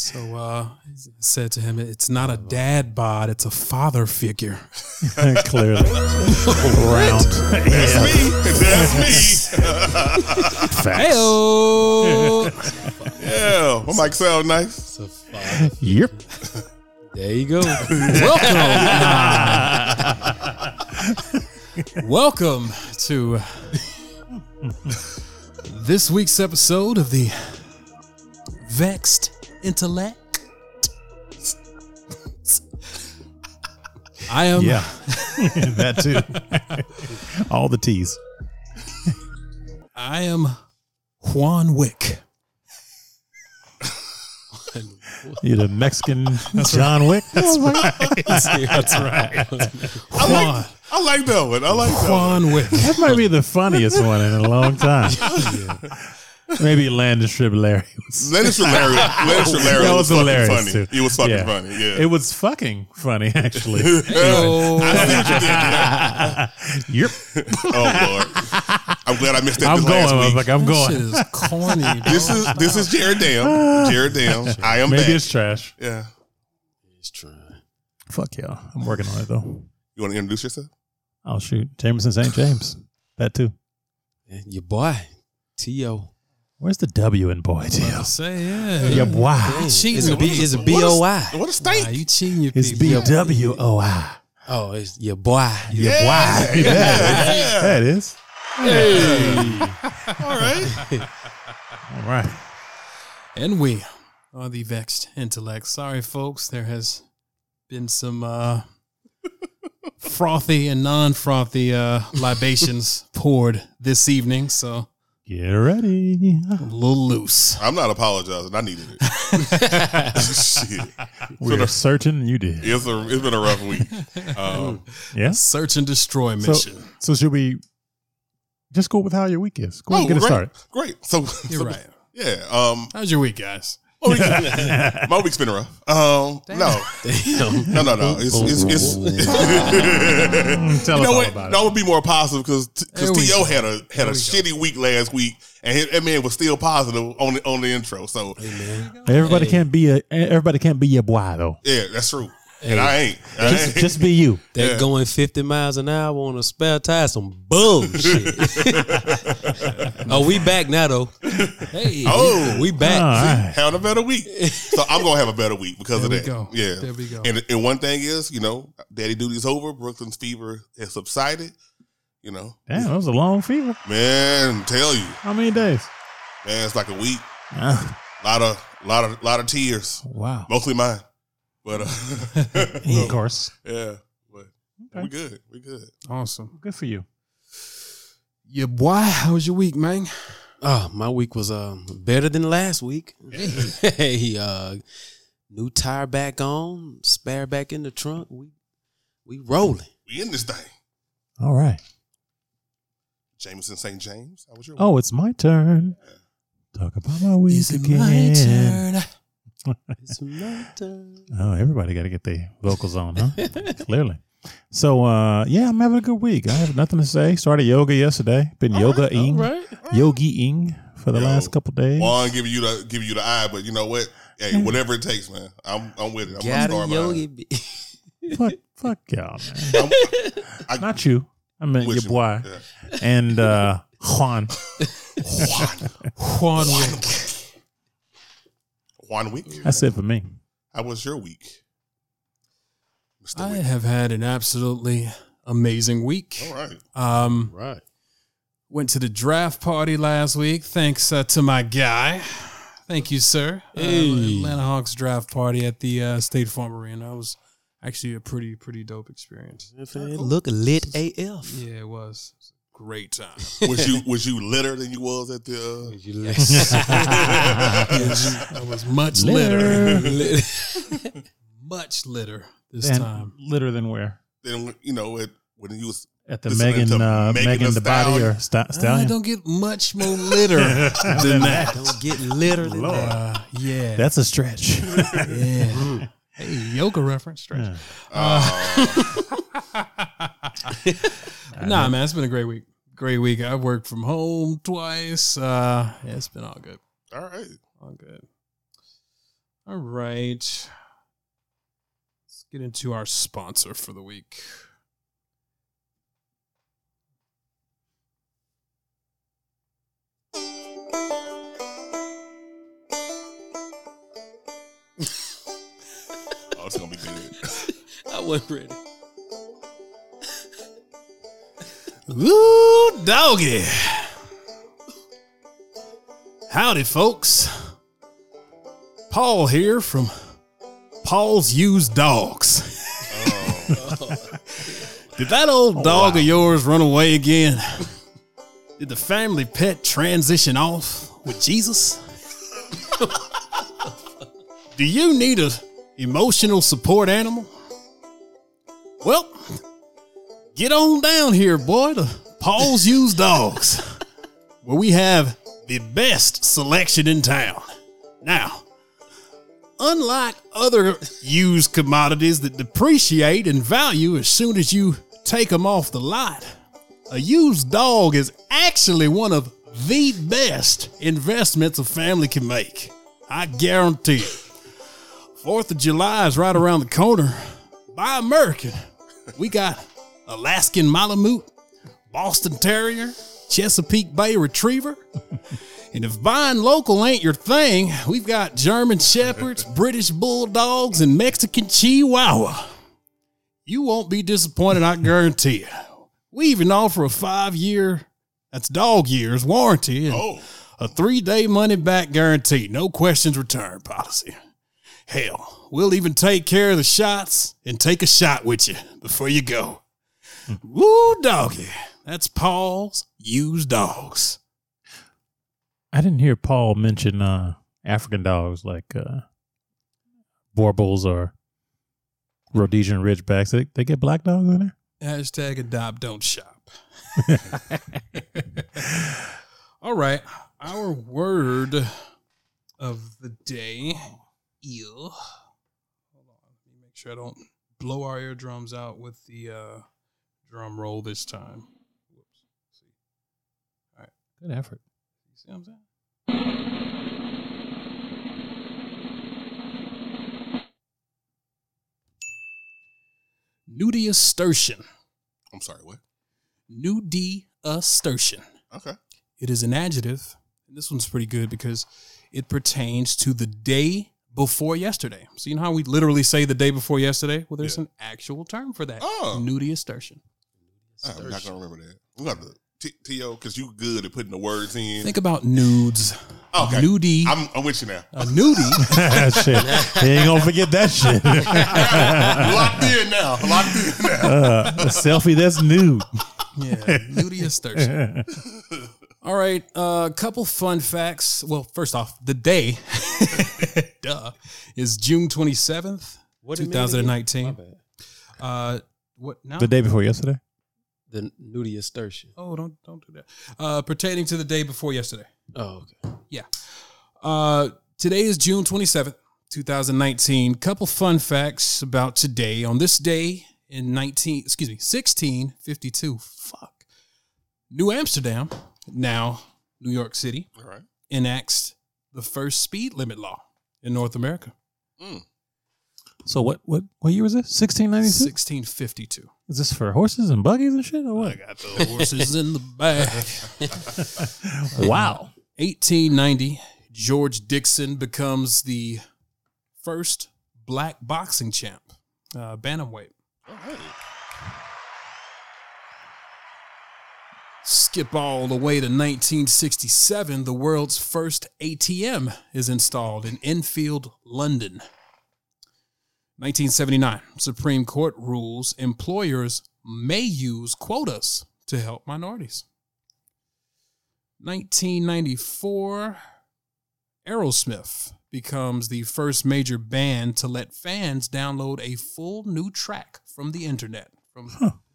So uh, I said to him, "It's not a dad bod; it's a father figure." Clearly. Round. That's Yeah. me. That's me. Facts. Heyo. yeah. My mic sound nice. It's a father. Yep. There you go. Welcome. Welcome to this week's episode of the Vexed Intellect. I am Yeah. that too. All the T's. I am Juan Wick. You're the Mexican John Wick. That's right. That's right. I like, I like that one. I like that one. Juan Wick. That might be the funniest one in a long time. Maybe Landis Larry. Lennox Larry. Lennox Larry That was, was fucking hilarious, funny. too. It was fucking Yeah. funny. Yeah. It was fucking funny, actually. Oh, yep. oh Lord. I'm glad I missed that I'm this going. last I was week. like, I'm shit going. is corny. dog. this is this is Jared Dam. Jared Dam. I am Maybe back. it's trash. Yeah. He's trying. Fuck yeah. I'm working on it though. You want to introduce yourself? I'll shoot. Jameson St. James. That too. Yeah, Your boy, T.O. Where's the W in boy, I Tio? say yeah. Yeah, boy. cheating. It's a B. It's a What B is- O I. What a state. Nah, you cheating your It's people. B W O I. Oh, it's your boy. Your Yeah, boy. yeah. That is. Hey. All right. All right. And we are the vexed intellect. Sorry, folks, there has been some uh, frothy and non-frothy uh, libations poured this evening, so Get ready. a little loose. I'm not apologizing. I needed it. Shit. We're searching. You did. It's a it's been a rough week. Um, Yes. Search and destroy mission. so should we just go with how your week is? Go oh, and get it great, started. Great. So You're so- right. Yeah. Um. How's your week, guys? My, week, my week's been rough. Um. No. Damn. No. No. No. It's it's. it's Tell you us know all what? about No, it. I'm gonna be more positive because There because we To go. had a had a shitty week last week, and his, that man was still positive on the on the intro. So Everybody Hey. can't be a. Everybody can't be your boy though. yeah, that's true. Hey. And I ain't. I Just, ain't. just be you. That Yeah. going 50 miles an hour on a spare tire, some bullshit. oh, we back now, though. Hey, Oh. we back. All right. having a better week. So I'm gonna have a better week because There of we that. go. Yeah. There we go. And and one thing is, you know, Daddy duty's over. Brooklyn's fever has subsided. You know, Damn, that was a long fever. man, tell you, How many days? man, it's like a week. A lot of, a lot of, lot of tears, wow. mostly mine. But uh, Of course. yeah, but Okay. we good. We good. Awesome. Good for you. Yeah, boy, how was your week, man? Oh, my week was um, better than last week. hey, uh, new tire back on, spare back in the trunk. We we rolling. We in this thing. All right. Jameson St. James. How was your? Oh, it's my turn. Talk about my week again. My turn. Oh, everybody got to get their vocals on, huh? Clearly. So, uh, yeah, I'm having a good week. I have nothing to say. Started yoga yesterday. Been yoga ing, right. yogi ing for the Yo, last couple days. Juan give you the give you the eye, but you know what? Hey, whatever it takes, man. I'm I'm with it. I'm Got gonna start yogi. mine. be- fuck, fuck y'all, man. I, Not you. I meant with your you. boy Yeah. and uh, Juan. Juan Wick. Juan One week. That's it for me. How was your week? Mr. I Wick? have had an absolutely amazing week. All right. Um, right. went to the draft party last week. Thanks uh, to my guy. Thank you, sir. Uh, Atlanta Hawks draft party at the uh, State Farm Arena. It was actually a pretty, pretty dope experience. Look lit AF. Yeah, it was. It was great time. Was you was you litter than you was at the? I was much litter. much litter this And time. litter than where? Uh, then you know it when you was At the Megan, uh, Megan Megan, the body Stallion. or sta- I don't get much more litter than that. Don't get litter than Lord. that. Uh, yeah. That's a stretch. yeah. Hey, yoga reference. Stretch. Yeah. uh, Nah, man, it's been a great week. Great week. I've worked from home twice. Uh, yeah, it's been all good. all right. All good. All right. Let's get into our sponsor for the week. Oh, it's gonna be good. I wasn't ready. Ooh, doggy. Howdy, folks. Paul here from Paul's Used Dogs. Did that old oh, dog of yours run away again? Did the family pet transition off with Jesus? Do you need a emotional support animal? Well, get on down here, boy, to Paul's Used Dogs, where we have the best selection in town. Now, unlike other used commodities that depreciate in value as soon as you take them off the lot, a used dog is actually one of the best investments a family can make. I guarantee it. Fourth of July is right around the corner. Buy American. We got Alaskan Malamute, Boston Terrier, Chesapeake Bay Retriever. And if buying local ain't your thing, we've got German Shepherds, British Bulldogs, and Mexican Chihuahua. You won't be disappointed, I guarantee you. We even offer a five year, that's dog years, warranty and Oh, a three day money back guarantee. No questions returned policy. Hell, we'll even take care of the shots and take a shot with you before you go. Woo, doggy. That's Paul's used dogs. I didn't hear Paul mention uh, African dogs like uh, Boerboels or Rhodesian Ridgebacks. They, they get black dogs in there? Hashtag adopt, don't shop. All right. Our word of the day. Eel. Hold on. Let me make sure I don't blow our eardrums out with the uh, drum roll this time. Whoops. See. Good effort. You see what I'm saying? Nudiustertian. I'm sorry. What? Nudiustertian. Okay. It is an adjective. And this one's pretty good because it pertains to the day before yesterday. So you know how we literally say the day before yesterday? Well, there's Yeah. an actual term for that. Oh. Nudiustertian. I'm not gonna remember that. We got the T- T.O. because you good at putting the words in. Think about nudes. Okay. Nudie. I'm, I'm with you now. a nudie. shit. He ain't gonna forget that shit. Locked in now. Locked in now. Uh, a selfie that's nude. yeah, nudiustertian. All right, a uh, couple fun facts. Well, first off, the day, duh, is June 27th, What did it mean again? 2019. My bad. Uh, what now? The day before yesterday. The nudiustertian. oh, don't don't do that. Uh, pertaining to the day before yesterday. Oh, okay. Yeah. Uh, today is June 27th, 2019. Couple fun facts about today. On this day in 19, excuse me, 1652. Fuck. New Amsterdam, now New York City, All right. enacts the first speed limit law in North America. So what what what year was this? Sixteen ninety two. 1652. Is this for horses and buggies and shit or what? I got the horses in the back. Wow. 1890, George Dixon becomes the first black boxing champ, uh, bantamweight. Skip all the way to 1967, the world's first ATM is installed in Enfield, London. 1979, Supreme Court rules employers may use quotas to help minorities. 1994, Aerosmith becomes the first major band to let fans download a full new track from the internet, from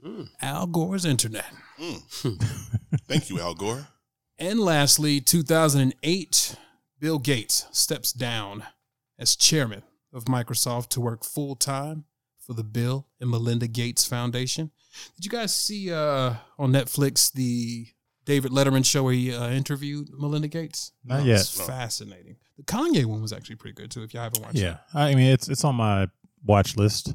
hmm. Al Gore's internet. Hmm. Thank you, Al Gore. And lastly, 2008, Bill Gates steps down as chairman of Microsoft to work full time for the Bill and Melinda Gates Foundation. Did you guys see uh, on Netflix the David Letterman show where he uh, interviewed Melinda Gates? Not No, yet. It's fascinating. The Kanye one was actually pretty good too. If you haven't watched Yeah, it, I mean it's it's on my watch list.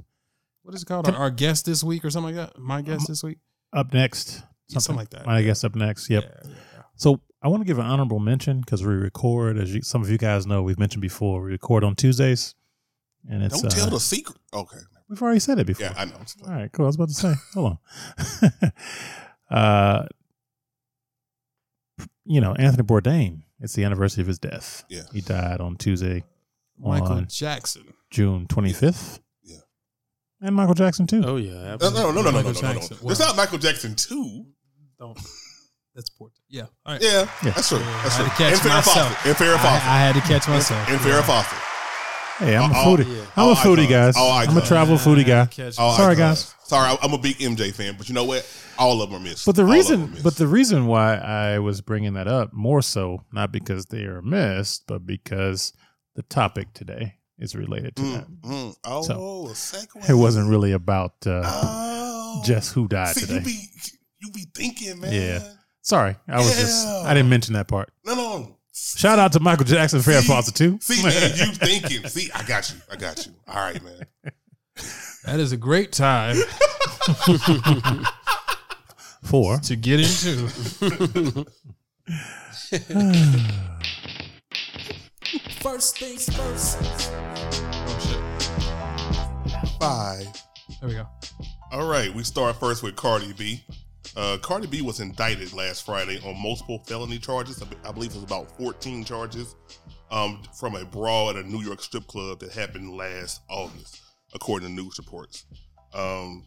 what is it called? Our, our guest this week or something like that. My guest this week. Up next, Yeah, something like that. I guest up next. Yep. Yeah, yeah, yeah. So I want to give an honorable mention because we record, as you, some of you guys know, we've mentioned before, we record on Tuesdays, and it's Don't uh, tell the secret. Okay. we've already said it before. Yeah, I know. All right, cool. I was about to say, hold on. uh, you know, Anthony Bourdain. It's the anniversary of his death. Yeah. he died on Tuesday, Michael on Jackson. June twenty fifth. Yeah. and Michael Jackson too. Oh yeah, No, absolutely. no, no, no, no, no, Michael no, no. Jackson. It's not Michael Jackson too. Don't. That's poor. Yeah. All right. Yeah, Yeah. that's true. Yeah, That's I had to catch And Farrah myself. Fawcett. And Farrah Fawcett. I had to catch myself. And Farrah Fawcett. Hey, I'm a All- foodie. yeah. I'm a All foodie, guys. I'm a icons. travel foodie guy. All Sorry, icons. guys. Sorry, I'm a big MJ fan, but you know what? All of them are missed. But the All reason, but the reason why I was bringing that up more so, not because they are missed, but because the topic today is related to that. Mm, mm. Oh, So, a segue. It wasn't really about uh, Oh, just who died See, today. you be you be thinking, man. Yeah. Sorry, I was just I didn't mention that part. No, no. Shout out to Michael Jackson, Farrah See- Fawcett too. See, man, you thinking. See, I got you. I got you. All right, man. That is a great time for to get into. First things first. Oh shit. Five. There we go. All right, we start first with Cardi B. Uh, Cardi B was indicted last Friday on multiple felony charges. I believe it was about 14 charges um, from a brawl at a New York strip club that happened last August, according to news reports. Um,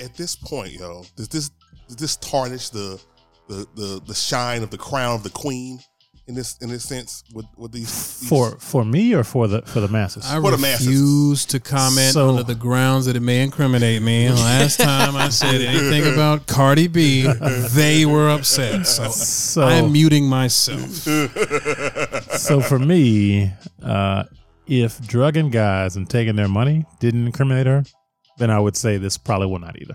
at this point, yo, does this does this tarnish the the the, the shine of the crown of the queen in this in this sense with with these, these For for me or for the for the masses? I For the masses. refuse to comment So- under the grounds that it may incriminate me. Last time I said anything about Cardi B, they were upset. So, So I'm muting myself. so for me, uh, if drugging guys and taking their money didn't incriminate her, then I would say this probably will not either.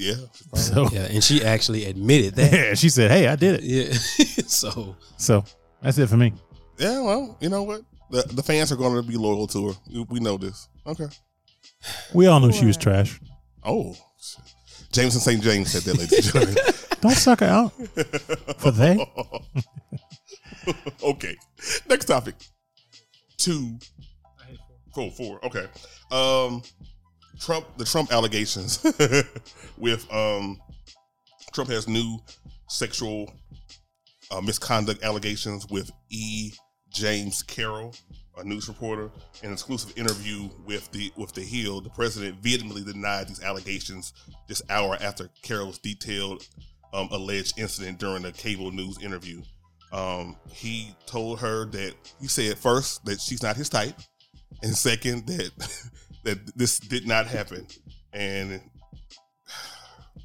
Yeah. So Yeah, and she actually admitted that. yeah, she said, "Hey, I did it." yeah. so So that's it for me. Yeah, well, you know what? The the fans are going to be loyal to her. We- We know this. Okay. We all knew she was trash. Oh, shit. Jameson St. James said that, ladies and gentlemen. Don't suck her out for they. okay. Next topic. Two. Four. Four. Okay. Um, Trump. The Trump allegations with um, Trump has new sexual uh, misconduct allegations with E. Jean Carroll, a news reporter, an exclusive interview with the with the Hill. The president vehemently denied these allegations this hour after Carroll's detailed um, alleged incident during a cable news interview. Um, he told her that he said first that she's not his type, and second that that this did not happen, and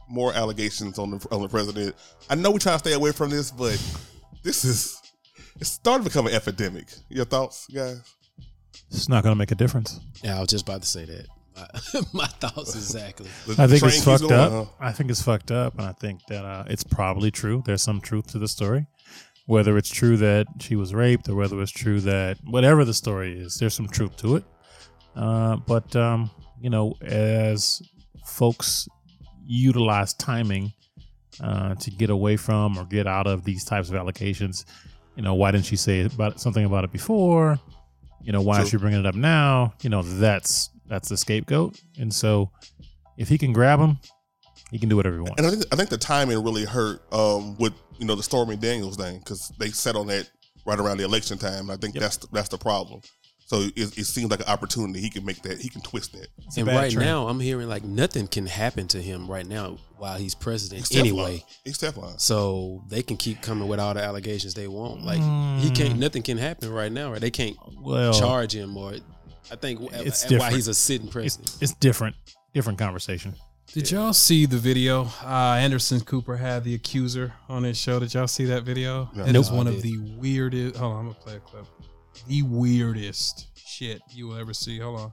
more allegations on the on the president. I know we try to stay away from this, but this is it's starting to become an epidemic. Your thoughts, guys? It's not going to make a difference. yeah, I was just about to say that. My, my thoughts exactly. The- I think it's fucked going, up. huh? I think it's fucked up, and I think that uh, it's probably true. There's some truth to the story, whether it's true that she was raped or whether it's true that whatever the story is, there's some truth to it. Uh, but um, you know, as folks utilize timing uh, to get away from or get out of these types of allocations, you know, why didn't she say about something about it before? You know, why is she bringing it up now? You know, that's that's the scapegoat, and so if he can grab him, he can do whatever he wants. And I think, I think the timing really hurt um, with you know the Stormy Daniels thing because they set on that right around the election time. I think Yep. that's the, that's the problem. So it, it seems like an opportunity he can make that he can twist that. It's And right trend. now, I'm hearing like nothing can happen to him right now while he's president He's anyway. Teflon. he's Teflon. So they can keep coming with all the allegations they want. Like he can't. Nothing can happen right now. Right? They can't well, charge him or. I think It's why he's a sitting president. it's different, different conversation. Did y'all see the video? Uh, Anderson Cooper had the accuser on his show. Did y'all see that video? No. It is Nope. one of the weirdest. Hold on, I'm gonna play a clip. The weirdest shit you will ever see. Hold on.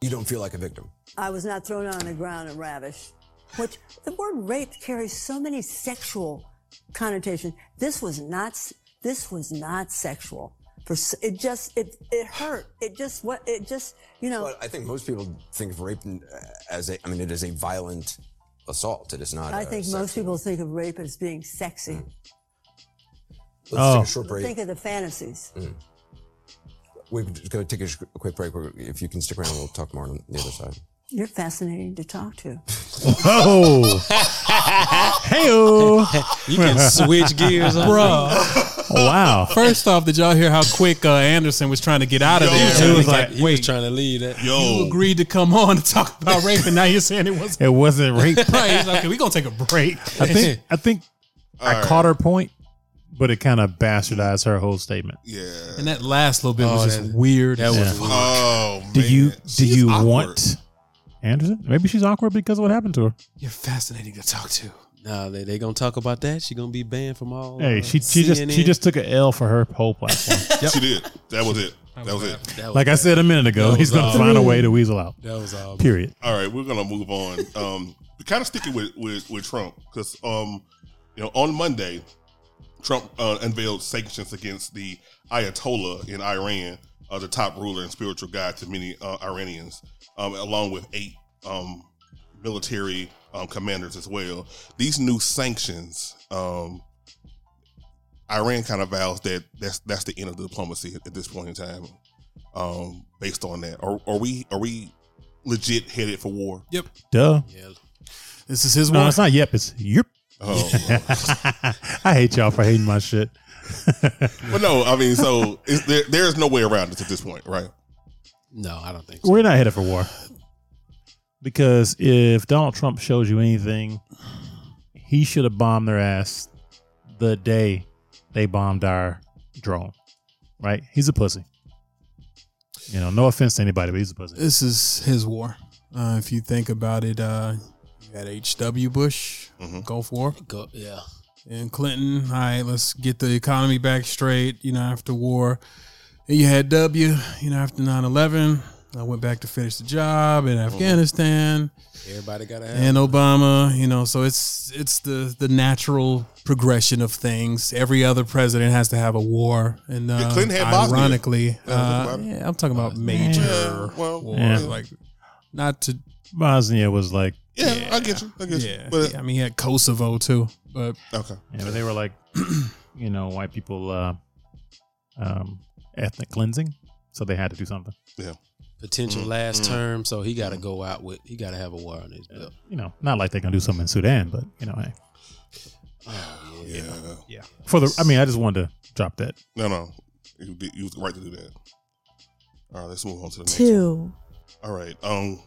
You don't feel like a victim. I was not thrown on the ground and ravished. which the word rape carries so many sexual connotations. This was not. This was not sexual. For it just it it hurt. It just what it just you know. But I think most people think of rape uh, as a, I mean, it is a violent assault. It is not. I a think sexual- most people think of rape as being sexy. Mm. Let's Oh. take a short break. Think of the fantasies. We're just going to take a, sh- a quick break. We're- If you can stick around, we'll talk more on the other side. You're fascinating to talk to. Whoa! hey, You can switch gears, bro. Wow. First off, did y'all hear how quick uh, Anderson was trying to get out of Yo. there? He He was was like- like, He was wait, trying to lead that. you Yo, agreed to come on to talk about rape, and now you're saying it wasn't It wasn't rape. right. He's like, okay, we're gonna take a break. I think I think I right. caught her point, but it kind of bastardized her whole statement. yeah. And that last little bit Oh, was just that- weird. That was Yeah. weird. Oh man. Do you do She's you awkward. want Anderson? Maybe she's awkward because of what happened to her. You're fascinating to talk to. Nah, they they gonna talk about that. She gonna be banned from all. Hey, uh, she she just she just took an L for her whole platform. She did. That was it. That was it. That was like I said a minute ago, he's gonna all. find a way to weasel out. That was all. Period. All right, we're gonna move on. Um, we kind of sticking with with, with Trump because um, you know, on Monday, Trump uh, unveiled sanctions against the Ayatollah in Iran, uh, the top ruler and spiritual guide to many uh, Iranians, um, along with eight um, military um, commanders as well. These new sanctions, um, Iran kind of vows that that's that's the end of the diplomacy at this point in time. Um, based on that, are, are we are we legit headed for war? Yep. Duh. Yeah. This is his No, one. it's not yep. It's yep. Oh, I hate y'all for hating my shit. but no, I mean, so is there there is no way around it at this point, right? No, I don't think so. We're not headed for war. Because if Donald Trump shows you anything, he should have bombed their ass the day they bombed our drone. Right? He's a pussy. You know, no offense to anybody, but he's a pussy. this is his war. Uh, if you think about it, uh, you had H.W. Bush, Mhm. Gulf War, Go, yeah. and Clinton. All right, let's get the economy back straight, you know, after war. And you had W, you know, after 9 11. I went back to finish the job in Afghanistan Everybody gotta have. and Obama, you know, so it's it's the the natural progression of things. Every other president has to have a war, and uh, Yeah, Clinton had Bosnia. ironically, Yeah, uh, yeah, I'm talking about major Yeah, well, wars, Yeah. like not to Bosnia was like, Yeah, I get you. I get yeah, you. But yeah, I mean, he had Kosovo too, but okay, yeah, but they were like, you know, white people uh, um, ethnic cleansing. So they had to do something. Yeah, potential Mm, last mm. term, so he got to go out with. He got to have a war on his belt. You know, not like they're going to do something in Sudan, but, you know, hey. Oh yeah. yeah, For the, I mean, I just wanted to drop that. no, no, you, you was right to do that. All right, let's move on to the next. one. Two. All right, um,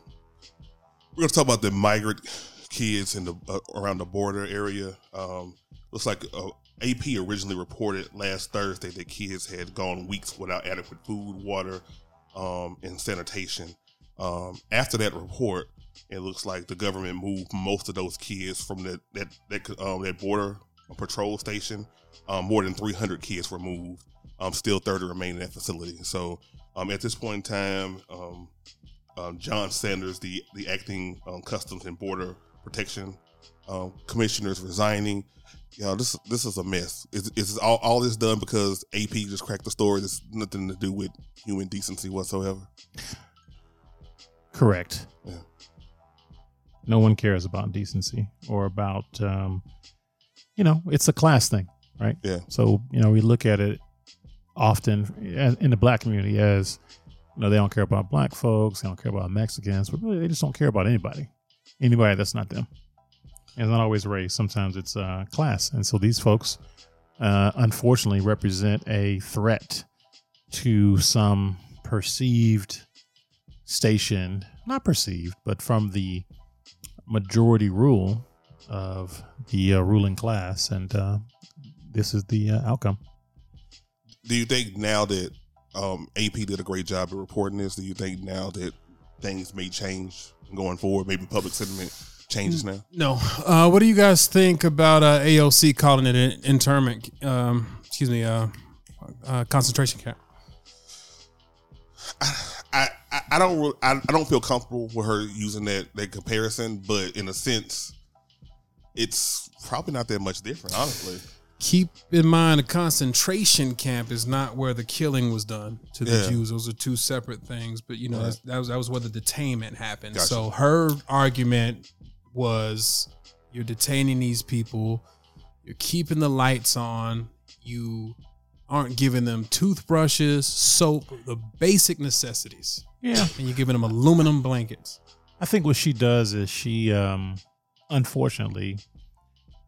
we're gonna talk about the migrant kids in the uh, around the border area. Um, looks like uh, AP originally reported last Thursday that kids had gone weeks without adequate food, water, um, and sanitation. Um, after that report, it looks like the government moved most of those kids from that that that, um, that border patrol station. Um, more than 300 kids were moved. Um, still 30 remain in that facility. So at this point in time, um, John Sanders, the the acting um, Customs and Border Protection um, Commissioner, is resigning. You know, this this is a mess. Is is all, all this done because AP just cracked the story? There's nothing to do with human decency whatsoever. Correct. Yeah. No one cares about decency or about, um, you know, it's a class thing, right? Yeah. So, you know, we look at it often in the black community as, you know, they don't care about black folks, they don't care about Mexicans, but really they just don't care about anybody, anybody that's not them. And it's not always race. Sometimes it's uh, class. And so these folks, uh, unfortunately, represent a threat to some perceived station, not perceived, but from the majority rule of the uh, ruling class. And uh, this is the uh, outcome. Do you think now that um, AP did a great job of reporting this? Do you think now that things may change going forward? Maybe public sentiment changes now. no. Uh, what do you guys think about uh, AOC calling it an internment? Um, excuse me, uh, uh, concentration camp. I, I I don't re- I, I don't feel comfortable with her using that that comparison, but in a sense, it's probably not that much different, honestly. Keep in mind, a concentration camp is not where the killing was done to the Yeah. Jews. Those are two separate things. But you know, Right. that's- that was that was where the detainment happened. Gotcha. So her argument was, you're detaining these people, you're keeping the lights on, you aren't giving them toothbrushes, soap, the basic necessities, Yeah. and you're giving them aluminum blankets. I think what she does is she, um, unfortunately,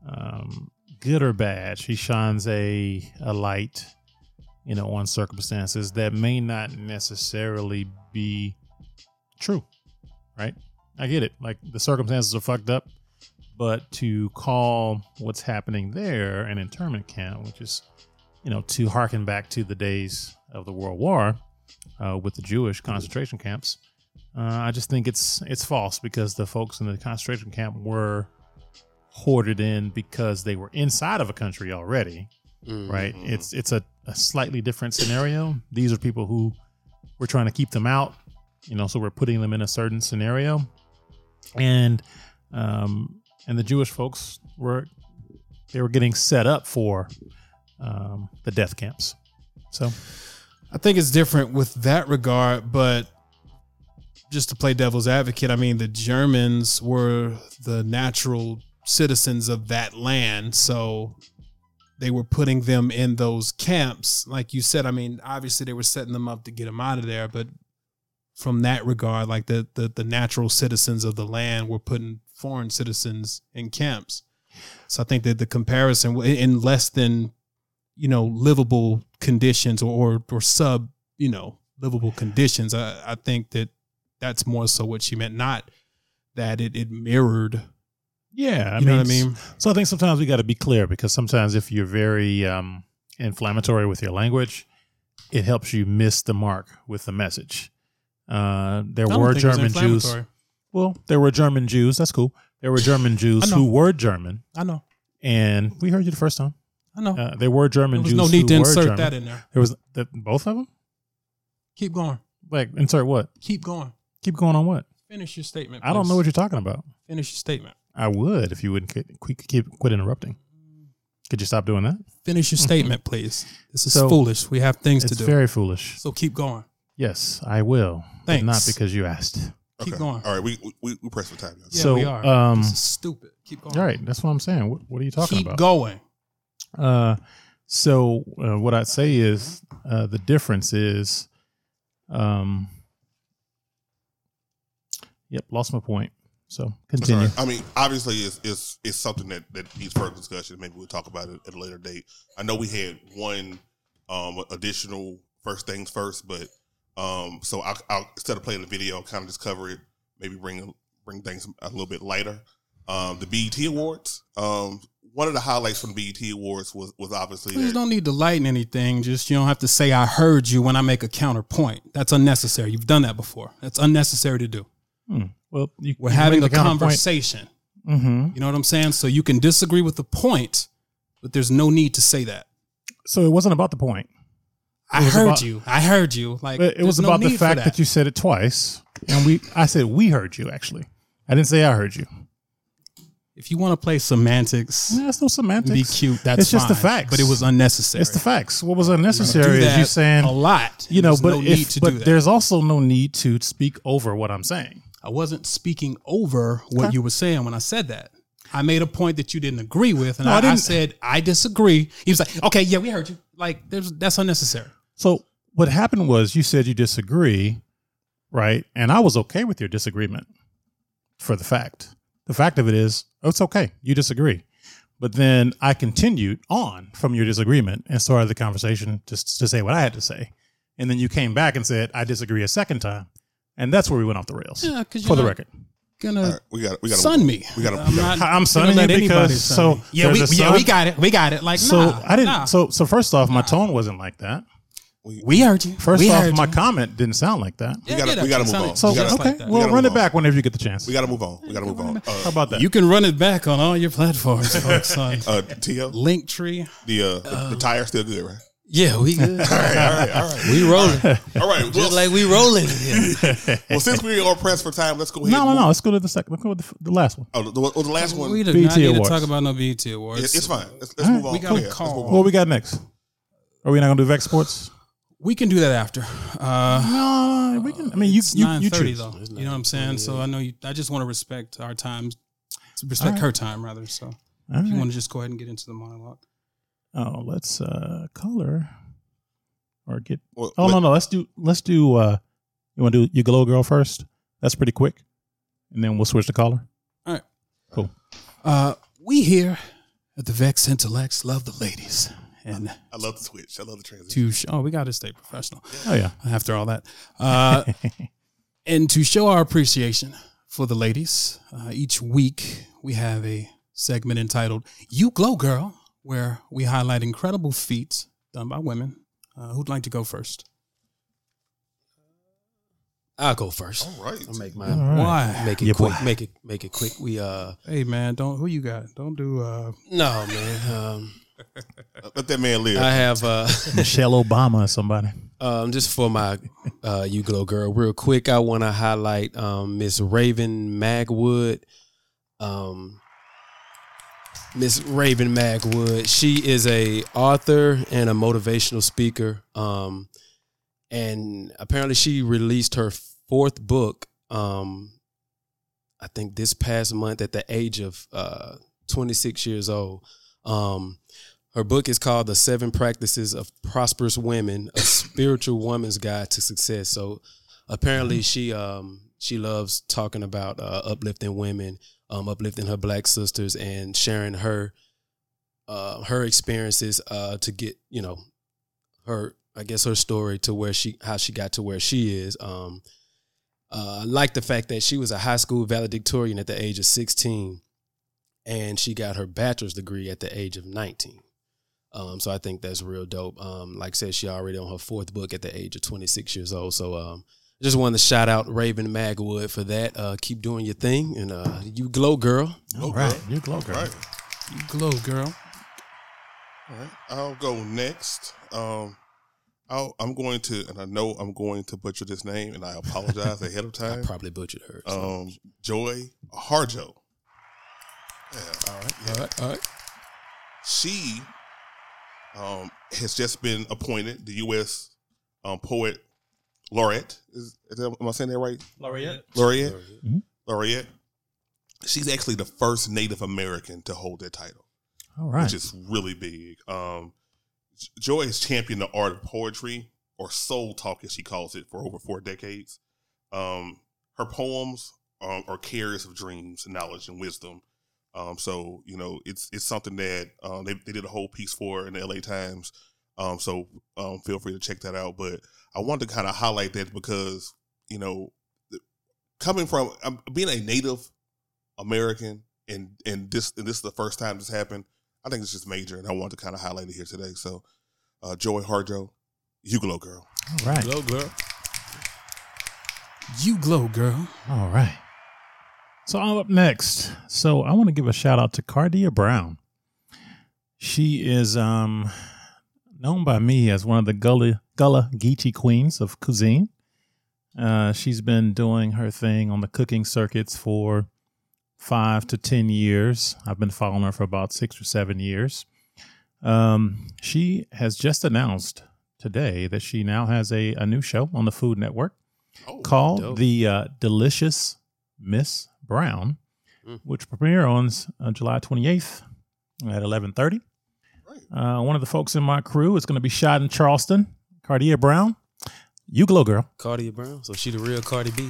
um, good or bad, she shines a a light, you know, on circumstances that may not necessarily be true, right? I get it. Like the circumstances are fucked up, but to call what's happening there an internment camp, which is, you know, to harken back to the days of the World War uh, with the Jewish concentration camps. Uh, I just think it's it's false because the folks in the concentration camp were hoarded in because they were inside of a country already, Mm. right? It's it's a, a slightly different scenario. These are people who we're trying to keep them out, you know, so we're putting them in a certain scenario, and um, and the Jewish folks were they were getting set up for um, the death camps. So I think it's different with that regard, but just to play devil's advocate, I mean, the Germans were the natural citizens of that land. So they were putting them in those camps. Like you said, I mean, obviously they were setting them up to get them out of there, but from that regard, like the, the, the natural citizens of the land were putting foreign citizens in camps. So I think that the comparison in less than you know livable conditions or or, or sub you know livable conditions I, I think that that's more so what she meant not that it, it mirrored yeah, I you mean, know what i mean So I think sometimes we got to be clear because sometimes if you're very um, inflammatory with your language, it helps you miss the mark with the message. Uh, there were think it was German Jews. Well, there were German Jews. That's cool. There were German Jews who were German, i know and we heard you the first time. i know Uh, there were German there was Jews. no need to insert German. that in there There was the, both of them. keep going Like insert what? keep going Keep going on what? finish your statement I don't know what you're talking about. finish your statement I would if you wouldn't quit, quit, keep quit interrupting. Could you stop doing that? finish your statement please this is So, foolish we have things to do. It's do very foolish. so keep going Yes, I will. but Thanks. Not because you asked. keep going All right, we we, we press for time. guys. yeah So, we are um, this is stupid keep going All right, that's what I'm saying. What, what are you talking keep about? going Uh, so uh, what I'd say is uh, the difference is, um, yep, lost my point. So continue. right. I mean, obviously, it's, it's it's something that that needs further discussion. Maybe we'll talk about it at a later date. I know we had one um, additional first things first, but um, so I'll, I'll instead of playing the video, I'll kind of just cover it. Maybe bring bring things a little bit lighter. Um, the BET Awards. Um, one of the highlights from the BET Awards was was obviously Please that, don't need to lighten anything. Just you don't have to say I heard you when I make a counterpoint. That's unnecessary. You've done that before. That's unnecessary to do. Hmm. Well, you, We're you having a conversation. Mhm. You know what I'm saying? So you can disagree with the point, but there's no need to say that. So it wasn't about the point. I heard about- you. I heard you. Like It, was there's no about the fact that. you said it twice, and we. I said we heard you. Actually, I didn't say I heard you. If you want to play semantics, Yeah, it's no semantics. be cute. That's It's just the facts. But it was unnecessary. It's the facts. What was unnecessary is that you saying a lot. you know, There's but no if, need to but do that. there's also no need to speak over what I'm saying. I wasn't speaking over what Okay. you were saying when I said that. I made a point that you didn't agree with, and No, I I, I said I disagree. He was like, "Okay, yeah, we heard you." Like, there's that's unnecessary. So what happened was you said you disagree, right? And I was okay with your disagreement for the fact. The fact of it is, oh, it's okay. You disagree. But then I continued on from your disagreement and started the conversation just to say what I had to say. And then you came back and said, I disagree a second time. And that's where we went off the rails. Yeah, because for the record. gonna All right, we got we got sun me. We got I'm not I'm sunning you because- sun so me. yeah, we, yeah, we got it. We got it. Like, So nah, I didn't. nah. So so first off, my tone wasn't like that. we heard you. First we off, my you. comment didn't sound like that. Yeah, gotta- yeah, we gotta move on. So gotta- okay, like that. we well, gotta run it back whenever you get the chance. We got to move on. We got to move on. How Uh, about that? You can run it back on all your platforms, folks. Son. uh, Tio, Linktree. the uh, the, the tire still good, right? Yeah, we good. All right, all right, all right. we rolling. All right. Well, Just like we rolling. Yeah. well, since we are pressed for time, let's go ahead. No, no, no. Let's go to the second. Let's go with the, the last one. Oh, the, the, the last one. We do BET not need Awards. to talk about no BET awards. It- it's fine. Let's, let's All move right. on. We got Go a. Let's call. move on. What we got next? Are we not gonna do Vex Sports? We can do that after. Uh, No, we can. I mean, you you, nine you thirty choose. though. You know what I'm saying? So I know you. I just want to respect our times, respect her time rather. So All if you want to just go ahead and get into the monologue. Oh, let's uh call her or get. Well, Oh wait, no, no. Let's do let's do. uh You want to do your glow girl first? That's pretty quick, and then we'll switch to caller. Uh, we here at the Vex Intellects love the ladies, and I love the switch. I love the transition. to sh- oh, we got to stay professional Oh yeah. after all that. Uh, and to show our appreciation for the ladies, uh, each week we have a segment entitled "You Glow Girl," where we highlight incredible feats done by women. Uh, who'd like to go first? I'll go first. All right. I'll make All mine. right. Why? Make it Yeah, quick. boy. Make it make it quick. We uh Hey man, don't who you got? Don't do uh no man. Um Let that man live. I have uh Michelle Obama or somebody. um just for my uh you glow girl real quick I want to highlight um Miss Raven Magwood. Um Miss Raven Magwood. She is a author and a motivational speaker. Um and apparently she released her fourth book um I think this past month at the age of uh 26 years old. Um her book is called The Seven Practices of Prosperous Women: A Spiritual Woman's Guide to Success. So apparently she um she loves talking about uh, uplifting women, um uplifting her black sisters and sharing her uh her experiences uh to get, you know, her I guess her story to where she how she got to where she is. Um uh, I like the fact that she was a high school valedictorian at the age of 16 and she got her bachelor's degree at the age of 19. Um, so I think that's real dope. Um, like I said, she already on her fourth book at the age of 26 years old. So um, just wanted to shout out Raven Magwood for that. Uh, keep doing your thing and uh, you glow, girl. All right, you glow girl. All right. you glow girl. All right. I'll go next. Um, I'll, I'm going to, and I know I'm going to butcher this name, and I apologize ahead of time. I probably butchered her. so. Um, Joy Harjo. Yeah. all right, all right, all right. She um, has just been appointed the U.S. Um, poet laureate. Is, is that, am I saying that right? Laureate. Laureate. Mhm. Laureate. She's actually the first Native American to hold that title. All right. which is really big. Um, Joy has championed the art of poetry, or soul talk, as she calls it, for over four decades. Um, her poems um, are carriers of dreams, knowledge, and wisdom. Um, so you know, it's it's something that um, they they did a whole piece for in the L.A. Times. Um, so um, feel free to check that out. But I wanted to kind of highlight that because you know, coming from um, being a Native American, and and this and this is the first time this happened. I think it's just major, and I want to kind of highlight it here today. So, uh, Joey Harjo, you glow girl. All right. Glow, girl. You glow girl. All right. So I'm up next. So I want to give a shout out to Kardea Brown. She is um known by me as one of the Gullah Gullah Geechee queens of cuisine. Uh, she's been doing her thing on the cooking circuits for five to ten years. I've been following her for about six or seven years. Um, she has just announced today that she now has a, a new show on the Food Network Oh, called dope. the uh, Delicious Miss Brown, Mm. which premieres on uh, July 28th at 11:30. Right. Uh, one of the folks in my crew is going to be shot in Charleston. Kardea Brown, you glow girl. Cardi Brown. So she the real Cardi B.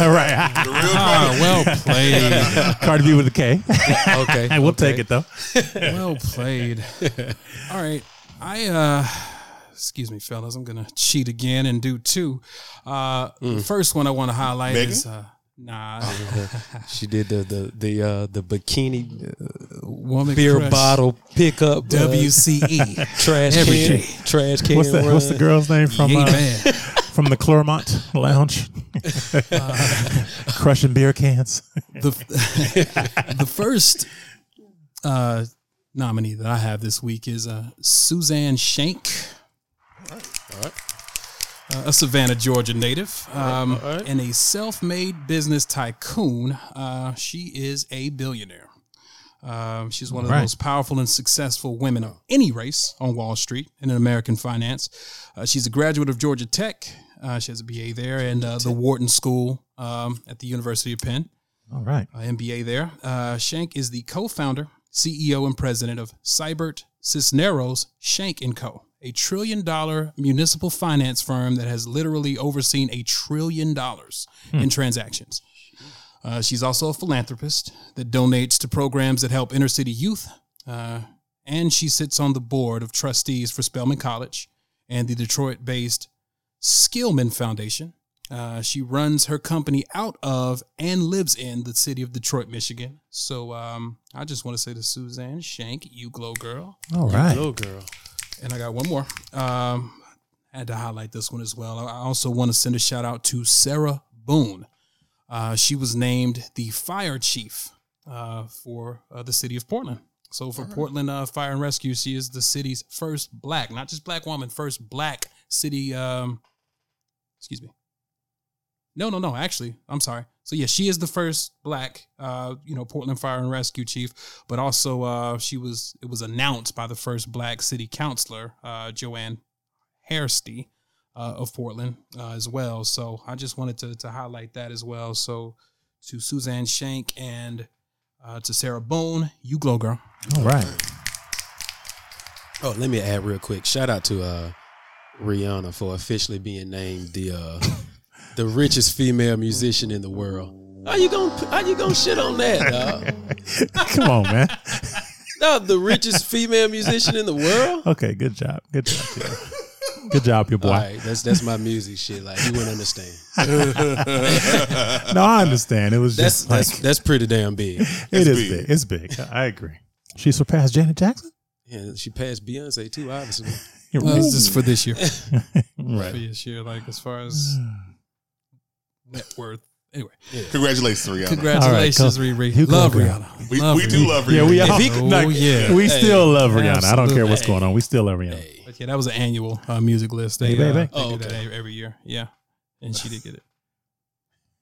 All right, the real Ah, well played. Cardi B with a K. Okay, I will okay. take it though. well played. All right. I uh excuse me, fellas. I'm gonna cheat again and do two. Uh the first one I want to highlight Megan? is uh nah she did the the the uh, the bikini uh, woman beer crush. bottle pickup uh, WCE. trash Every can day. trash can. What's the run. What's the girl's name from Ain't uh, bad. from the Clermont Lounge? Crushing beer cans. the the first uh, nominee that I have this week is uh, Suzanne Shank. A Savannah, Georgia native, um, and a self-made business tycoon. Uh, she is a billionaire. Um, she's one of the Right. most powerful and successful women of any race on Wall Street and in American finance. Uh, she's a graduate of Georgia Tech. Uh, she has a BA there and uh, the Wharton School um, at the University of Penn All right. uh, MBA there. Uh, Shank is the co-founder, CEO, and president of Siebert Cisneros Shank & Co., a trillion-dollar municipal finance firm that has literally overseen a trillion dollars in transactions. Uh, she's also a philanthropist that donates to programs that help inner city youth, uh, and she sits on the board of trustees for Spelman College and the Detroit-based Skillman Foundation. Uh, she runs her company out of and lives in the city of Detroit, Michigan. So um, I just want to say to Suzanne Shank, you glow girl. All right. glow girl. And I got one more. Um, I had to highlight this one as well. I also want to send a shout out to Sarah Boone. Uh, she was named the fire chief uh, for uh, the city of Portland. So for Portland uh, Fire and Rescue, she is the city's first black, not just black woman, first black city. Um, excuse me. No, no, no. Actually, I'm sorry. So yeah, she is the first black, uh, you know, Portland Fire and Rescue chief. But also, uh, she was. It was announced by the first black city councilor, uh, Joanne Hairsty, uh, of Portland, uh, as well. So I just wanted to to highlight that as well. So to Suzanne Shank and uh, to Sarah Boone, you glow girl. All right. Oh, let me add real quick. Shout out to uh, Rihanna for officially being named the uh, the richest female musician in the world. How you gonna How you gonna shit on that, dog? Come on, man. Dog, the richest female musician in the world. Okay, good job. Good job. Tio. Good job, your boy. All right, that's that's my music shit. Like you wouldn't understand. No, I understand. It was That's just like that's that's pretty damn big. it is big. big. It's big. I agree. She surpassed Janet Jackson. And she passed Beyonce too, obviously. You're right. this is for this year. right. For this year, like as far as net worth. Anyway, Congratulations, Rihanna. congratulations, cool. Riri. You Love glow. Rihanna. we, Love we do Rihanna. love Rihanna. Yeah, we all. he- Oh, Oh, yeah. We Hey, still love Rihanna. I don't care absolutely. what's going on. We still love Rihanna. Hey. But yeah, that was an annual uh, music list. They, Hey, baby. uh, they Oh, do that okay. every, every year. Yeah, and she did get it.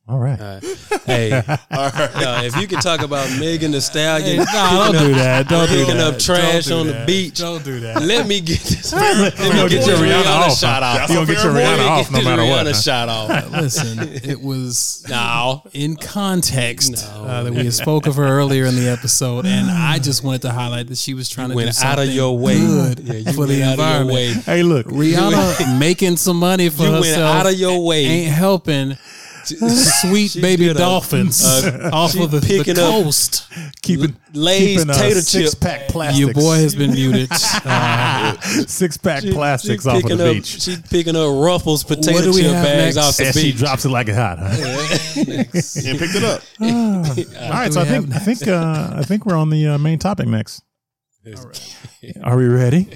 All right. All right. Hey, All right. uh, if you can talk about Megan Thee Stallion, Hey, nah, don't do that. Don't do picking that. up trash Don't do on the beach. Don't do that. let me get this. Let Let me me get get your Rihanna Rihanna off. shot off. You gonna get your Let me Rihanna Let me off no matter what. Rihanna huh? shot off. Listen, it was No. in context No. uh, that we spoke of her earlier in the episode, and I just wanted to highlight that she was trying to do Went out of your way. good Yeah, you for the went out of your environment. way. Hey, look. Rihanna making some money for You went herself out of your way. ain't helping sweet She baby good, uh, dolphins uh, off of the, the picking up coast. keeping Lay's keeping, uh, tater six chip. pack plastics. Your boy has been muted. Uh, six pack She- plastics she off of picking the up, beach. She picking up Ruffles potato What chip bags next? off the and she beach. drops it like it's hot. Huh? And picked it up. All right, so I we have think I think uh, I think we're on the uh, main topic next. All right. Are we ready?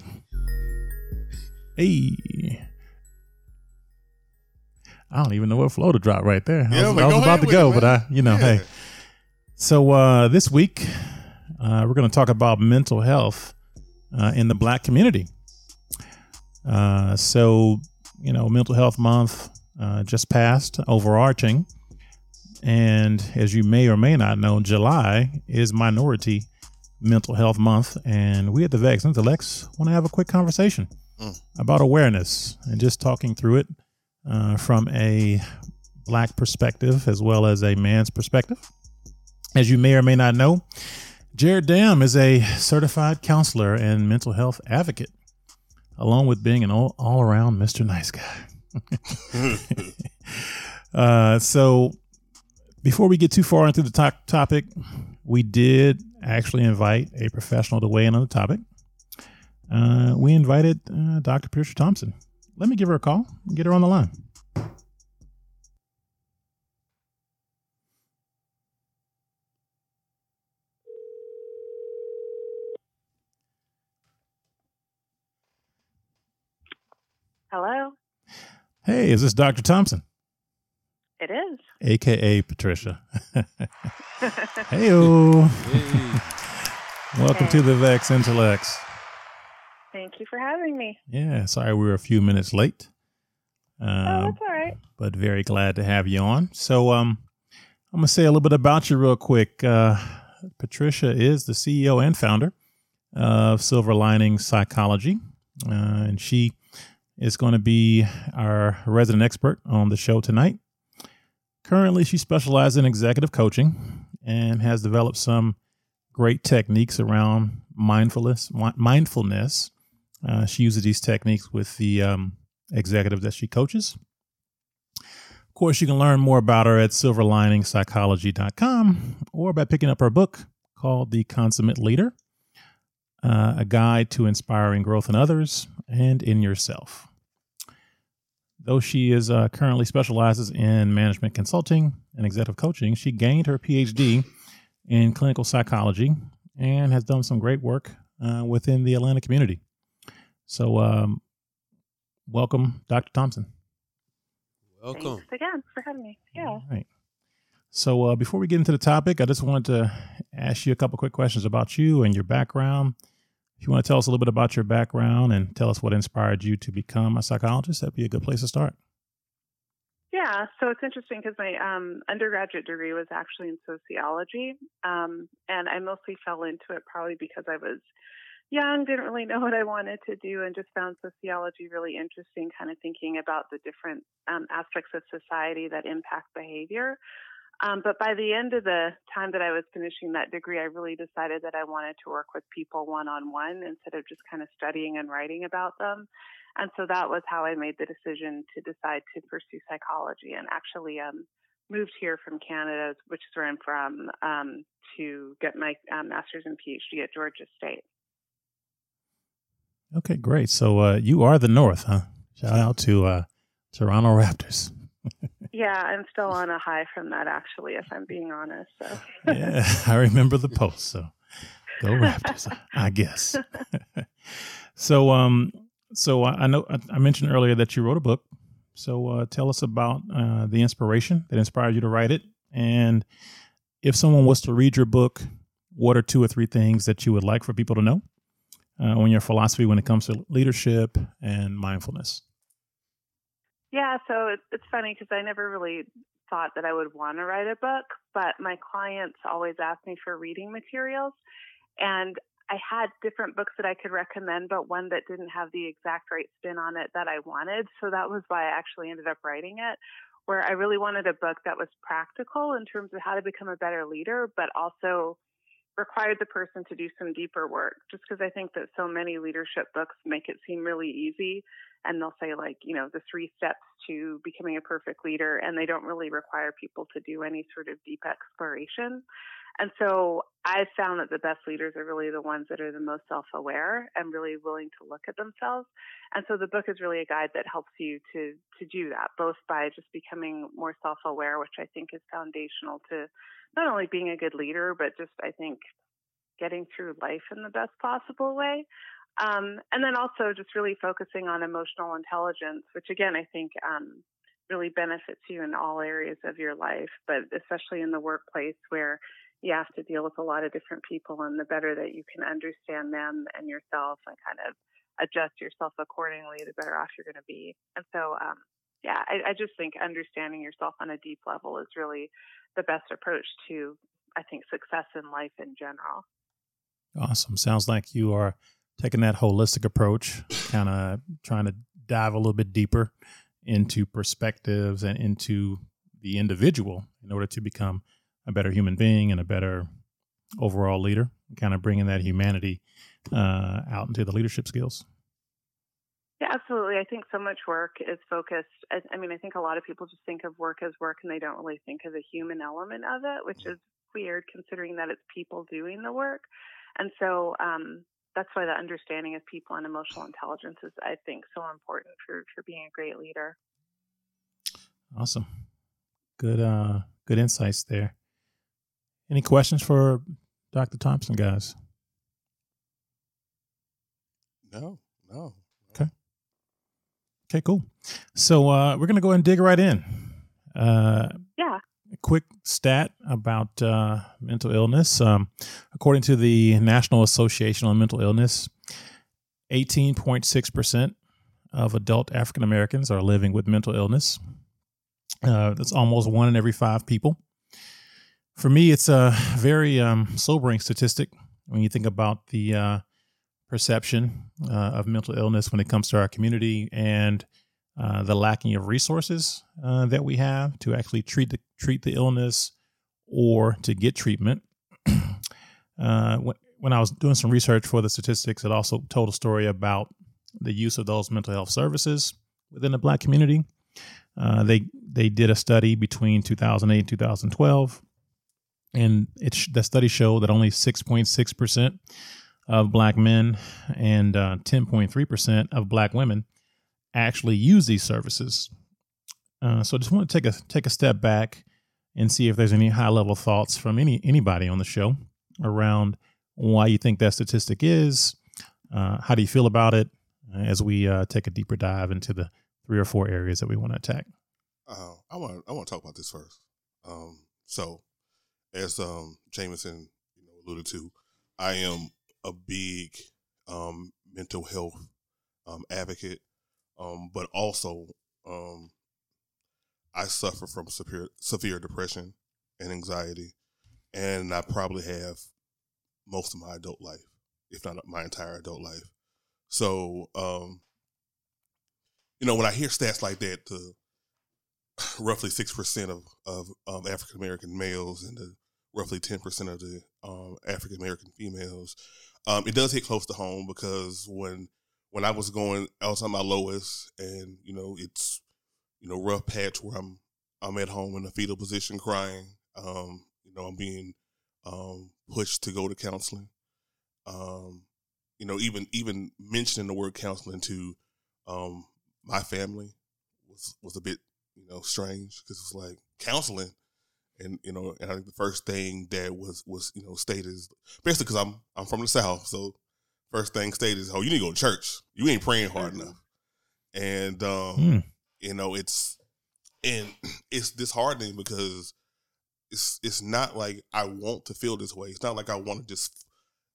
Hey. I don't even know what flow to drop right there. I was, I was about to go, it, but. I, you know, Yeah. hey. So uh, this week, uh, we're going to talk about mental health uh, in the Black community. Uh, so, you know, Mental Health Month uh, just passed, overarching, and as you may or may not know, July is Minority Mental Health Month, and we at the Vexed Intellects want to have a quick conversation Mm. about awareness and just talking through it uh, from a black perspective as well as a man's perspective. As you may or may not know, Jared Dam is a certified counselor and mental health advocate, along with being an all, all around Mr. Nice Guy. uh, so, before we get too far into the to- topic, we did actually invite a professional to weigh in on the topic. Uh, we invited uh, Dr. Patricia Thompson. Let me give her a call and get her on the line. Hello, Hey, is this Dr. Thompson? it is. AKA Patricia. hey Heyo. Welcome to the Vexed Intellects. Thank you for having me. Yeah, sorry we were a few minutes late. oh, Uh, that's all right. but very glad to have you on. So, um, I'm gonna say a little bit about you real quick. Uh, Patricia is the CEO and founder of Silver Lining Psychology, uh, and she is going to be our resident expert on the show tonight. Currently, she specializes in executive coaching and has developed some great techniques around mindfulness. Mindfulness. Uh, she uses these techniques with the um, executives that she coaches. Of course, you can learn more about her at silverliningpsychology.com or by picking up her book called The Consummate Leader uh, A Guide to Inspiring Growth in Others and in Yourself. Though she is uh, currently specializes in management consulting and executive coaching, she gained her PhD in clinical psychology and has done some great work uh, within the Atlanta community. So, um, welcome, Dr. Thompson. Welcome. Thanks again for having me. Yeah. All right. So uh, before we get into the topic, I just wanted to ask you a couple quick questions about you and your background. If you want to tell us a little bit about your background and tell us what inspired you to become a psychologist, that'd be a good place to start. Yeah, so it's interesting because my um, undergraduate degree was actually in sociology, um, and I mostly fell into it probably because I was young, didn't really know what I wanted to do, and just found sociology really interesting, kind of thinking about the different um, aspects of society that impact behavior. Um, but by the end of the time that I was finishing that degree, I really decided that I wanted to work with people one on one instead of just kind of studying and writing about them. And so that was how I made the decision to decide to pursue psychology and actually um, moved here from Canada, which is where I'm from, um, to get my um, master's and PhD at Georgia State. Okay, great. So uh, you are the North, huh? Shout out to uh, Toronto Raptors. Yeah, I'm still on a high from that, actually, if I'm being honest. So. yeah, I remember the post. So go Raptors, I guess. so, um, so I know I- I mentioned earlier that you wrote a book. So uh, tell us about uh, the inspiration that inspired you to write it, and if someone was to read your book, what are two or three things that you would like for people to know uh, on your philosophy when it comes to leadership and mindfulness? Yeah, so it's, funny because I never really thought that I would want to write a book, but my clients always ask me for reading materials. And I had different books that I could recommend, but one that didn't have the exact right spin on it that I wanted. So that was why I actually ended up writing it, where I really wanted a book that was practical in terms of how to become a better leader, but also required the person to do some deeper work. Just because I think that so many leadership books make it seem really easy and they'll say like you know the three steps to becoming a perfect leader and they don't really require people to do any sort of deep exploration and so i've found that the best leaders are really the ones that are the most self-aware and really willing to look at themselves. And so the book is really a guide that helps you to to do that both by just becoming more self-aware which i think is foundational to not only being a good leader but just i think getting through life in the best possible way. Um, and then also just really focusing on emotional intelligence, which again, I think um, really benefits you in all areas of your life, but especially in the workplace where you have to deal with a lot of different people. And the better that you can understand them and yourself and kind of adjust yourself accordingly, the better off you're going to be. And so, um, yeah, I, I just think understanding yourself on a deep level is really the best approach to, I think, success in life in general. Awesome. Sounds like you are taking that holistic approach, kind of trying to dive a little bit deeper into perspectives and into the individual in order to become a better human being and a better overall leader, kind of bringing that humanity uh, out into the leadership skills. Yeah, absolutely. I think so much work is focused. I, I mean, I think a lot of people just think of work as work and they don't really think of the human element of it, which is weird considering that it's people doing the work. And so um, that's why the understanding of people and emotional intelligence is, I think, so important for, for being a great leader. Awesome. Good uh good insights there. Any questions for Dr. Thompson, guys? No, no. Okay, Okay, cool. So uh we're gonna go ahead and dig right in. Uh Yeah. a quick stat about uh, mental illness. Um, according to the National Association on Mental Illness, 18.6% of adult African Americans are living with mental illness. Uh, that's almost one in every five people. For me, it's a very um, sobering statistic when you think about the uh, perception uh, of mental illness when it comes to our community and uh, the lacking of resources uh, that we have to actually treat the treat the illness or to get treatment. Uh, when, when I was doing some research for the statistics, it also told a story about the use of those mental health services within the Black community. Uh, they they did a study between 2008 and 2012, and it sh- the study showed that only 6.6 percent of Black men and 10.3 uh, percent of Black women actually use these services. Uh, so, I just want to take a take a step back and see if there's any high level thoughts from any anybody on the show around why you think that statistic is. Uh, how do you feel about it as we uh, take a deeper dive into the three or four areas that we want to attack? Uh, I want I want to talk about this first. Um, so, as um, Jameson you know, alluded to, I am a big um, mental health um, advocate, um, but also um, I suffer from severe severe depression and anxiety, and I probably have most of my adult life, if not my entire adult life. So, um, you know, when I hear stats like that, the roughly six percent of of um, African American males and the roughly ten percent of the um, African American females, um, it does hit close to home because when when I was going, I was on my lowest, and you know, it's you know rough patch where I'm I'm at home in a fetal position crying. Um, you know, I'm being um, pushed to go to counseling. Um, you know, even even mentioning the word counseling to um, my family was was a bit you know strange because it's like counseling, and you know, and I think the first thing that was was you know stated is basically because I'm I'm from the south, so first thing stated is, oh, you need to go to church. You ain't praying hard mm-hmm. enough, and um, mm. you know, it's and it's disheartening because it's it's not like I want to feel this way. It's not like I want to just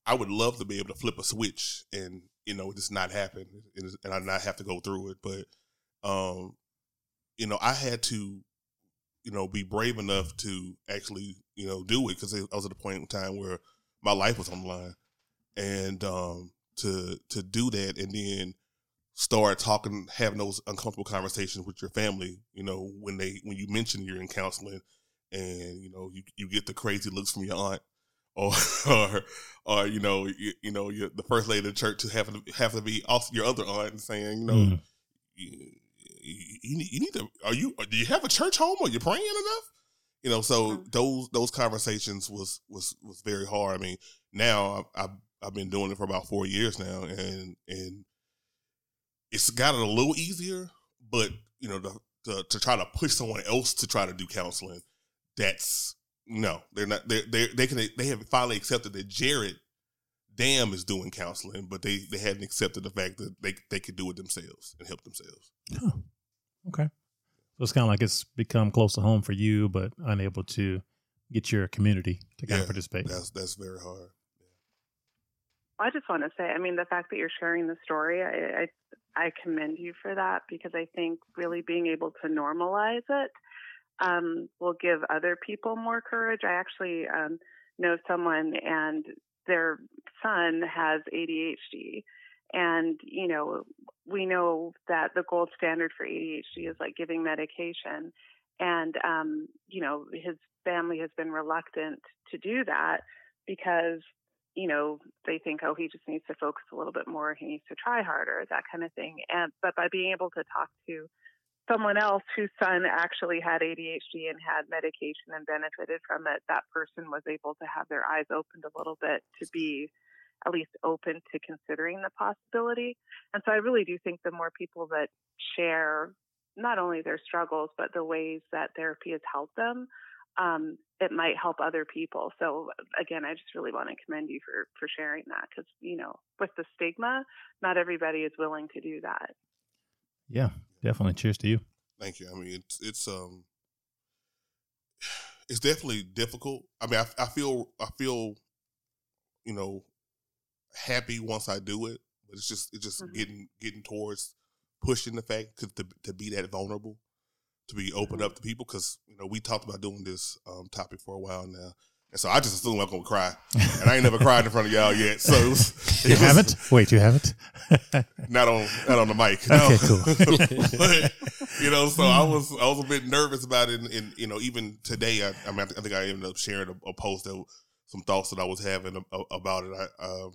I would love to be able to flip a switch and you know just not happen and I not have to go through it. But um, you know, I had to you know be brave enough to actually you know do it because I was at a point in time where my life was on the line, and um, to to do that and then start talking, having those uncomfortable conversations with your family. You know, when they when you mention you're in counseling, and you know you you get the crazy looks from your aunt or or or you know you, you know the first lady of the church to have to have to be off your other aunt and saying you know mm. you, you, need, you need to are you do you have a church home or you praying enough you know so those those conversations was was was very hard i mean now I've, I've, I've been doing it for about four years now and and it's gotten a little easier but you know the, the, to try to push someone else to try to do counseling that's no, they're not. They they they can they have finally accepted that Jared Dam is doing counseling, but they they hadn't accepted the fact that they they could do it themselves and help themselves. Huh. Okay, so it's kind of like it's become close to home for you, but unable to get your community to kind yeah, of participate. That's that's very hard. I just want to say, I mean, the fact that you're sharing the story, I, I I commend you for that because I think really being able to normalize it um, will give other people more courage. I actually um, know someone and their son has ADHD. And, you know, we know that the gold standard for ADHD is like giving medication. And, um, you know, his family has been reluctant to do that because, you know, they think, oh, he just needs to focus a little bit more. He needs to try harder, that kind of thing. And, but by being able to talk to someone else whose son actually had ADHD and had medication and benefited from it, that person was able to have their eyes opened a little bit to be at least open to considering the possibility. And so I really do think the more people that share not only their struggles, but the ways that therapy has helped them, um, it might help other people. So again, I just really want to commend you for for sharing that because you know with the stigma, not everybody is willing to do that. Yeah, definitely. Cheers to you. Thank you. I mean, it's it's um, it's definitely difficult. I mean, I, I feel I feel, you know, happy once I do it, but it's just it's just mm-hmm. getting getting towards pushing the fact to, to to be that vulnerable, to be open up to people. Because you know we talked about doing this um, topic for a while now, and so I just assumed I'm gonna cry, and I ain't never cried in front of y'all yet. So it was, You haven't? Wait, you haven't? not on not on the mic. Okay, cool. but, you know, so I was I was a bit nervous about it, and, and you know, even today, I, I mean, I think I ended up sharing a, a post that some thoughts that I was having about it. I, um,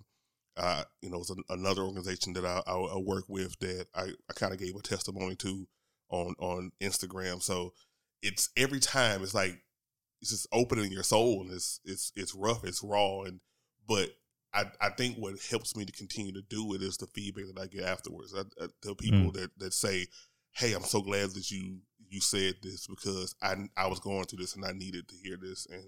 uh, you know, it's an, another organization that I, I, I work with that I, I kind of gave a testimony to on on Instagram. So it's every time it's like it's just opening your soul, and it's it's it's rough, it's raw, and but I, I think what helps me to continue to do it is the feedback that I get afterwards. I, I tell people mm. that, that say, "Hey, I'm so glad that you you said this because I I was going through this and I needed to hear this." And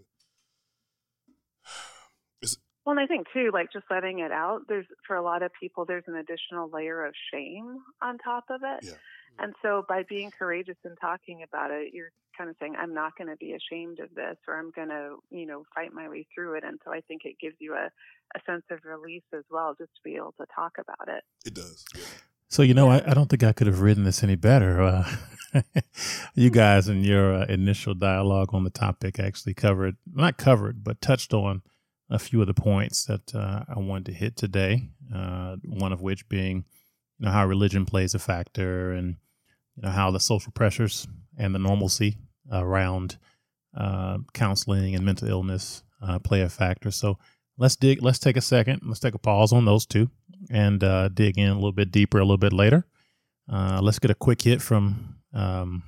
Well, and I think too, like just letting it out, there's for a lot of people, there's an additional layer of shame on top of it. Yeah. And so by being courageous and talking about it, you're kind of saying, I'm not going to be ashamed of this or I'm going to, you know, fight my way through it. And so I think it gives you a, a sense of release as well, just to be able to talk about it. it does. Yeah. So you know, I, I don't think I could have written this any better. Uh, you guys in your uh, initial dialogue on the topic actually covered, not covered, but touched on a few of the points that uh, I wanted to hit today. Uh, one of which being, you know, how religion plays a factor, and you know how the social pressures and the normalcy around uh, counseling and mental illness uh, play a factor. So let's dig. Let's take a second. Let's take a pause on those two and uh, dig in a little bit deeper a little bit later. Uh, let's get a quick hit from um,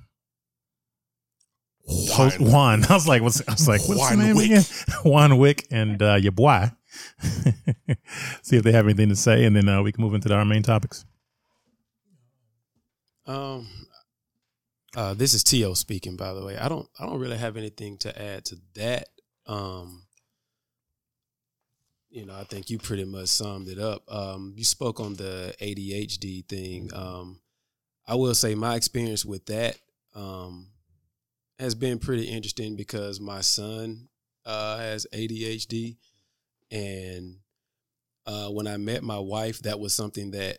Wine. Juan. I was like, what's, I was like, what's Juan the name Wick. again? Juan Wick and uh, your boy. See if they have anything to say, and then uh, we can move into our main topics. Um, uh, this is Tio speaking. By the way, I don't I don't really have anything to add to that. Um, you know, I think you pretty much summed it up. Um, you spoke on the ADHD thing. Um, I will say my experience with that um, has been pretty interesting because my son uh, has ADHD, and uh, when I met my wife, that was something that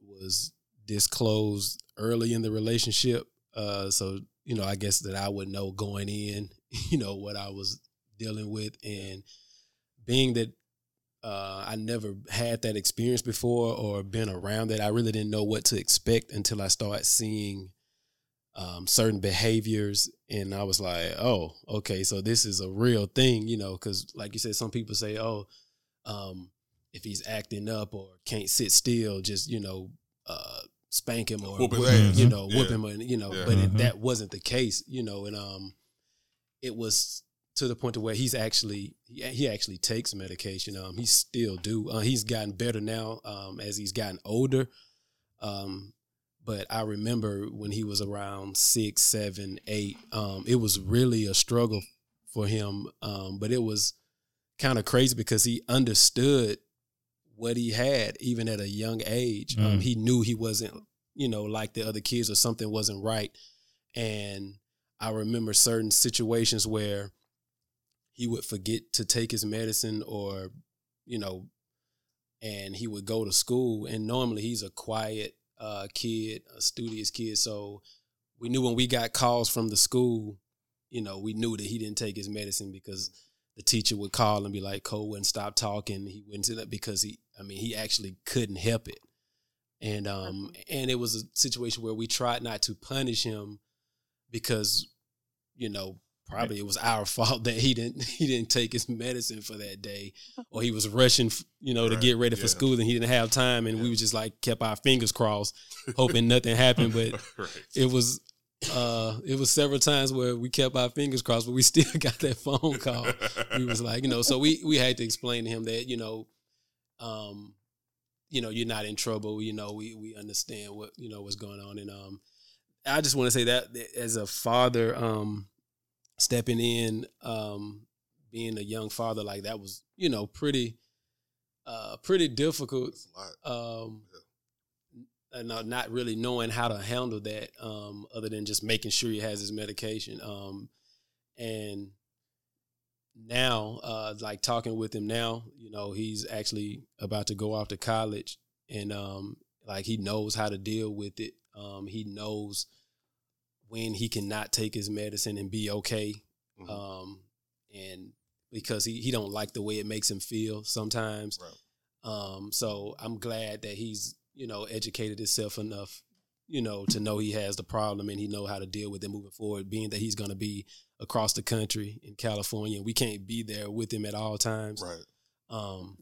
was disclosed early in the relationship. Uh, so you know, I guess that I would know going in, you know, what I was dealing with, and being that uh, I never had that experience before or been around it, I really didn't know what to expect until I started seeing um, certain behaviors, and I was like, oh, okay, so this is a real thing, you know, because like you said, some people say, oh, um, if he's acting up or can't sit still, just you know, uh, spank him or Whoop his whip- ass. you know, Yeah. whip him, and you know, Yeah. but it, Mhm. that wasn't the case, you know, and um, it was to the point to where he's actually he, he actually takes medication. Um, he still do. Uh, he's gotten better now um, as he's gotten older. Um, but I remember when he was around six, seven, eight. Um, it was really a struggle for him. Um, but it was kind of crazy because he understood what he had even at a young age. Um, Mm. he knew he wasn't, you know, like the other kids or something wasn't right. And I remember certain situations where he would forget to take his medicine or, you know, and he would go to school. And normally he's a quiet uh, kid, a studious kid. So we knew when we got calls from the school, you know, we knew that he didn't take his medicine because the teacher would call and be like, Cole wouldn't stop talking. He wouldn't sit up because he, I mean, he actually couldn't help it. And um, and it was a situation where we tried not to punish him because, you know, probably it was our fault that he didn't he didn't take his medicine for that day, or he was rushing, you know, to get ready for yeah. school and he didn't have time, and we Yeah. was just like kept our fingers crossed, hoping nothing happened. But right. it was uh it was several times where we kept our fingers crossed, but we still got that phone call. we was like, you know, so we we had to explain to him that, you know, um, you know, you're not in trouble, you know, we we understand what, you know, what's going on. And um I just want to say that that as a father, um, stepping in, um, being a young father like that was, you know, pretty uh pretty difficult It's a lot. um, and not, not really knowing how to handle that, um, other than just making sure he has his medication. Um, and now, uh, like talking with him now, you know, he's actually about to go off to college, and um, like he knows how to deal with it. Um, he knows when he cannot take his medicine and be okay. Mhm. Um, and because he, he don't like the way it makes him feel sometimes. Right. Um, so I'm glad that he's, you know, educated himself enough, you know, to know he has the problem and he know how to deal with it moving forward, being that he's gonna be across the country in California and we can't be there with him at all times. Right. Um,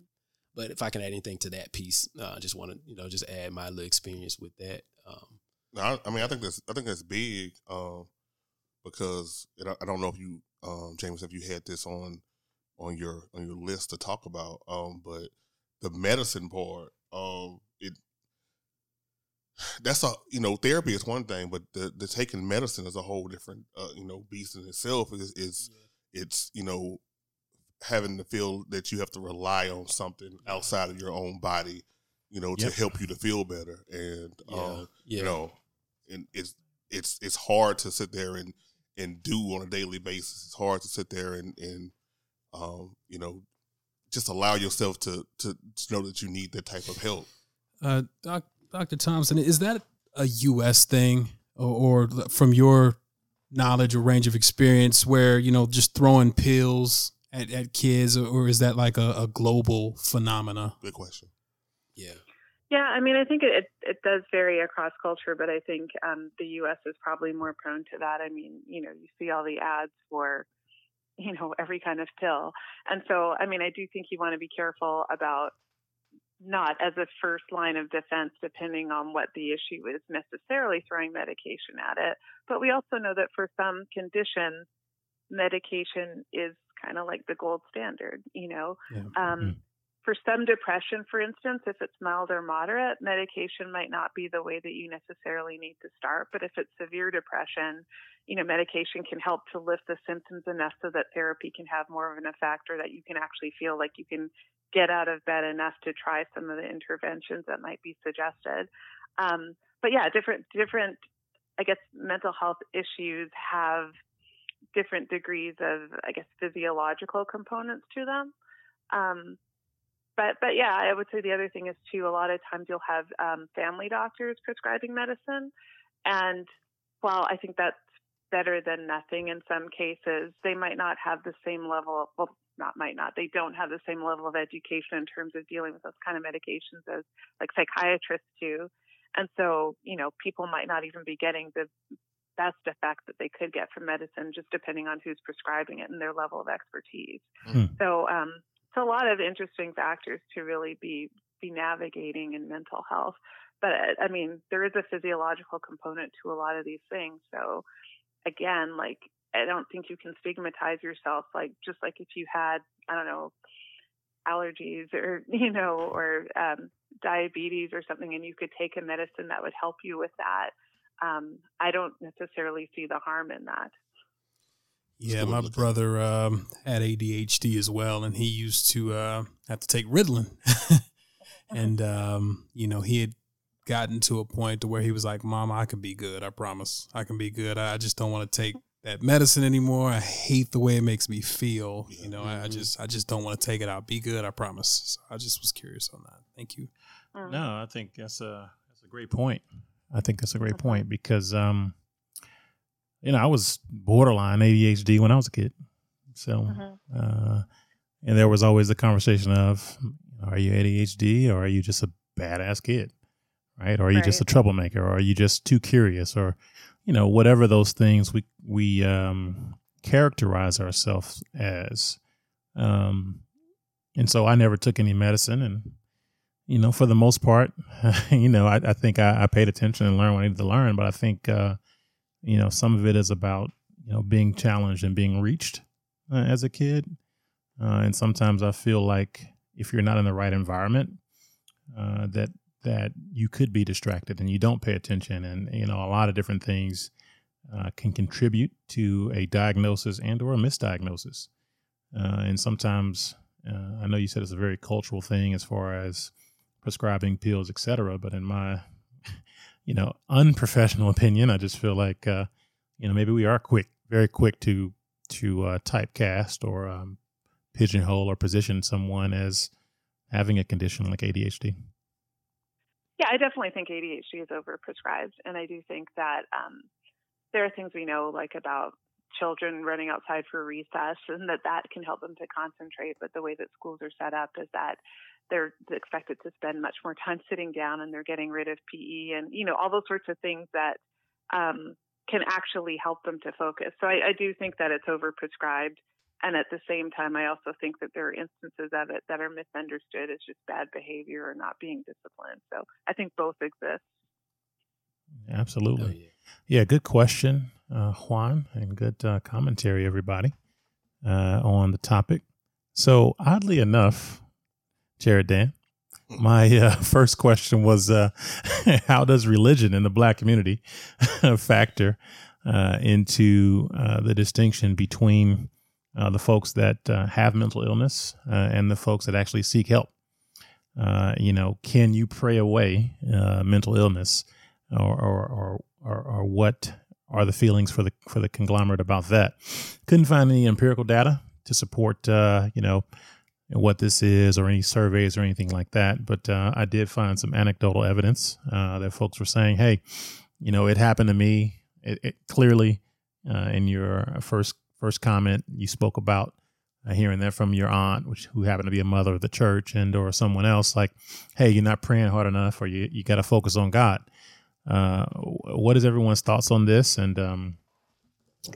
but if I can add anything to that piece, uh, I just want to, you know, just add my little experience with that. Um, I, I mean, I think that's I think that's big um, because and I, don't know if you, um, James, if you had this on on your on your list to talk about, um, but the medicine part, um, it that's a you know therapy is one thing, but the the taking medicine is a whole different uh, you know beast in itself. Is is it's you know having to feel that you have to rely on something outside of your own body, you know, Yep. to help you to feel better, and yeah, um, yeah, you know, and it's it's it's hard to sit there and and do on a daily basis. It's hard to sit there and and um, you know just allow yourself to, to to know that you need that type of help. Uh, Doc, Dr. Thompson, is that a U.S. thing, or, or from your knowledge or range of experience, where you know just throwing pills at, at kids, or, or is that like a, a global phenomena? Good question. Yeah, Yeah, I mean, I think it, it, does vary across culture, but I think um, the U.S. is probably more prone to that. I mean, you know, you see all the ads for, you know, every kind of pill. And so, I mean, I do think you want to be careful about not as a first line of defense, depending on what the issue is, necessarily throwing medication at it. But we also know that for some conditions, medication is kind of like the gold standard, you know. Yeah. Um, Mhm. For some depression, for instance, if it's mild or moderate, medication might not be the way that you necessarily need to start. But if it's severe depression, you know, medication can help to lift the symptoms enough so that therapy can have more of an effect or that you can actually feel like you can get out of bed enough to try some of the interventions that might be suggested. Um, but yeah, different, different, I guess, mental health issues have different degrees of, I guess, physiological components to them. Um, but but yeah, I would say the other thing is too. A lot of times you'll have um, family doctors prescribing medicine, and while I think that's better than nothing in some cases, they might not have the same level. Well, not might not. They don't have the same level of education in terms of dealing with those kind of medications as like psychiatrists do, and so you know people might not even be getting the best effect that they could get from medicine just depending on who's prescribing it and their level of expertise. Hmm. So um, it's a lot of interesting factors to really be be navigating in mental health. But I mean, there is a physiological component to a lot of these things. So again, like I don't think you can stigmatize yourself like just like if you had I don't know allergies or you know or um, diabetes or something, and you could take a medicine that would help you with that. Um, I don't necessarily see the harm in that. Yeah, my brother um, had ADHD as well, and he used to uh, have to take Ritalin. and um, you know, he had gotten to a point to where he was like, "Mom, I can be good. I promise, I can be good. I just don't want to take that medicine anymore. I hate the way it makes me feel. You know, I, I just, I just don't want to take it out. Be good. I promise." So I just was curious on that. Thank you. Mm. No, I think that's a that's a great point. I think that's a great point because um, you know, I was borderline ADHD when I was a kid. So, Mhm. uh, and there was always the conversation of, are you ADHD or are you just a badass kid, right? Or are you just a troublemaker, or are you just too curious, or you know, whatever those things we we um, characterize ourselves as. Um, and so I never took any medicine, and you know, for the most part, you know, I, I think I, I paid attention and learned what I needed to learn. But I think, uh, you know, some of it is about you know being challenged and being reached uh, as a kid, uh, and sometimes I feel like if you're not in the right environment, uh, that that you could be distracted and you don't pay attention, and you know, a lot of different things uh, can contribute to a diagnosis and or a misdiagnosis, uh, and sometimes. Uh, I know you said it's a very cultural thing as far as prescribing pills, etc. But in my, you know, unprofessional opinion, I just feel like, uh, you know, maybe we are quick, very quick to to uh, typecast or um, pigeonhole or position someone as having a condition like ADHD. Yeah, I definitely think ADHD is overprescribed, and I do think that um, there are things we know, like about children running outside for recess, and that that can help them to concentrate. But the way that schools are set up is that they're expected to spend much more time sitting down, and they're getting rid of PE, and you know all those sorts of things that um, can actually help them to focus. So I, I do think that it's overprescribed. And at the same time, I also think that there are instances of it that are misunderstood as just bad behavior or not being disciplined. So I think both exist. Absolutely. Oh, yeah. yeah. good question, uh, Juan, and good uh, commentary, everybody, uh, on the topic. So, oddly enough, Jared Dan, my uh, first question was uh, how does religion in the black community factor uh, into uh, the distinction between uh, the folks that uh, have mental illness and the folks that actually seek help? You know can you pray away mental illness or or, or or what are the feelings for the for the conglomerate about that? Couldn't find any empirical data to support you know what this is or any surveys or anything like that. But uh, I did find some anecdotal evidence uh, that folks were saying, hey, you know, it happened to me. It, it clearly, uh, in your first first comment, you spoke about uh, hearing that from your aunt, which who happened to be a mother of the church, and or someone else, like, hey, you're not praying hard enough, or you you got to focus on God. Uh, what is everyone's thoughts on this, and um,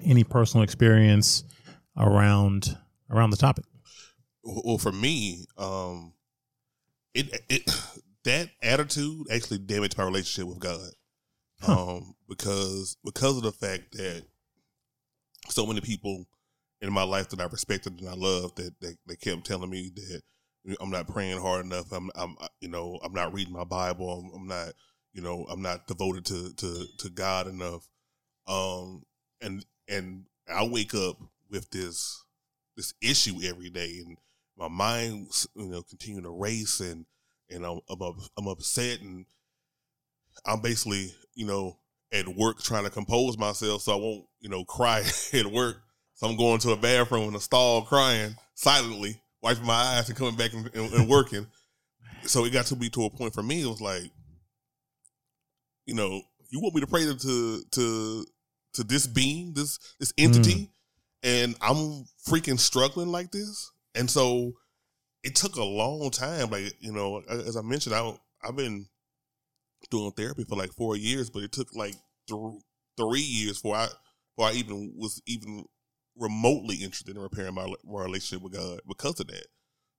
any personal experience around around the topic? Well for me um it it that attitude actually damaged my relationship with god huh. um because because of the fact that so many people in my life that I respected and I loved that they, they kept telling me that I'm not praying hard enough. I'm, I'm, you know, I'm not reading my Bible. I'm, I'm not, you know, I'm not devoted to, to, to God enough. Um, and, and I wake up with this, this issue every day. And my mind, you know, continuing to race and and I'm I'm, I'm upset and I'm basically you know at work trying to compose myself so I won't you know cry at work. So I'm going to a bathroom in a stall crying silently, wiping my eyes and coming back and, and, and working. so it got to be to a point for me. It was like, you know, you want me to pray to to to this being, this this entity, mm. and I'm freaking struggling like this. And so it took a long time. Like, you know, as I mentioned, I, I've been doing therapy for like four years, but it took like th- three years before I, before I even was even remotely interested in repairing my, my relationship with God because of that.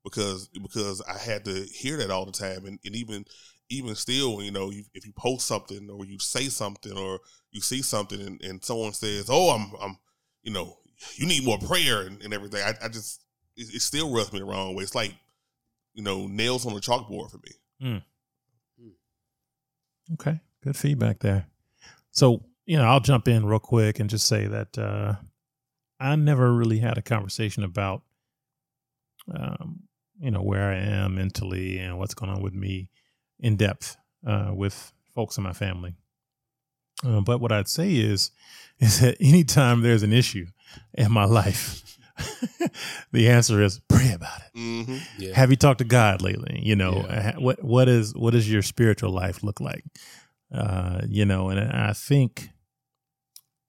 Because because I had to hear that all the time, and, and even even still, you know, if you post something or you say something or you see something, and, and someone says, "Oh, I'm I'm," you know, you need more prayer and, and everything. I, I just it, it, still rubs me the wrong way. It's like you know nails on a chalkboard for me. Mm. Okay, good feedback there. So you know, I'll jump in real quick and just say that uh, I never really had a conversation about, um, you know, where I am mentally and what's going on with me in depth uh, with folks in my family. Uh, but what I'd say is, is that anytime there's an issue in my life, the answer is pray about it. Mm-hmm. Yeah. Have you talked to God lately? You know, yeah. what what is what does your spiritual life look like? Uh, you know, and I think,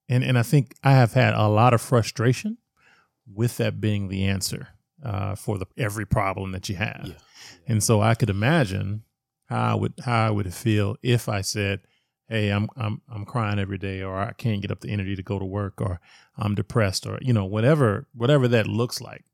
and and I think I have had a lot of frustration with that being the answer uh, for the every problem that you have, yeah. and so I could imagine how I would how I would feel if I said, hey, I'm I'm I'm crying every day, or I can't get up the energy to go to work, or I'm depressed, or you know whatever whatever that looks like.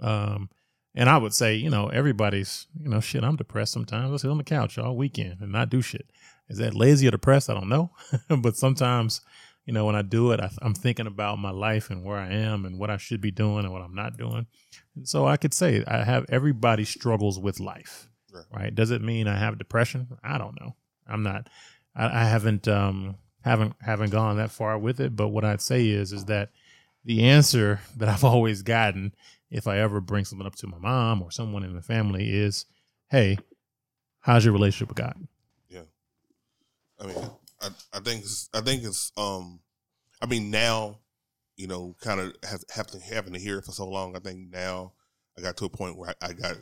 Um, and I would say, you know, everybody's, you know, shit. I'm depressed sometimes. I sit on the couch all weekend and not do shit. Is that lazy or depressed? I don't know, but sometimes, you know, when I do it, I, I'm thinking about my life and where I am and what I should be doing and what I'm not doing. And so I could say I have everybody struggles with life, right? right? Does it mean I have depression? I don't know. I'm not. I, I haven't um, haven't haven't gone that far with it. But what I'd say is is that the answer that I've always gotten, if I ever bring something up to my mom or someone in the family, is, "Hey, how's your relationship with God?" Yeah, I mean, I I think it's, I think it's um, I mean now, you know, kind of have having having to hear it for so long. I think now I got to a point where I, I got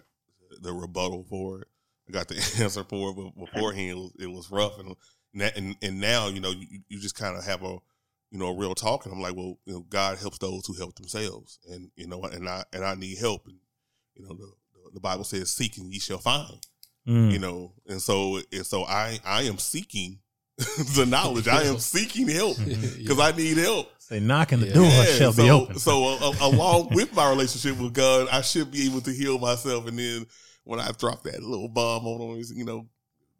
the rebuttal for it. I got the answer for it, but beforehand it was, it was rough, and and and now you know you, you just kind of have a you know a real talk, and I'm like, well, you know, God helps those who help themselves, and you know, and I and I need help, and you know, the the Bible says, "Seek and ye shall find," Mm. you know, and so and so I I am seeking the knowledge, I am seeking help because I need help. Say, knocking the Yeah. door Yeah, shall so, be open. So, uh, uh, along with my relationship with God, I should be able to heal myself. And then when I drop that little bomb on them, you know,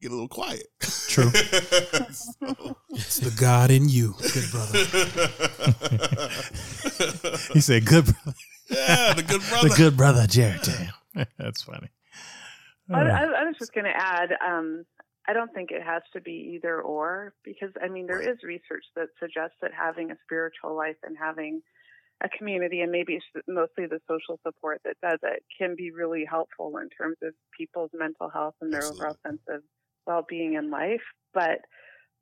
get a little quiet. True. So- It's the God in you, good brother. he said, "Good, brother, yeah, the good brother. the good brother, Jared." Tam. That's funny. I, I, I was just going to add, um, I don't think it has to be either or because I mean there is research that suggests that having a spiritual life and having a community and maybe mostly the social support that does it can be really helpful in terms of people's mental health and their Absolutely. overall sense of well-being in life. But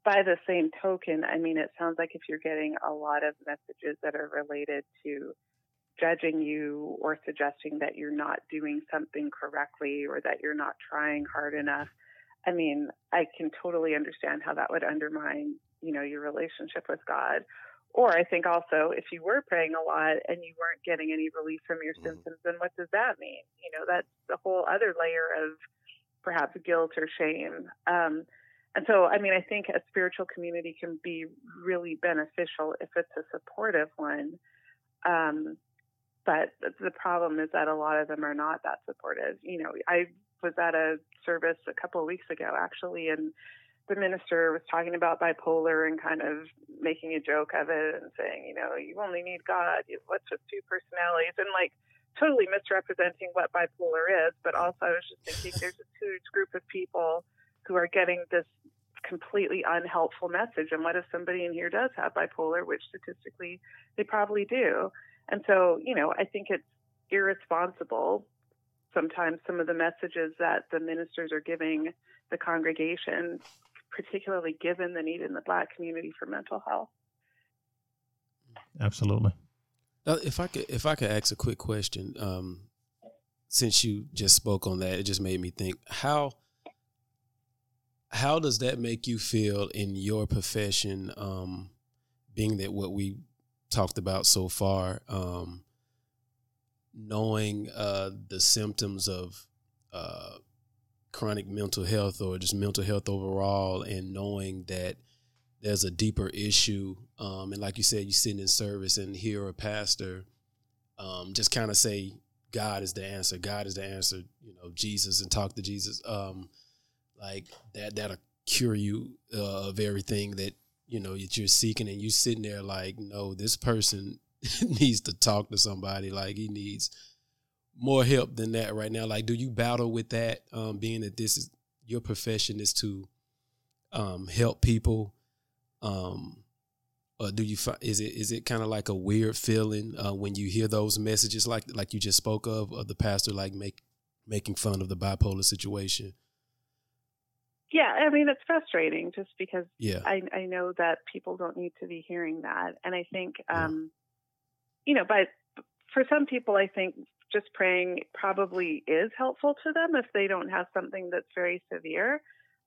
by the same token, I mean it sounds like if you're getting a lot of messages that are related to judging you or suggesting that you're not doing something correctly or that you're not trying hard enough. I mean, I can totally understand how that would undermine, you know, your relationship with God. Or I think also if you were praying a lot and you weren't getting any relief from your Mhm. symptoms, then what does that mean? You know, that's a whole other layer of perhaps guilt or shame. Um, and so, I mean, I think a spiritual community can be really beneficial if it's a supportive one. Um, but the problem is that a lot of them are not that supportive. You know, I was at a service a couple of weeks ago actually, and the minister was talking about bipolar and kind of making a joke of it and saying, you know, you only need God. What's with two personalities? And like totally misrepresenting what bipolar is. But also, I was just thinking there's this huge group of people who are getting this completely unhelpful message. And what if somebody in here does have bipolar, which statistically they probably do? And so, you know, I think it's irresponsible sometimes some of the messages that the ministers are giving the congregation, particularly given the need in the black community for mental health. Absolutely. Now, if I could, if I could ask a quick question, um, since you just spoke on that, it just made me think how how does that make you feel in your profession? Um, being that what we talked about so far, um, knowing uh, the symptoms of uh, chronic mental health or just mental health overall, and knowing that there's a deeper issue. Um, and like you said, you sit in service and hear a pastor um, just kind of say, God is the answer. God is the answer. You know, Jesus and talk to Jesus. Um, like that, that'll cure you uh, of everything that you know that you're seeking, and you sitting there like, no, this person needs to talk to somebody. Like he needs more help than that right now. Like, do you battle with that? Um, being that this is your profession is to um, help people. Um, or do you find is it is it kind of like a weird feeling uh, when you hear those messages like like you just spoke of of the pastor like make making fun of the bipolar situation? Yeah, I mean, it's frustrating just because Yeah, I, I know that people don't need to be hearing that. And I think, Yeah. um, you know, but for some people, I think just praying probably is helpful to them if they don't have something that's very severe.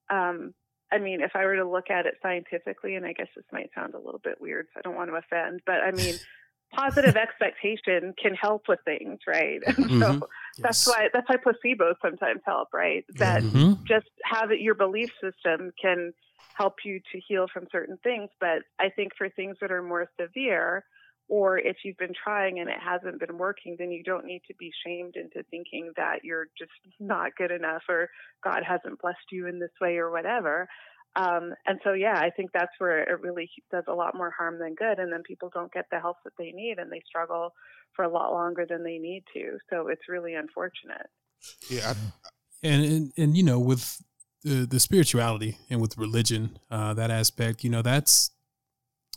Um, I mean, if I were to look at it scientifically, and I guess this might sound a little bit weird, so I don't want to offend, but I mean, positive expectation can help with things, right? And Mhm. so that's why that's why placebos sometimes help, right? That Mhm. just have it, your belief system can help you to heal from certain things. But I think for things that are more severe, or if you've been trying and it hasn't been working, then you don't need to be shamed into thinking that you're just not good enough or God hasn't blessed you in this way or whatever. Um, and so, yeah, I think that's where it really does a lot more harm than good. And then people don't get the help that they need and they struggle for a lot longer than they need to. So it's really unfortunate. yeah, I, and, and and you know with the the spirituality and with religion uh that aspect you know that's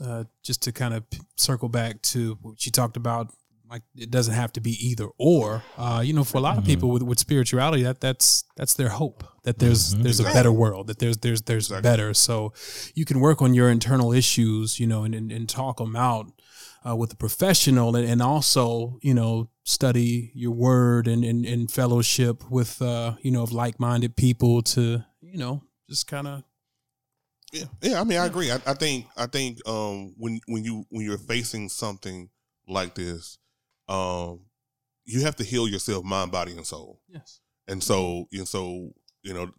uh just to kind of circle back to what you talked about like it doesn't have to be either or. Uh, you know, for a lot of Mm-hmm. people with, with spirituality, that that's that's their hope that there's Mhm. there's a better world, that there's there's there's Exactly. better. So you can work on your internal issues, you know, and and, and talk them out uh, with a professional, and, and also you know study your word and and, and fellowship with uh, you know of like minded people to you know just kind of Yeah, yeah. I mean, I agree. I, I think I think um, when when you when you're facing something like this, um, you have to heal yourself, mind, body, and soul. yes. And so and so you know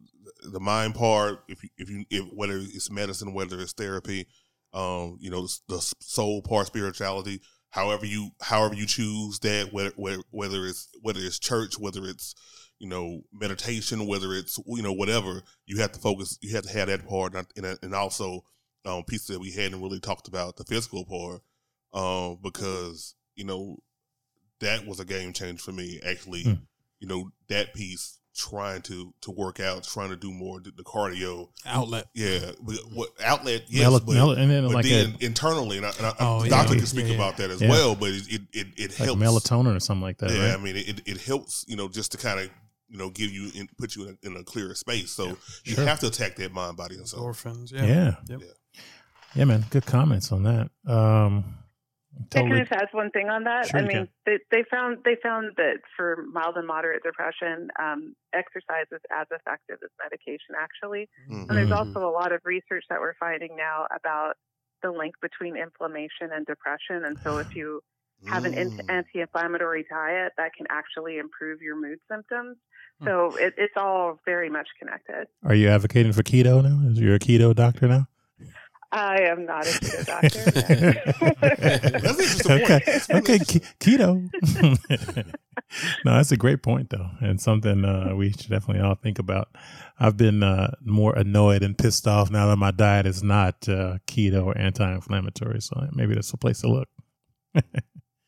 the mind part. If you, if you if, whether it's medicine, whether it's therapy, um, you know the soul part, spirituality. However you however you choose that, whether whether, whether it's whether it's church, whether it's you know meditation, whether it's you know whatever, you have to focus. You have to have that part, and and, and also um, piece that we hadn't really talked about the physical part, um, because you know that was a game changer for me. Actually, Hmm. you know that piece trying to to work out, trying to do more the, the cardio. outlet. Yeah, but what outlet? Yes, Mel- but, mel- and then but like then a, internally, and, I, and I, Oh, the yeah, doctor yeah, can speak yeah, yeah. about that as Yeah. well. But it it it, it like helps. melatonin or something like that, yeah, I mean it, it, it helps. You know, just to kind of you know give you in, put you in a, in a clearer space. So you Sure. have to attack that mind, body, and soul. Endorphins. Yeah. Yeah. Yeah. Yep. man. Good comments on that. Um, I totally. can just add one thing on that. Sure I mean, they, they found they found that for mild and moderate depression, um, exercise is as effective as medication, actually. Mhm. And there's Mhm. also a lot of research that we're finding now about the link between inflammation and depression. And so, if you have an Mm. anti-inflammatory diet, that can actually improve your mood symptoms. Hmm. So it, it's all very much connected. Are you advocating for keto now? Is you a keto doctor now? I am not a keto doctor. That's an interesting point. okay, okay, ke- keto. no, that's a great point though, and something uh, we should definitely all think about. I've been uh, more annoyed and pissed off now that my diet is not uh, keto or anti-inflammatory. So maybe that's a place to look.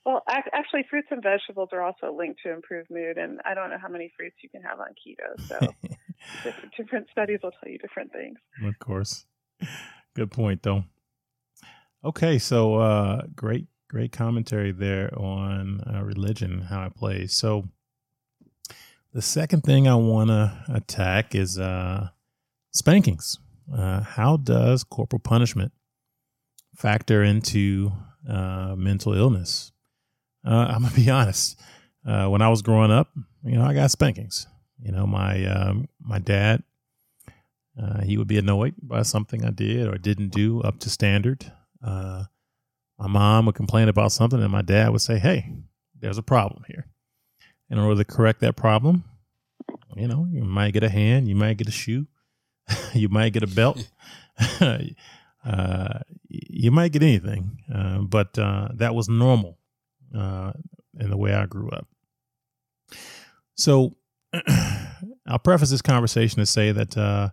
Well, ac- actually, fruits and vegetables are also linked to improved mood, and I don't know how many fruits you can have on keto. So different, different studies will tell you different things. of course. Good point, though. Okay, so uh, great, great commentary there on uh, religion, and how it plays. So the second thing I want to attack is uh, spankings. Uh, how does corporal punishment factor into uh, mental illness? Uh, I'm gonna be honest. Uh, when I was growing up, you know, I got spankings. You know, my um, my dad uh, he would be annoyed by something I did or didn't do up to standard. Uh, my mom would complain about something, and my dad would say, "Hey, there's a problem here." In order to correct that problem, you know, you might get a hand, you might get a shoe, you might get a belt, uh, you might get anything. Uh, but uh, that was normal uh, in the way I grew up. So, I'll preface this conversation to say that uh,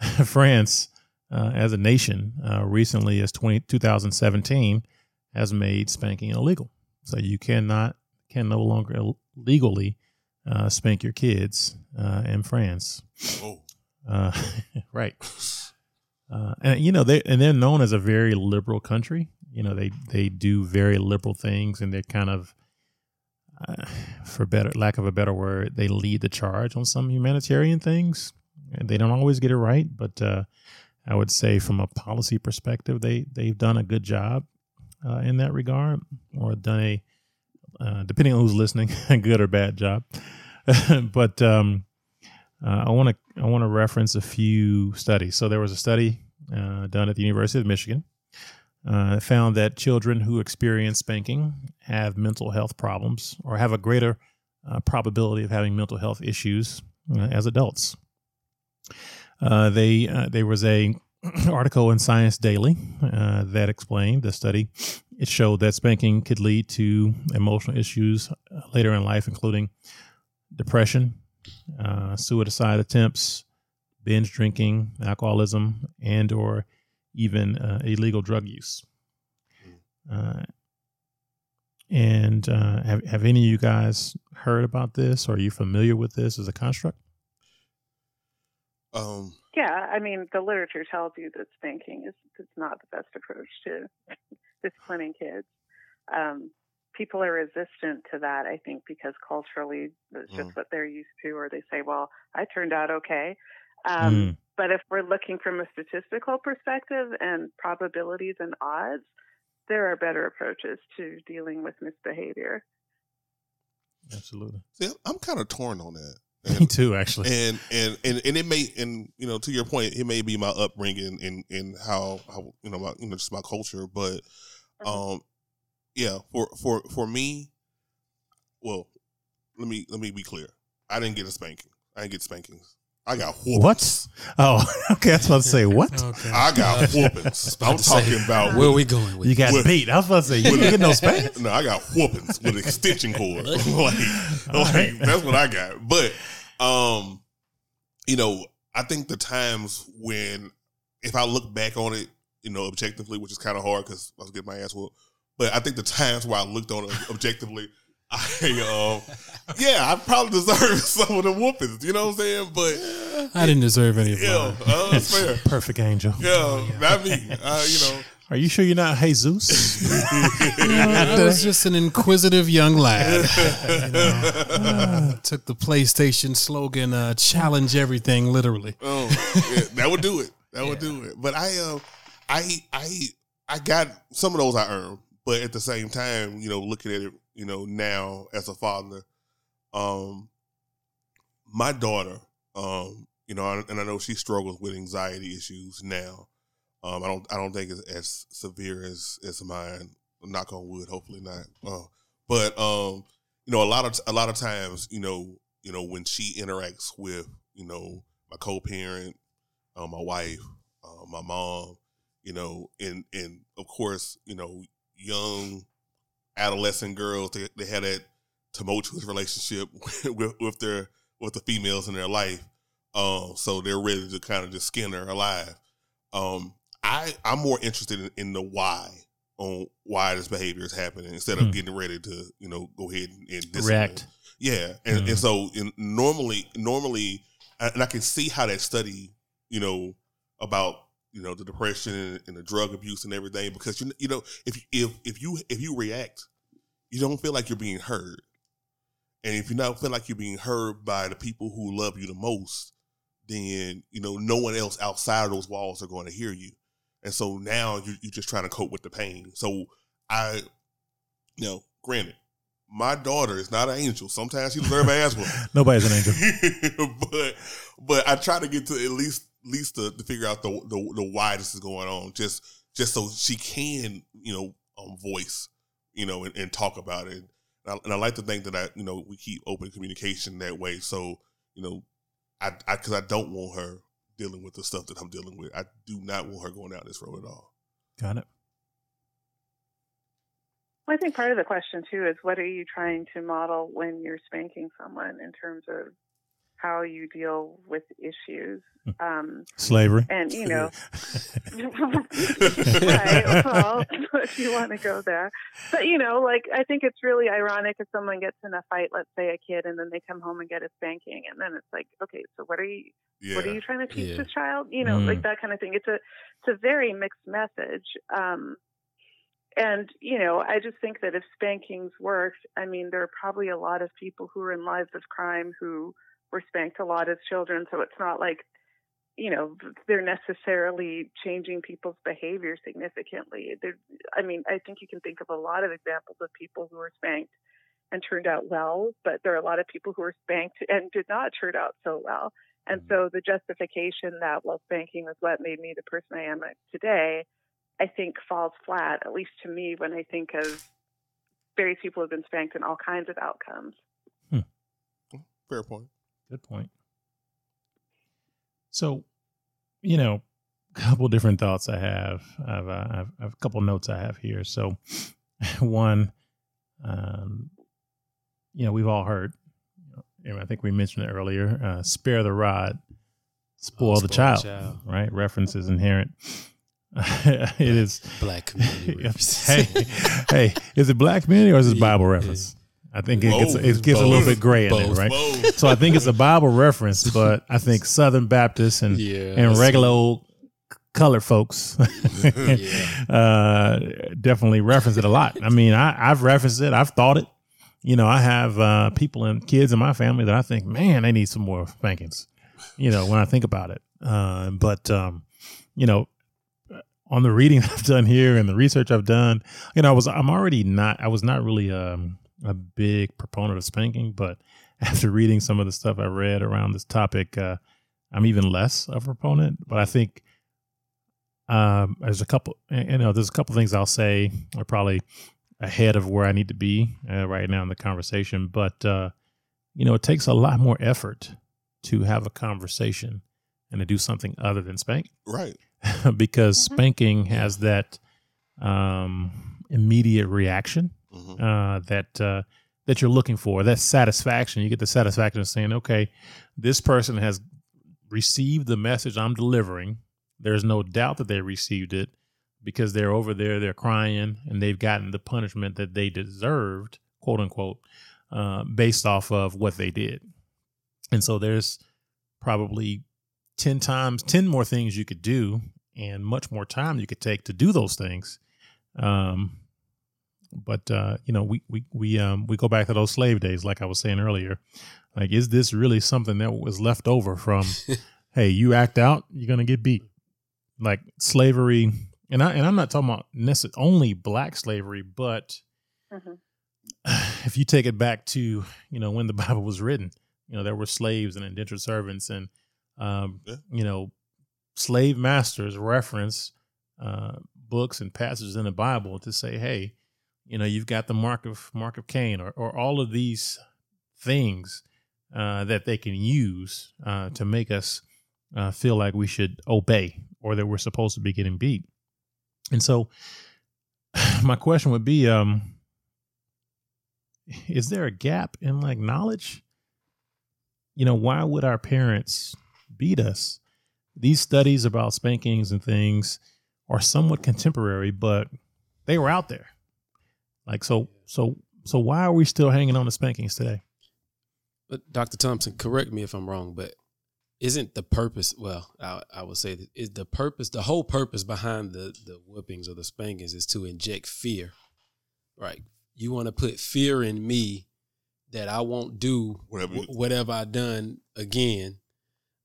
France, uh, as a nation, uh, recently as 20, 2017, has made spanking illegal. So you cannot can no longer Ill- legally uh, spank your kids uh, in France. Oh, Uh, right. Uh, and you know they and they're known as a very liberal country. You know they they do very liberal things, and they're kind of, uh, for better lack of a better word, they lead the charge on some humanitarian things. And they don't always get it right, but uh, I would say from a policy perspective, they they've done a good job uh, in that regard, or done a uh, depending on who's listening, a good or bad job. but um, I want to I want to reference a few studies. So there was a study uh, done at the University of Michigan. Uh, found that children who experience spanking have mental health problems or have a greater uh, probability of having mental health issues uh, as adults. Uh, they uh, there was a article in Science Daily that explained the study. It showed that spanking could lead to emotional issues later in life, including depression, uh, suicide attempts, binge drinking, alcoholism, and or even uh, illegal drug use. Uh, and uh, have have any of you guys heard about this? Or are you familiar with this as a construct? um, Yeah, I mean, the literature tells you that spanking is, is not the best approach to disciplining kids. Um, people are resistant to that. I think because culturally, it's just Mm. what they're used to, or they say, "Well, I turned out okay." Um, Mm. But if we're looking from a statistical perspective and probabilities and odds, there are better approaches to dealing with misbehavior. Absolutely. See, I'm kind of torn on that. Me too, actually. and and and and it may and you know to your point it may be my upbringing and and how how you know my you know just my culture but um yeah for for for me well let me let me be clear i didn't get a spanking i didn't get spankings i got whoopings What? Oh, okay. I was about to say what? Okay. i got whoopings i'm to say, talking about Where are we going with You got With- beat. I was about to say you didn't get no spankings. no i got whoopings with extension cord like, like right. that's what i got but um you know i think the times when if i look back on it you know objectively which is kind of hard because i was getting my ass whooped but i think the times where i looked on it objectively i um yeah i probably deserve some of the whoopings you know what i'm saying but I didn't deserve any of yeah uh, that's fair Perfect angel. yeah not me uh, you know Are you sure you're not Jesus? I was just an inquisitive young lad. You know, uh, took the PlayStation slogan, uh, "Challenge everything," literally. Oh, yeah, that would do it. That would do it. But I, uh, I, I, I got some of those I earned, but at the same time, you know, looking at it, you know, now as a father, um, my daughter, um, you know, and I know she struggles with anxiety issues now. Um, I don't, I don't think it's as severe as as mine. Knock on wood, hopefully not. Uh, but um, you know, a lot of a lot of times, you know, you know, when she interacts with, you know, my co-parent, uh, my wife, uh, my mom, you know, and and of course, you know, young adolescent girls they, they had that tumultuous relationship with, with their with the females in their life. Um, so they're ready to kind of just skin her alive. Um, I I'm more interested in, in the why on why this behavior is happening instead of Hmm. getting ready to you know go ahead and, and. React. Yeah, and, and so in, normally, normally, and I can see how that study, you know, about you know the depression and, and the drug abuse and everything, because you you know if if if you if you react, you don't feel like you're being heard, and if you don't feel like you're being heard by the people who love you the most, then you know no one else outside of those walls are going to hear you, and so now you you're just trying to cope with the pain. So I, you know, granted my daughter is not an angel. Sometimes she deserves an ass. Nobody's an angel. but but I try to get to at least least to, to figure out the, the the why this is going on. Just just so she can you know um, voice you know and, and talk about it. And I, and I like to think that I you know we keep open communication that way. So you know I I because I don't want her dealing with the stuff that I'm dealing with. I do not want her going down this road at all. Got it. Well, I think part of the question too is what are you trying to model when you're spanking someone in terms of how you deal with issues. Um, Slavery. and you know, right? Well, if you want to go there, but you know, like I think it's really ironic if someone gets in a fight, let's say a kid, and then they come home and get a spanking, and then it's like, okay, so what are you? Yeah. What are you trying to teach Yeah. this child? You know, Mm. like that kind of thing. It's a it's a very mixed message. Um, and you know, I just think that if spankings worked, I mean, there are probably a lot of people who are in lives of crime who were spanked a lot as children. So it's not like, you know, they're necessarily changing people's behavior significantly. They're, I mean, I think you can think of a lot of examples of people who were spanked and turned out well, but there are a lot of people who were spanked and did not turn out so well. And mm-hmm. so the justification that, well, spanking was what made me the person I am uh, today, I think falls flat, at least to me, when I think of various people who have been spanked in all kinds of outcomes. Hmm. Fair point. Good point. So, you know, a couple different thoughts I have. I've, uh, I've, I've a couple notes I have here. So, one, um, you know, we've all heard. You know, I think we mentioned it earlier. Uh, spare the rod, spoil, Oh, the, child, the child. Right? Reference is inherent. it is. Black community hey, hey, is it black community or is it Bible reference? I think it gets it gets a little bit gray in there, right? Both. So I think it's a Bible reference, but I think Southern Baptists and Yeah, and regular old colored folks uh, definitely reference it a lot. I mean, I, I've referenced it. I've thought it. You know, I have uh, people and kids in my family that I think, man, they need some more spankings. You know, when I think about it. Uh, but um, you know, on the reading I've done here and the research I've done, you know, I was I'm already not I was not really um, a big proponent of spanking, but after reading some of the stuff I read around this topic, uh, I'm even less of a proponent. But I think um, there's a couple, you know, there's a couple things I'll say are probably ahead of where I need to be uh, right now in the conversation. But uh, you know, it takes a lot more effort to have a conversation and to do something other than spank, Right. because Mhm. spanking has that um, immediate reaction Mhm. uh, that uh, that you're looking for. That satisfaction. You get the satisfaction of saying, "Okay, this person has received the message I'm delivering. There's no doubt that they received it because they're over there, they're crying, and they've gotten the punishment that they deserved, quote unquote, uh, based off of what they did. And so there's probably 10 times 10 more things you could do and much more time you could take to do those things um but uh you know we we we um we go back to those slave days like i was saying earlier like is this really something that was left over from hey you act out you're gonna get beat like slavery and i and i'm not talking about necessarily only black slavery but Mhm. if you take it back to you know when the bible was written you know there were slaves and indentured servants and um Yeah. you know slave masters reference uh books and passages in the bible to say hey you know you've got the mark of mark of cain or, or all of these things uh that they can use uh to make us uh, feel like we should obey or that we're supposed to be getting beat. And so my question would be um is there a gap in like knowledge? You know why would our parents beat us? These studies about spankings and things are somewhat contemporary but they were out there like so so so why are we still hanging on to spankings today But Dr. Thompson, correct me if I'm wrong, but isn't the purpose? Well, I, I would say that is the purpose, the whole purpose behind the the whippings or the spankings is to inject fear, right? You want to put fear in me that I won't do Whatever. wh- whatever I done again.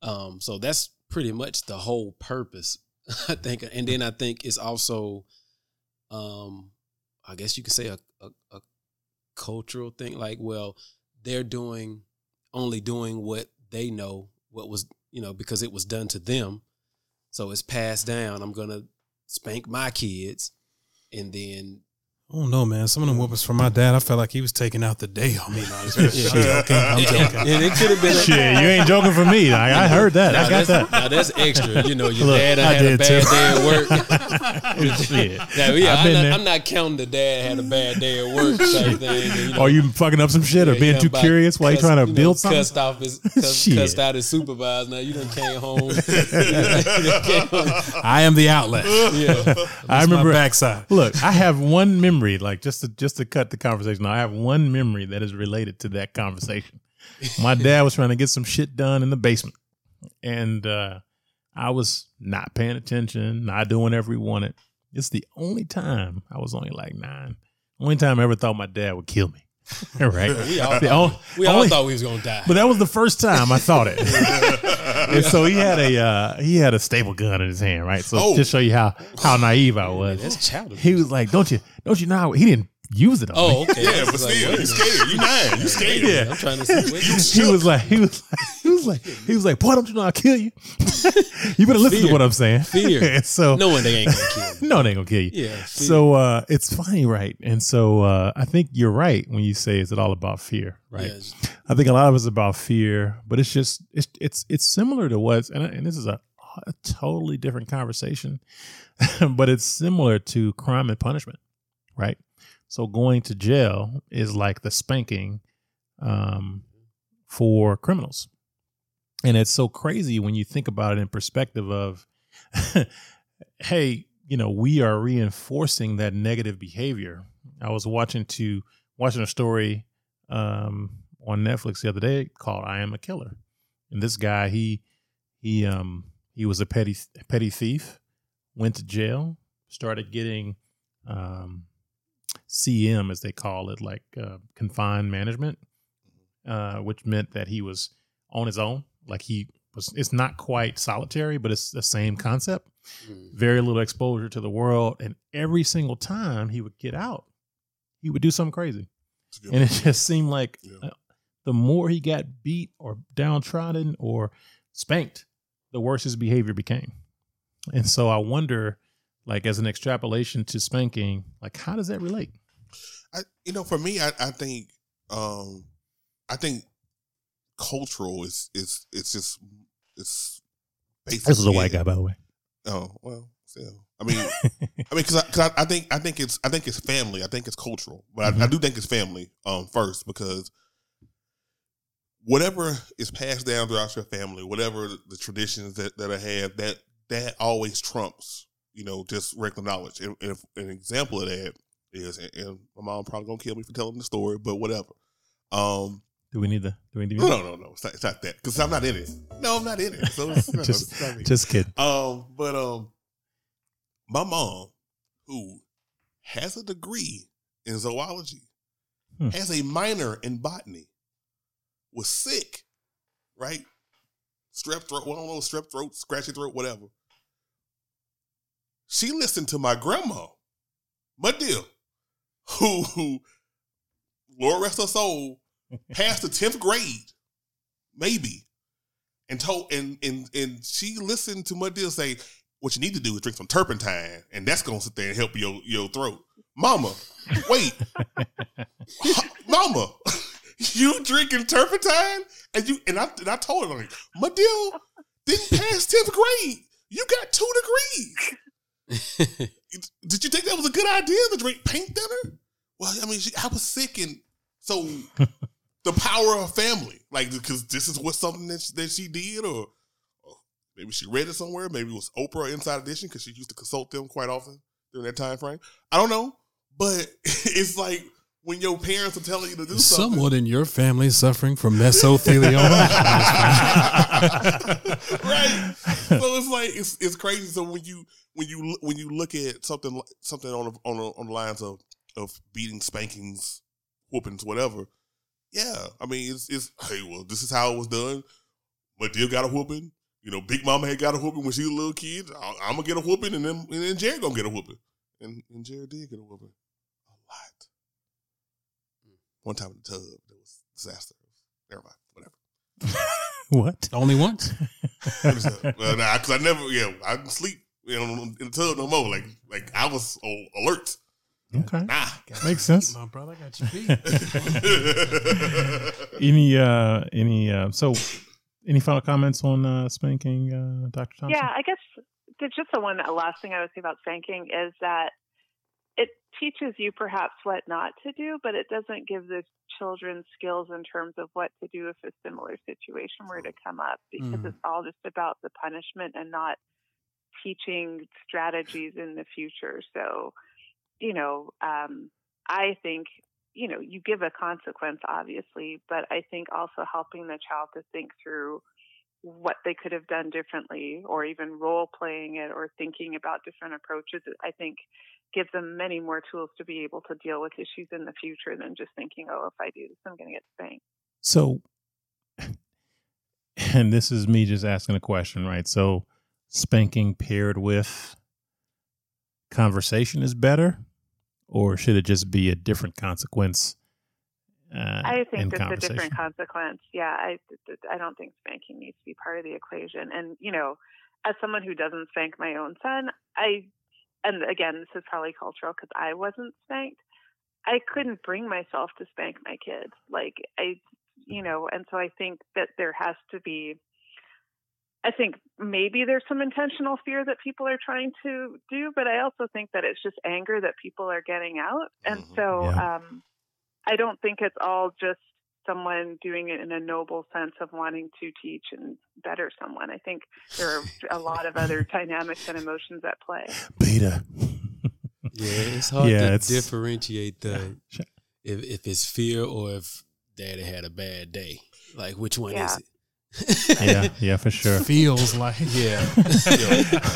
Um, so that's pretty much the whole purpose, I think. And then I think it's also, um, I guess you could say a, a, a cultural thing. Like, well, they're doing only doing what they know, what was you know because it was done to them, so it's passed down. I'm gonna spank my kids, and then don't know, man. Some of them whoopings from my dad, I felt like he was taking out the day on me. No, I'm Yeah. joking. I'm joking. and it could have been. A, shit you ain't joking for me I, I heard that Now i got that's, that Now that's extra. You know, your Look, dad I had a bad too. day at work. shit Now, yeah, I've I'm not. I'm not counting the dad had a bad day at work type thing. and, you know, Are you fucking up some shit or yeah, being you too curious while you're cussed- trying to you know, build something? Cussed off his cussed, cussed out his supervisor. Now you done came home. I am the outlet. yeah. I It's remember my backside. Look, I have one memory, like just to just to cut the conversation. I have one memory that is related to that conversation. My dad was trying to get some shit done in the basement, and uh, I was not paying attention, not doing whatever he wanted. It's the only time I was only like nine. Only time I ever thought my dad would kill me. right? We all, The on- we all only- thought we was gonna die. but that was the first time I thought it. and so he had a uh, he had a staple gun in his hand, right? So Oh. just show you how how naive I was. That's He was like, "Don't you don't you know how he didn't use it on Oh, okay. Yeah, but was like, still, you a scared. You nine. You scared. Yeah. I'm trying to see. Wait, You he was like, he was like, he was like, he was like, boy, don't you know I'll kill you? you better listen to what I'm saying. Fear. And so knowing they ain't gonna kill You. no, they ain't gonna kill you. Yeah. fear. So uh, it's funny, right? And so uh, I think you're right when you say, "Is it all about fear?" Right? Yeah, I think a lot of it's about fear, but it's just it's it's it's similar to what's and, and this is a, a totally different conversation, but it's similar to crime and punishment, right? So going to jail is like the spanking um, for criminals, and it's so crazy when you think about it in perspective of, hey, you know, we are reinforcing that negative behavior. I was watching to watching a story um, on Netflix the other day called "I Am a Killer," and this guy he he um he was a petty petty thief, went to jail, started getting um, CM, as they call it, like uh, confined management, uh, which meant that he was on his own. Like he was, it's not quite solitary, but it's the same concept. Mm. Very little exposure to the world. And every single time he would get out, he would do something crazy. And it just seemed like Yeah. uh, the more he got beat or downtrodden or spanked, the worse his behavior became. And so I wonder, like, as an extrapolation to spanking, like, how does that relate? I, you know, for me, I, I think, um, I think cultural is is it's just it's basically. This is a white guy, by the way. Oh well, still. I mean, I mean, because I, 'cause I, I think I think it's I think it's family. I think it's cultural, but I, I Mhm. do think it's family um, first because whatever is passed down throughout your family, whatever the, traditions that that I have, that that always trumps you know just regular knowledge. And, and if, an example of that is, and, and my mom probably gonna kill me for telling the story, but whatever. Um, Do we need to? Do we need no, no, no, no, it's not, it's not that because I'm not in it. No, I'm not in it. So it's, no, Just- it's not me. Just kidding. Um, but um, my mom, who has a degree in zoology, Hmm. has a minor in botany, was sick, right? Strep throat, well, I don't know, strep throat, scratchy throat, whatever. She listened to my grandma, my dear, who, who, Lord rest her soul, passed the tenth grade, maybe, and told and and and she listened to my deal say, "What you need to do is drink some turpentine, and that's gonna sit there and help your your throat." Mama, wait, Mama, you drinking turpentine, and you and I and I told her like, my deal didn't pass tenth grade. You got two degrees. Did you think that was a good idea to drink paint thinner? Well, I mean, she, I was sick, and so the power of family, like because this is what something that she, that she did, or, or maybe she read it somewhere. Maybe it was Oprah Inside Edition because she used to consult them quite often during that time frame. I don't know, but it's like when your parents are telling you to do something. someone in your family suffering from mesothelioma? right. So it's like it's it's crazy. So when you when you when you look at something something on the, on the, on the lines of of beating, spankings, whoopings, whatever. Yeah, I mean it's it's hey, well, this is how it was done. But Madea got a whooping. You know, Big Mama had got a whooping when she was a little kid. I, I'm gonna get a whooping, and then and then Jared gonna get a whooping, and and Jared did get a whooping a. One time in the tub, there was disaster. Never mind, whatever. What? Only once? well, nah, because I never, yeah, I didn't sleep you know, in the tub no more. Like, like I was oh, alert. Okay. Nah. Makes sense. My brother got you beat. Any uh any uh so any final comments on uh spanking uh Dr. Thompson? Yeah, I guess just the one last thing I would say about spanking is that it teaches you perhaps what not to do, but it doesn't give the children skills in terms of what to do if a similar situation were to come up because Mhm. it's all just about the punishment and not teaching strategies in the future. So, you know, um, I think you know you give a consequence obviously but i think also helping the child to think through what they could have done differently or even role playing it or thinking about different approaches i think gives them many more tools to be able to deal with issues in the future than just thinking oh if i do this i'm going to get spanked So and this is me just asking a question, right? So spanking paired with conversation is better or should it just be a different consequence? Uh, I think it's a different consequence. Yeah, I I don't think spanking needs to be part of the equation. And you know, as someone who doesn't spank my own son, I and again, this is probably cultural because I wasn't spanked. I couldn't bring myself to spank my kids. Like I, you know, and so I think that there has to be. I think maybe there's some intentional fear that people are trying to do, but I also think that it's just anger that people are getting out. And Mhm. so Yeah. um, I don't think it's all just someone doing it in a noble sense of wanting to teach and better someone. I think there are a lot of other dynamics and emotions at play. Beta. Yeah, it's hard Yeah, to it's- differentiate the Sure. if if it's fear or if daddy had a bad day. Like which one is it? yeah, yeah, for sure. Feels like Yeah.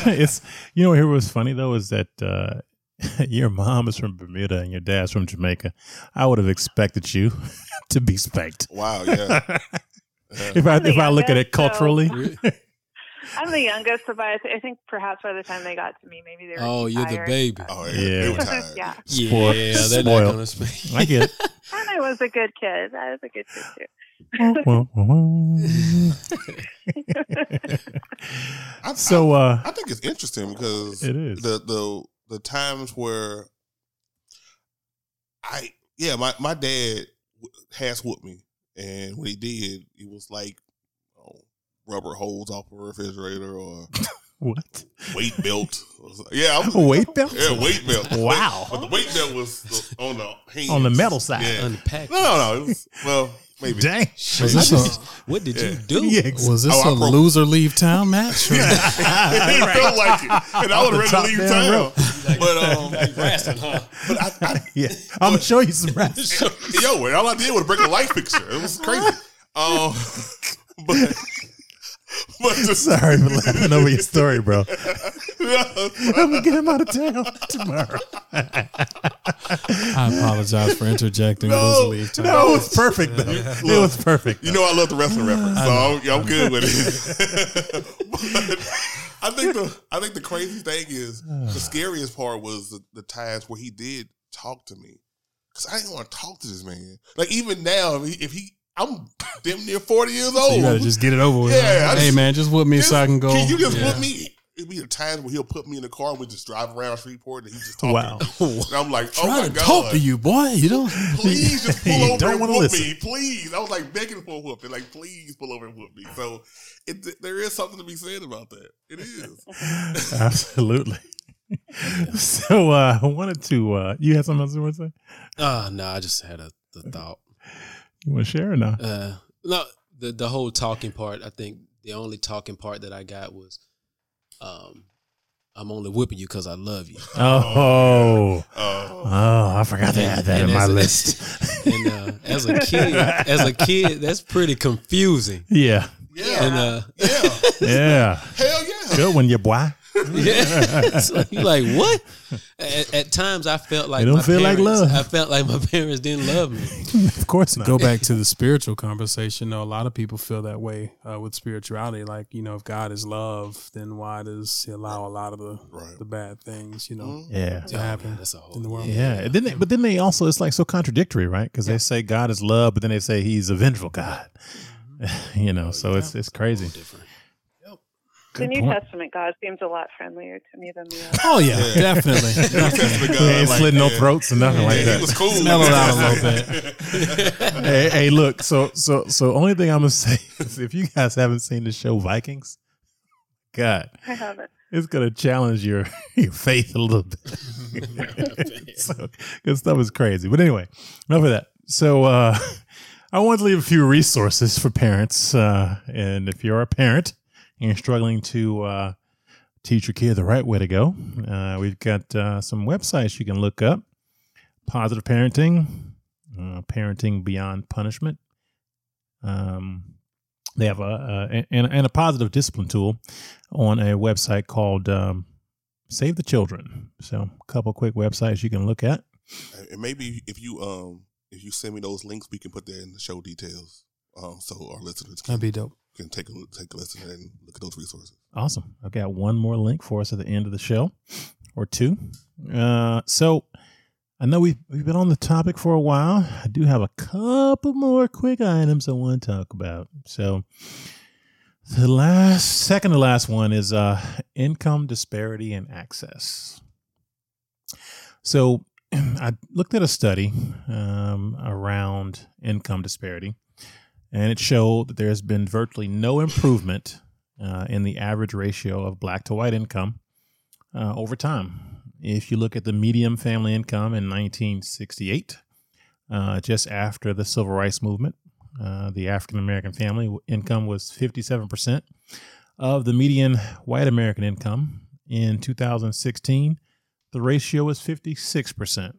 it's you know here was funny though is that uh, your mom is from Bermuda and your dad's from Jamaica. I would have expected you to be spanked. Wow, yeah. If I if I look at it youngest, so- culturally, I'm the youngest, so by, I think perhaps by the time they got to me, maybe they were. Oh, too you're the baby. Oh, yeah. Yeah. They were tired. yeah, Spoiled. Yeah, they're Spoiled. not gonna speak. I get it. and I was a good kid. I was a good kid too. Well, well, well. I, so uh, I think it's interesting because It is. the the the times where I yeah my my dad has whooped me and when he did it was like oh, rubber holes off a refrigerator or what? weight belt yeah I was, weight belt? yeah weight belt Wow. but the weight belt was uh, on the hands. On the metal side. yeah Unpack. no no no it was, well maybe Dang. Was this a, What did Yeah. you do? Yeah, was this Oh, I a broke- loser leave town match? or- it felt like it and I Off would the have top rather leave town rope. but um but I, I yeah, I'm gonna show you some rats. Yo, and all I did was break a light fixture. It was crazy. Um, but but the, Sorry for laughing over your story, bro. Yeah, I'm gonna get him out of town tomorrow. I apologize for interjecting. No, loser leave town. No, it was perfect though. It was perfect. you know I love the wrestling reference, so I'm, I'm good with it. but I think the I think the crazy thing is the scariest part was the, the times where he did talk to me because I didn't want to talk to this man. Like even now, if he, if he I'm damn near forty years old. So you gotta just get it over with. Yeah, I hey just- man, just whoop me so I can go. Can you just Yeah. put me? It'd be a time where he'll put me in the car and we just drive around Shreveport and he's just talking. Wow. And I'm like, oh Trying my to god, talk to you, boy. You don't. Please just pull You over don't and wanna whoop listen. me, please. I was like begging for a whooping, like please pull over and whoop me. So it, there is something to be said about that. It is. Absolutely. so uh, I wanted to. Uh, you had something else you want to say? Ah, no, I just had a the thought. You want to share or not? Uh, no, the the whole talking part. I think the only talking part that I got was, um, I'm only whipping you because I love you. Oh, Oh, oh, I forgot to add that And in my a- list. And uh, as a kid, as a kid, that's pretty confusing. yeah, yeah, And uh, yeah, yeah. hell yeah. Good one, you boy. Yeah, so you like what? At, at times, I felt like It don't my feel like love. I felt like my parents didn't love me. of course not. Go back to the spiritual conversation. Though a lot of people feel that way uh, with spirituality. Like you know, if God is love, then why does He allow a lot of the Right. the bad things? You know, Mhm. Yeah. to happen That's a whole in the world. Yeah, and then they, but then they also it's like so contradictory, right? Because they say God is love, but then they say He's a vengeful God. you know, so it's it's crazy. different. The New point. Testament God seems a lot friendlier to me than the Old. Oh yeah, Yeah. definitely. New Testament He God, ain't like, slit no yeah. throats or nothing like that. he was cool. Mellow with out a that. little hey, hey, look. So, so, so, only thing I'm gonna say is, if you guys haven't seen the show Vikings, God, I haven't. it's gonna challenge your your faith a little bit. so, good stuff is crazy. But anyway, enough of that. So, uh, I want to leave a few resources for parents, uh, and if you're a parent and you're struggling to uh, teach your kid the right way to go, uh, we've got uh, some websites you can look up. Positive parenting, uh, parenting beyond punishment. Um, they have a, a and, and a positive discipline tool on a website called um, Save the Children. So, a couple quick websites you can look at. And maybe if you um if you send me those links, we can put that in the show details. Um, so our listeners can, That'd be dope. Can take a take a listen and look at those resources. Awesome. I've got one more link for us at the end of the show, or two. Uh, so I know we've we've been on the topic for a while. I do have a couple more quick items I want to talk about. So the last, second to last one is uh, income disparity and access. So I looked at a study um, around income disparity, and it showed that there has been virtually no improvement uh, in the average ratio of black to white income uh, over time. If you look at the median family income in 1968, uh, just after the civil rights movement, uh, the African American family income was 57% of the median white American income. In 2016, the ratio was 56%.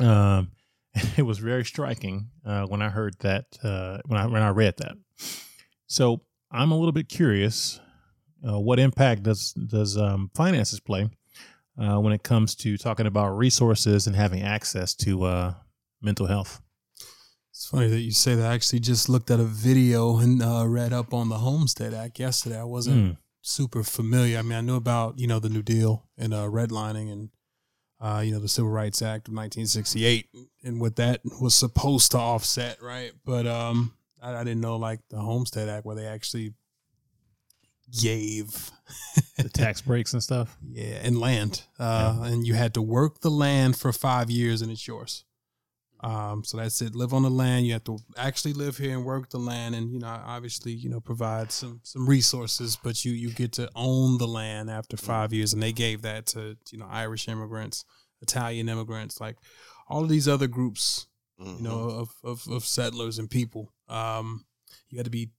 Um, it was very striking uh, when I heard that, uh, when, I, when I read that. So I'm a little bit curious. Uh, what impact does does um, finances play uh, when it comes to talking about resources and having access to uh, mental health? It's funny that you say that. I actually just looked at a video and uh, read up on the Homestead Act yesterday. I wasn't Mm. super familiar. I mean, I knew about you know the New Deal and uh, redlining and uh, you know the Civil Rights Act of 1968 and what that was supposed to offset, right? But um, I, I didn't know like the Homestead Act where they actually gave The tax breaks and stuff. yeah, and land. Uh, And you had to work the land for five years and it's yours. Um, so that's it. Live on the land. You have to actually live here and work the land, and you know, obviously, you know, provide some some resources. But you you get to own the land after five years, and they gave that to you know Irish immigrants, Italian immigrants, like all of these other groups, you know, of of, of settlers and people. Um, you had to be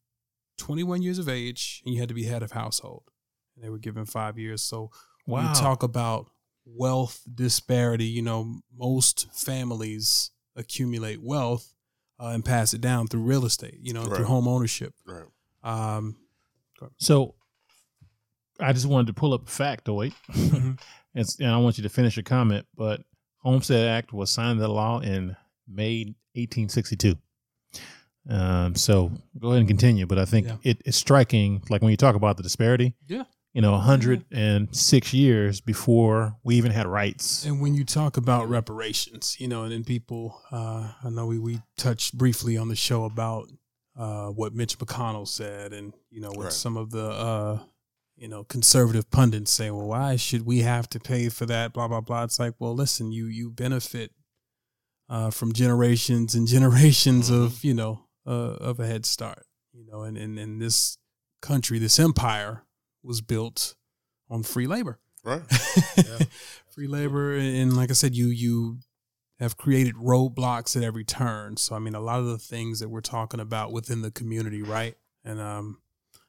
21 years of age, and you had to be head of household. And they were given five years. So when Wow. you talk about wealth disparity, you know, most families accumulate wealth uh, and pass it down through real estate, you know, Right. through home ownership. Right. Um, So I just wanted to pull up a factoid. It's, and I want you to finish your comment, but Homestead Act was signed into law in May 1862. Um, so go ahead and continue, but I think Yeah. it, it's striking, like when you talk about the disparity, Yeah. You know, 106 years before we even had rights. And when you talk about reparations, you know, and then people, uh, I know we, we touched briefly on the show about uh, what Mitch McConnell said, and you know, what Right. some of the uh, you know conservative pundits say, well, why should we have to pay for that? Blah blah blah. It's like, well, listen, you you benefit uh, from generations and generations of you know uh, of a head start, you know, and and and this country, this empire was built on free labor Right. free labor and like i said you you have created roadblocks at every turn so i mean a lot of the things that we're talking about within the community right and um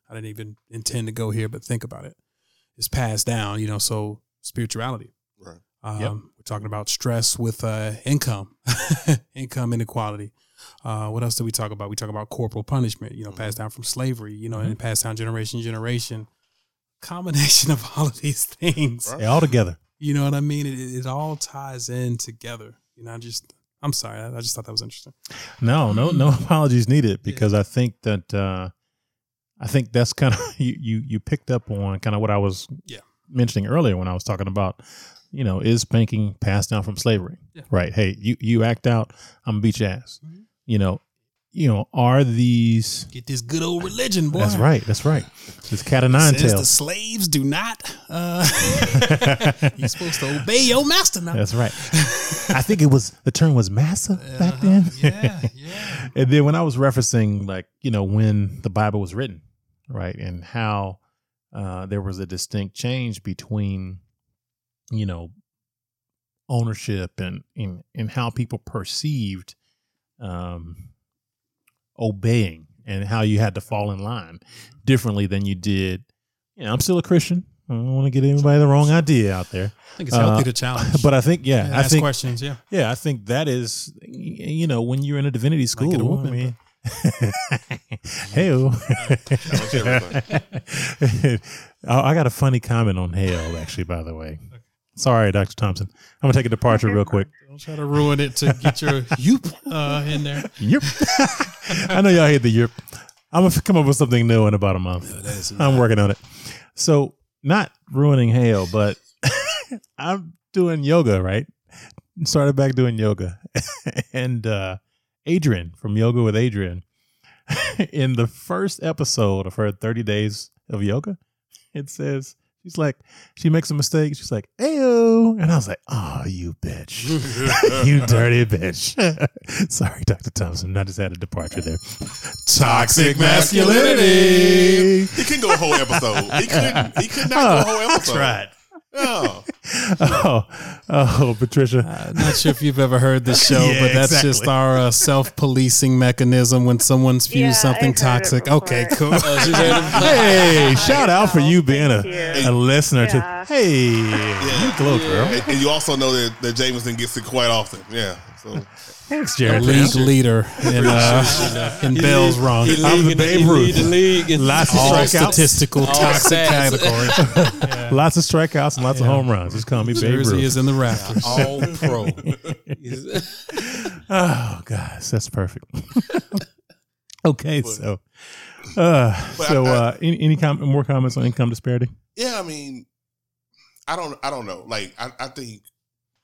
i didn't even intend to go here but think about it. it is passed down you know so spirituality Right. um, Yep. we're talking about stress with uh income income inequality uh, what else did we talk about? We talk about corporal punishment, you know, passed down from slavery, you know, and passed down generation to generation. Combination of all of these things. Right. Yeah, all together. You know what I mean? It, it all ties in together. You know, I just, I'm sorry. I, I just thought that was interesting. No, no, no apologies needed because I think that uh, I think that's kind of you, you you picked up on kind of what I was Yeah. mentioning earlier when I was talking about you know is banking passed down from slavery Yeah. right? Hey, you you act out, I'm gonna beat your ass. Mhm. You know, you know are these? Get this good old religion, boy. That's right. That's right. It's cat of nine Says the slaves do not. Uh, you're supposed to obey your master now. That's right. I think it was the term was massa back then. Uh-huh. Yeah, yeah. and then when I was referencing like you know when the Bible was written, right, and how uh, there was a distinct change between you know ownership and and, and how people perceived um, obeying and how you had to fall in line differently than you did. You know, I'm still a Christian. I don't want to get anybody the wrong idea out there, I think it's healthy Uh, to challenge. but I think yeah, and I ask think questions. Yeah. yeah, I think that is, you know, when you're in a divinity school. get a I whooping, mean, Hail. oh, I got a funny comment on Hail, actually, by the way. Sorry, Dr. Thompson. I'm going to take a departure real quick. Don't try to ruin it to get your youp uh, in there. Yep. I know y'all hate the yep. I'm going to come up with something new in about a month. I'm working on it. So, not ruining Hail, but I'm doing yoga, right? Started back doing yoga. and uh Adriene from Yoga with Adriene, in the first episode of her 30 days of yoga, it says, she's like, she makes a mistake. She's like, Ayo. And I was like, oh, you bitch. you dirty bitch. Sorry, Dr. Thompson. I just had a departure there. Toxic masculinity. He couldn't go a whole episode. He couldn't. He could not go a whole I episode. tried. No. Oh, oh, Patricia. Uh, not sure if you've ever heard this show, Yeah, but that's exactly. just our uh, self-policing mechanism when someone spews Yeah, something I've heard it toxic. Okay, cool. Hey, shout out for you being a, Yeah. a listener Yeah. to. Hey, you glow, girl. And, and you also know that, that Jameson gets it quite often. Yeah. So Thanks, The Jared. league leader in uh, in bells rung. He I'm the Babe Ruth. league Lots of All strikeouts. statistical All toxic stats. categories. Lots of strikeouts and lots of home runs. Just call me Babe Jersey Ruth. is in the rafters. all pro. Oh gosh, that's perfect. okay, so uh, so I- I- uh, any, any com- more comments on income disparity? yeah, I mean, I don't, I don't know. Like, I, I think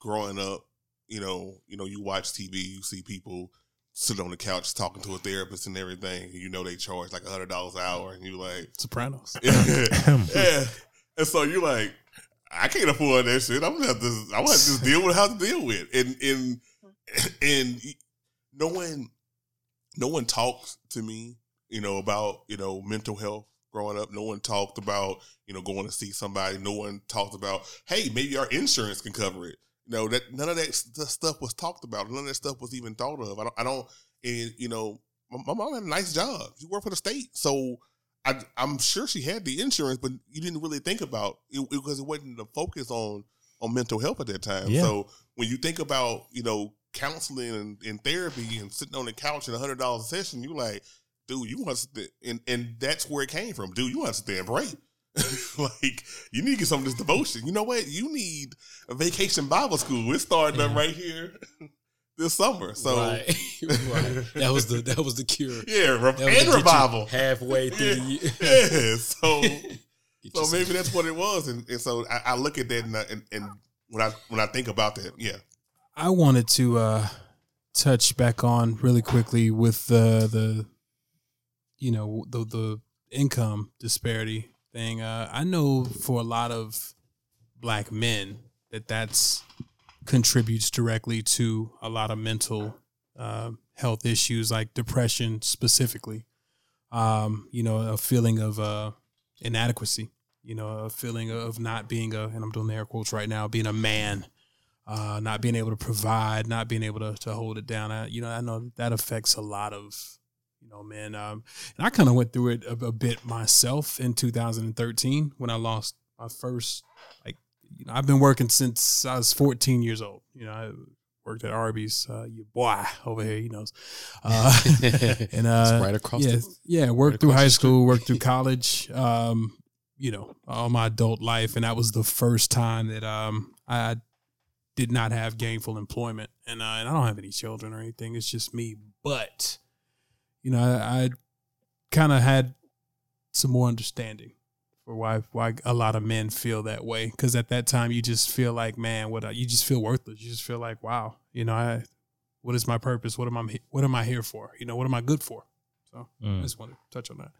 growing up, you know, you know, you watch TV, you see people sitting on the couch talking to a therapist and everything. And you know, they charge like a hundred dollars an hour, and you like, Sopranos. yeah. And so you're like, I can't afford that shit. I'm gonna have to. I'm gonna have to just deal with how to deal with. And and and no one, no one talks to me, you know, about you know mental health growing up. No one talked about you know going to see somebody. No one talked about, hey, maybe our insurance can cover it. You know that none of that st- stuff was talked about. None of that stuff was even thought of. I don't. I don't. And you know, my, my mom had a nice job. She worked for the state, so I, I'm sure she had the insurance, but you didn't really think about it because it wasn't the focus on on mental health at that time. Yeah. So when you think about you know counseling and, and therapy and sitting on the couch and a hundred dollars a session, you like, dude, you want to sit there, and and that's where it came from, dude. You want to sit there and pray. like you need to get some of this devotion. You know what? You need a vacation Bible school. It's starting up right here this summer. So right, right. That was the that was the cure. yeah, re- That was and revival. halfway through the year. Yeah, so so some- maybe that's what it was, and, and so I, I look at that and, I, and and when I when I think about that, yeah, I wanted to uh, touch back on really quickly with the the you know the the income disparity thing. Uh, I know for a lot of black men that that's contributes directly to a lot of mental uh, health issues like depression specifically. Um, you know, a feeling of uh, inadequacy. You know, a feeling of not being a, and I'm doing the air quotes right now, being a man uh, not being able to provide, not being able to, to hold it down. I, you know, I know that affects a lot of, you know, men. Um, and I kind of went through it a, a bit myself in 2013 when I lost my first, like, you know, I've been working since I was 14 years old. You know, I worked at Arby's, uh, your boy over here, he knows. Uh, and, uh, It's right across yeah, the- yeah, worked right through high school, worked through college, um, you know, all my adult life, and that was the first time that um I did not have gainful employment, and uh, and I don't have any children or anything. It's just me, but you know, I, I kind of had some more understanding for why why a lot of men feel that way because at that time you just feel like man, what I- you just feel worthless. You just feel like wow, you know, I what is my purpose? What am I what am I here for? You know, what am I good for? So I Mm. just want to touch on that.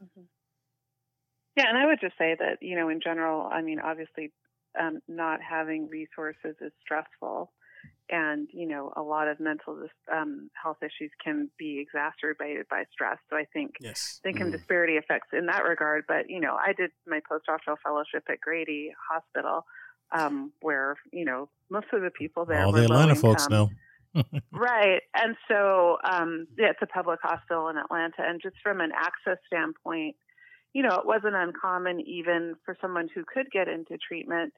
Yeah, and I would just say that, you know, in general, I mean, obviously, um, not having resources is stressful. And, you know, a lot of mental um, health issues can be exacerbated by stress. So I think Yes. the income Mm. disparity affects in that regard. But, you know, I did my postdoctoral fellowship at Grady Hospital, um, where, you know, most of the people there All the Atlanta folks know. Right. And so, um, yeah, it's a public hospital in Atlanta. And just from an access standpoint, you know, it wasn't uncommon even for someone who could get into treatment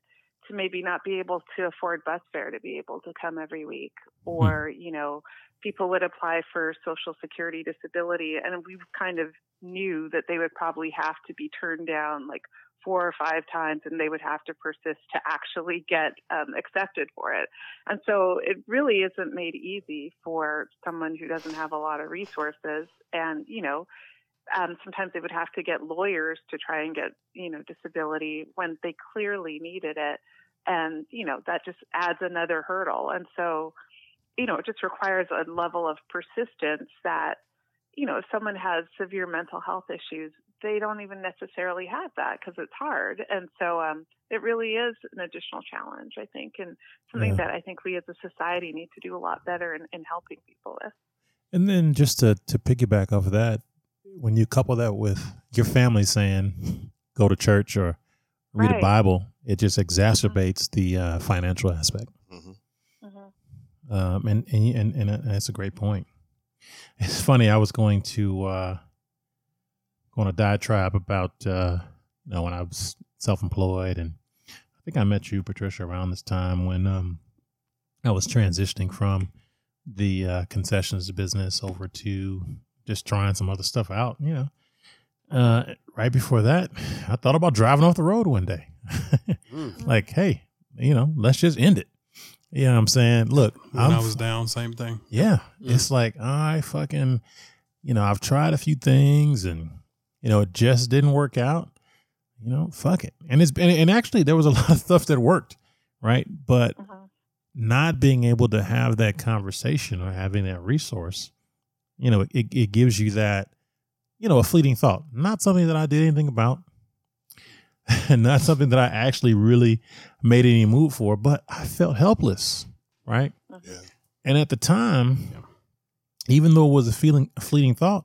to maybe not be able to afford bus fare to be able to come every week. Or, you know, people would apply for Social Security disability, and we kind of knew that they would probably have to be turned down like four or five times and they would have to persist to actually get um, accepted for it. And so it really isn't made easy for someone who doesn't have a lot of resources. And, you know, um, sometimes they would have to get lawyers to try and get, you know, disability when they clearly needed it. And, you know, that just adds another hurdle. And so, you know, it just requires a level of persistence that, you know, if someone has severe mental health issues, they don't even necessarily have that because it's hard. And so um, it really is an additional challenge, I think, and something Yeah. that I think we as a society need to do a lot better in, in helping people with. And then just to to piggyback off of that, when you couple that with your family saying go to church or read a Bible, it just exacerbates the uh, financial aspect. hmm Mm-hmm. Um, and, and and and uh, that's a great point. It's funny. I was going to uh, go on a diatribe about uh, you know when I was self-employed, and I think I met you, Patricia, around this time when um, I was transitioning from the uh, concessions business over to just trying some other stuff out. You know, uh, right before that, I thought about driving off the road one day. Like, hey, you know, let's just end it. You know what I'm saying? Look, When I'm I was down, same thing. yeah, it's like I fucking, you know, I've tried a few things and you know it just didn't work out. You know, fuck it. And it's and, and actually there was a lot of stuff that worked, right? But Mhm. not being able to have that conversation or having that resource, you know, it, it gives you that, you know, a fleeting thought. Not something that I did anything about. And not something that I actually really made any move for, but I felt helpless, right? Yeah. And at the time, even though it was a feeling a fleeting thought,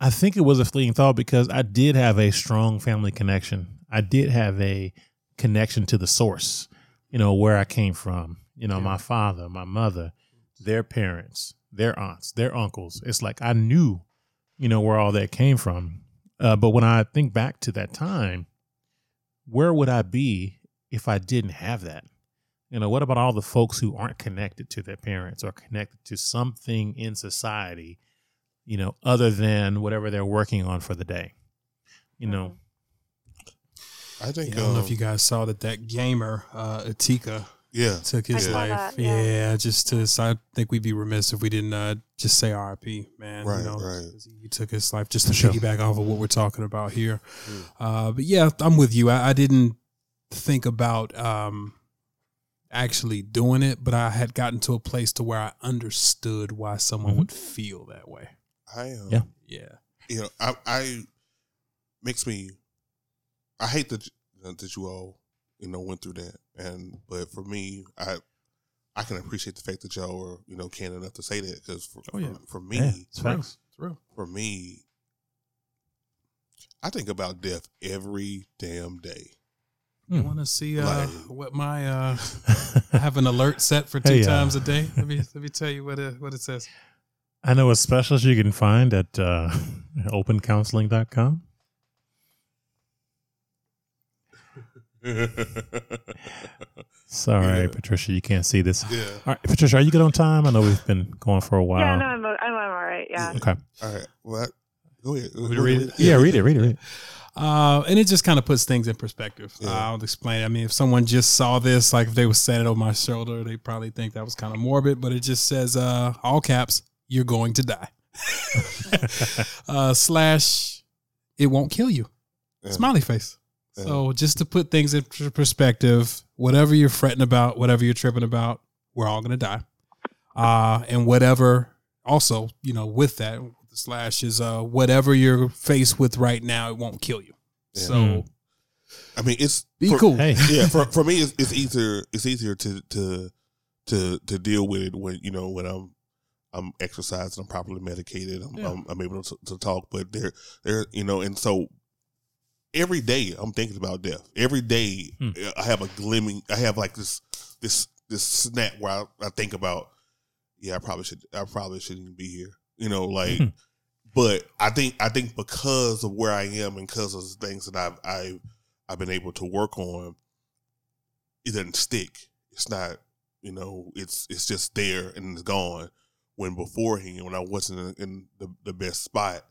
I think it was a fleeting thought because I did have a strong family connection. I did have a connection to the source, you know, where I came from. You know, my father, my mother, their parents, their aunts, their uncles. It's like I knew, you know, where all that came from. Uh, but when I think back to that time, where would I be if I didn't have that? You know, what about all the folks who aren't connected to their parents or connected to something in society, you know, other than whatever they're working on for the day? You know, I think. I don't know if um, you guys saw that that gamer uh, Etika Yeah. took his I life. that, yeah. yeah. just to. So I think we'd be remiss if we didn't uh, just say RIP, man. Right, you know, right. 'cause He took his life just to For sure. piggyback off of what we're talking about here. Mm. Uh, but yeah, I'm with you. I, I didn't think about um, actually doing it, but I had gotten to a place to where I understood why someone Mhm. would feel that way. I um, Yeah. Yeah. you know, I, I makes me. I hate that that you all, you know, went through that, and but for me, I I can appreciate the fact that y'all were, you know, candid enough to say that because for, Oh, yeah. for, for me, yeah, it's facts. It's real. for me, I think about death every damn day. You want to see uh, Like- what my uh, I have an alert set for two Hey, uh, times a day. Let me let me tell you what it, what it says. I know a specialist you can find at uh, opencounseling.com. Sorry, Yeah. Patricia, you can't see this. yeah. All right, Patricia, are you good on time? I know we've been going for a while. Yeah, no, I'm, I'm, I'm all right. Yeah. Okay. All right. Well, I, go ahead. Want me to read it? Yeah, read it, read it, read it. Uh, and it just kind of puts things in perspective. Yeah. I'll explain. I mean, if someone just saw this, like if they were it over my shoulder, they probably think that was kind of morbid. But it just says, uh, all caps, "You're going to die." uh, slash, it won't kill you. Yeah. Smiley face. Yeah. So just to put things in perspective, whatever you're fretting about, whatever you're tripping about, we're all gonna die. Uh, and whatever also, you know, with that, the slash is uh whatever you're faced with right now, it won't kill you. Yeah. So Mm. I mean, it's be for- cool. Hey, yeah, for for me, it's, it's easier. It's easier to to to to deal with it when you know when I'm I'm exercising, I'm properly medicated, I'm Yeah. I'm, I'm able to, to talk. But there there you know, and so every day I'm thinking about death. Every day Hmm. I have a glimmering. I have like this this this snap where I, I think about, yeah, I probably should. I probably shouldn't be here. You know, like. Hmm. But I think I think because of where I am and because of the things that I've I've I've been able to work on, it doesn't stick. It's not, you know, it's it's just there and it's gone. When beforehand, when I wasn't in, in the, the best spot,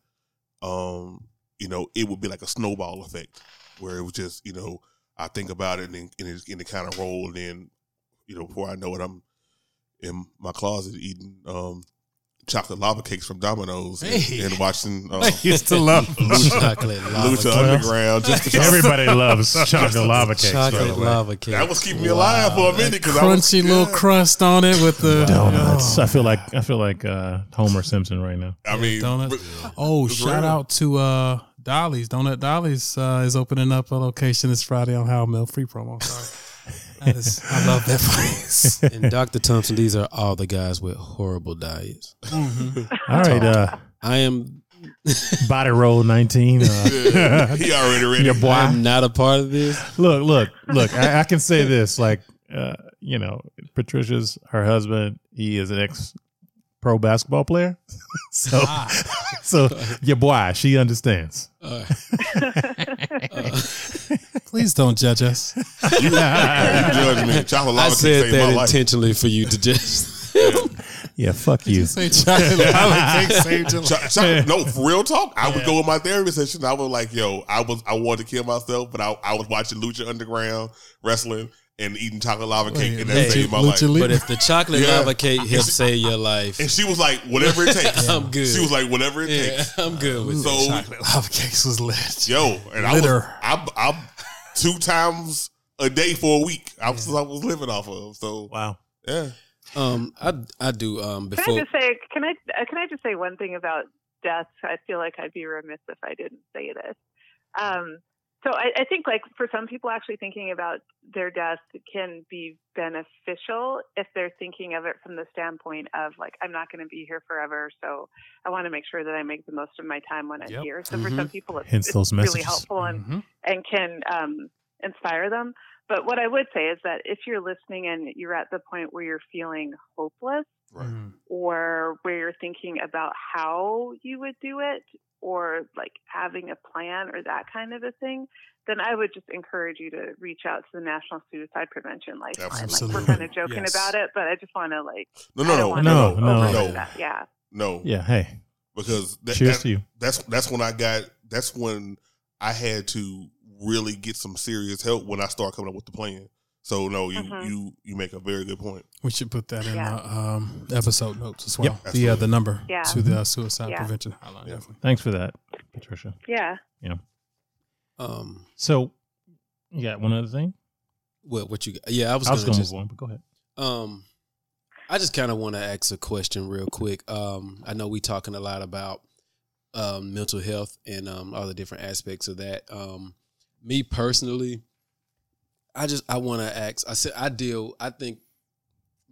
um, you know, it would be like a snowball effect where it was just, you know, I think about it and and it, kind of roll and then, you know, before I know it, I'm in my closet eating um, chocolate lava cakes from Domino's and- Hey. and, watching um, I used to love Lucha, Chocolate lava Lucha. Underground. Just to everybody loves chocolate lava cakes. Chocolate way. lava cakes. That was keeping me alive for a minute because I was crunchy little yeah. crust on it with the Donuts. I feel like I feel like uh, Homer Simpson right now. I mean, donuts. Oh, shout real. out to uh Dolly's. Donut Dolly's uh, is opening up a location this Friday on Howell Mill. Free promo. Sorry. That is, I love that place. and Dr. Thompson, these are all the guys with horrible diets. Mhm. All right, uh, I am body roll nineteen. Yeah, Uh, he already ready. your boy. I am not a part of this. look, look, look. I, I can say this, like, uh, you know, Patricia's her husband. He is an ex pro basketball player, so Ah. so your boy, she understands. Uh, Please don't judge us. you, you judge me. Chocolate I lava cake said saved my that life. intentionally for you to just. Yeah, fuck you. Say chocolate lava cake saved your life. Cho- cho- no, for real talk. I would go in my therapy session. I was like, yo, I was I wanted to kill myself, but I, I was watching Lucha Underground wrestling and eating chocolate lava cake, and that Hey, saved my Lucha life. But if the chocolate Yeah. lava cake helps save your life, And she was like, whatever it takes. I'm good. She was like, whatever it yeah, takes. I'm good with So that. chocolate lava cakes was lit. yo, and I Litter. was I I two times a day for a week. I was I was living off of. So Wow. yeah, Um, I I do um Can before I just say? Can I? uh, Can I just say one thing about death? I feel like I'd be remiss if I didn't say this. Um, so I, I think, like for some people, actually thinking about their death can be beneficial if they're thinking of it from the standpoint of like, I'm not going to be here forever, so I want to make sure that I make the most of my time when I'm Yep. here. So for Mhm. some people, it's, Hence it's really helpful and Mhm. and can um, inspire them. But what I would say is that if you're listening and you're at the point where you're feeling hopeless right. Mhm. or where you're thinking about how you would do it or like having a plan or that kind of a thing, then I would just encourage you to reach out to the National Suicide Prevention Lifeline. Like Absolutely. we're kind of joking Yes. about it, but I just want to like No, I no, no, No, no, no. Yeah. no, Yeah. Hey. because that, Cheers that- to you. that's that's when I got that's when I had to really get some serious help when I started coming up with the plan. So no, you Mhm. you you make a very good point. We should put that in Yeah. the um, episode notes as well. Yep. the uh, the number Yeah. to the uh, suicide Yeah. prevention hotline. Yeah. Thanks for that, Patricia. Yeah. um So, you got one other thing? what what you got? Yeah, I was, I was gonna going to just move on, but go ahead. Um, I just kind of want to ask a question real quick. Um, I know we talking a lot about um, mental health and um, all the different aspects of that. Um, me personally, I just I want to ask. I said I deal. I think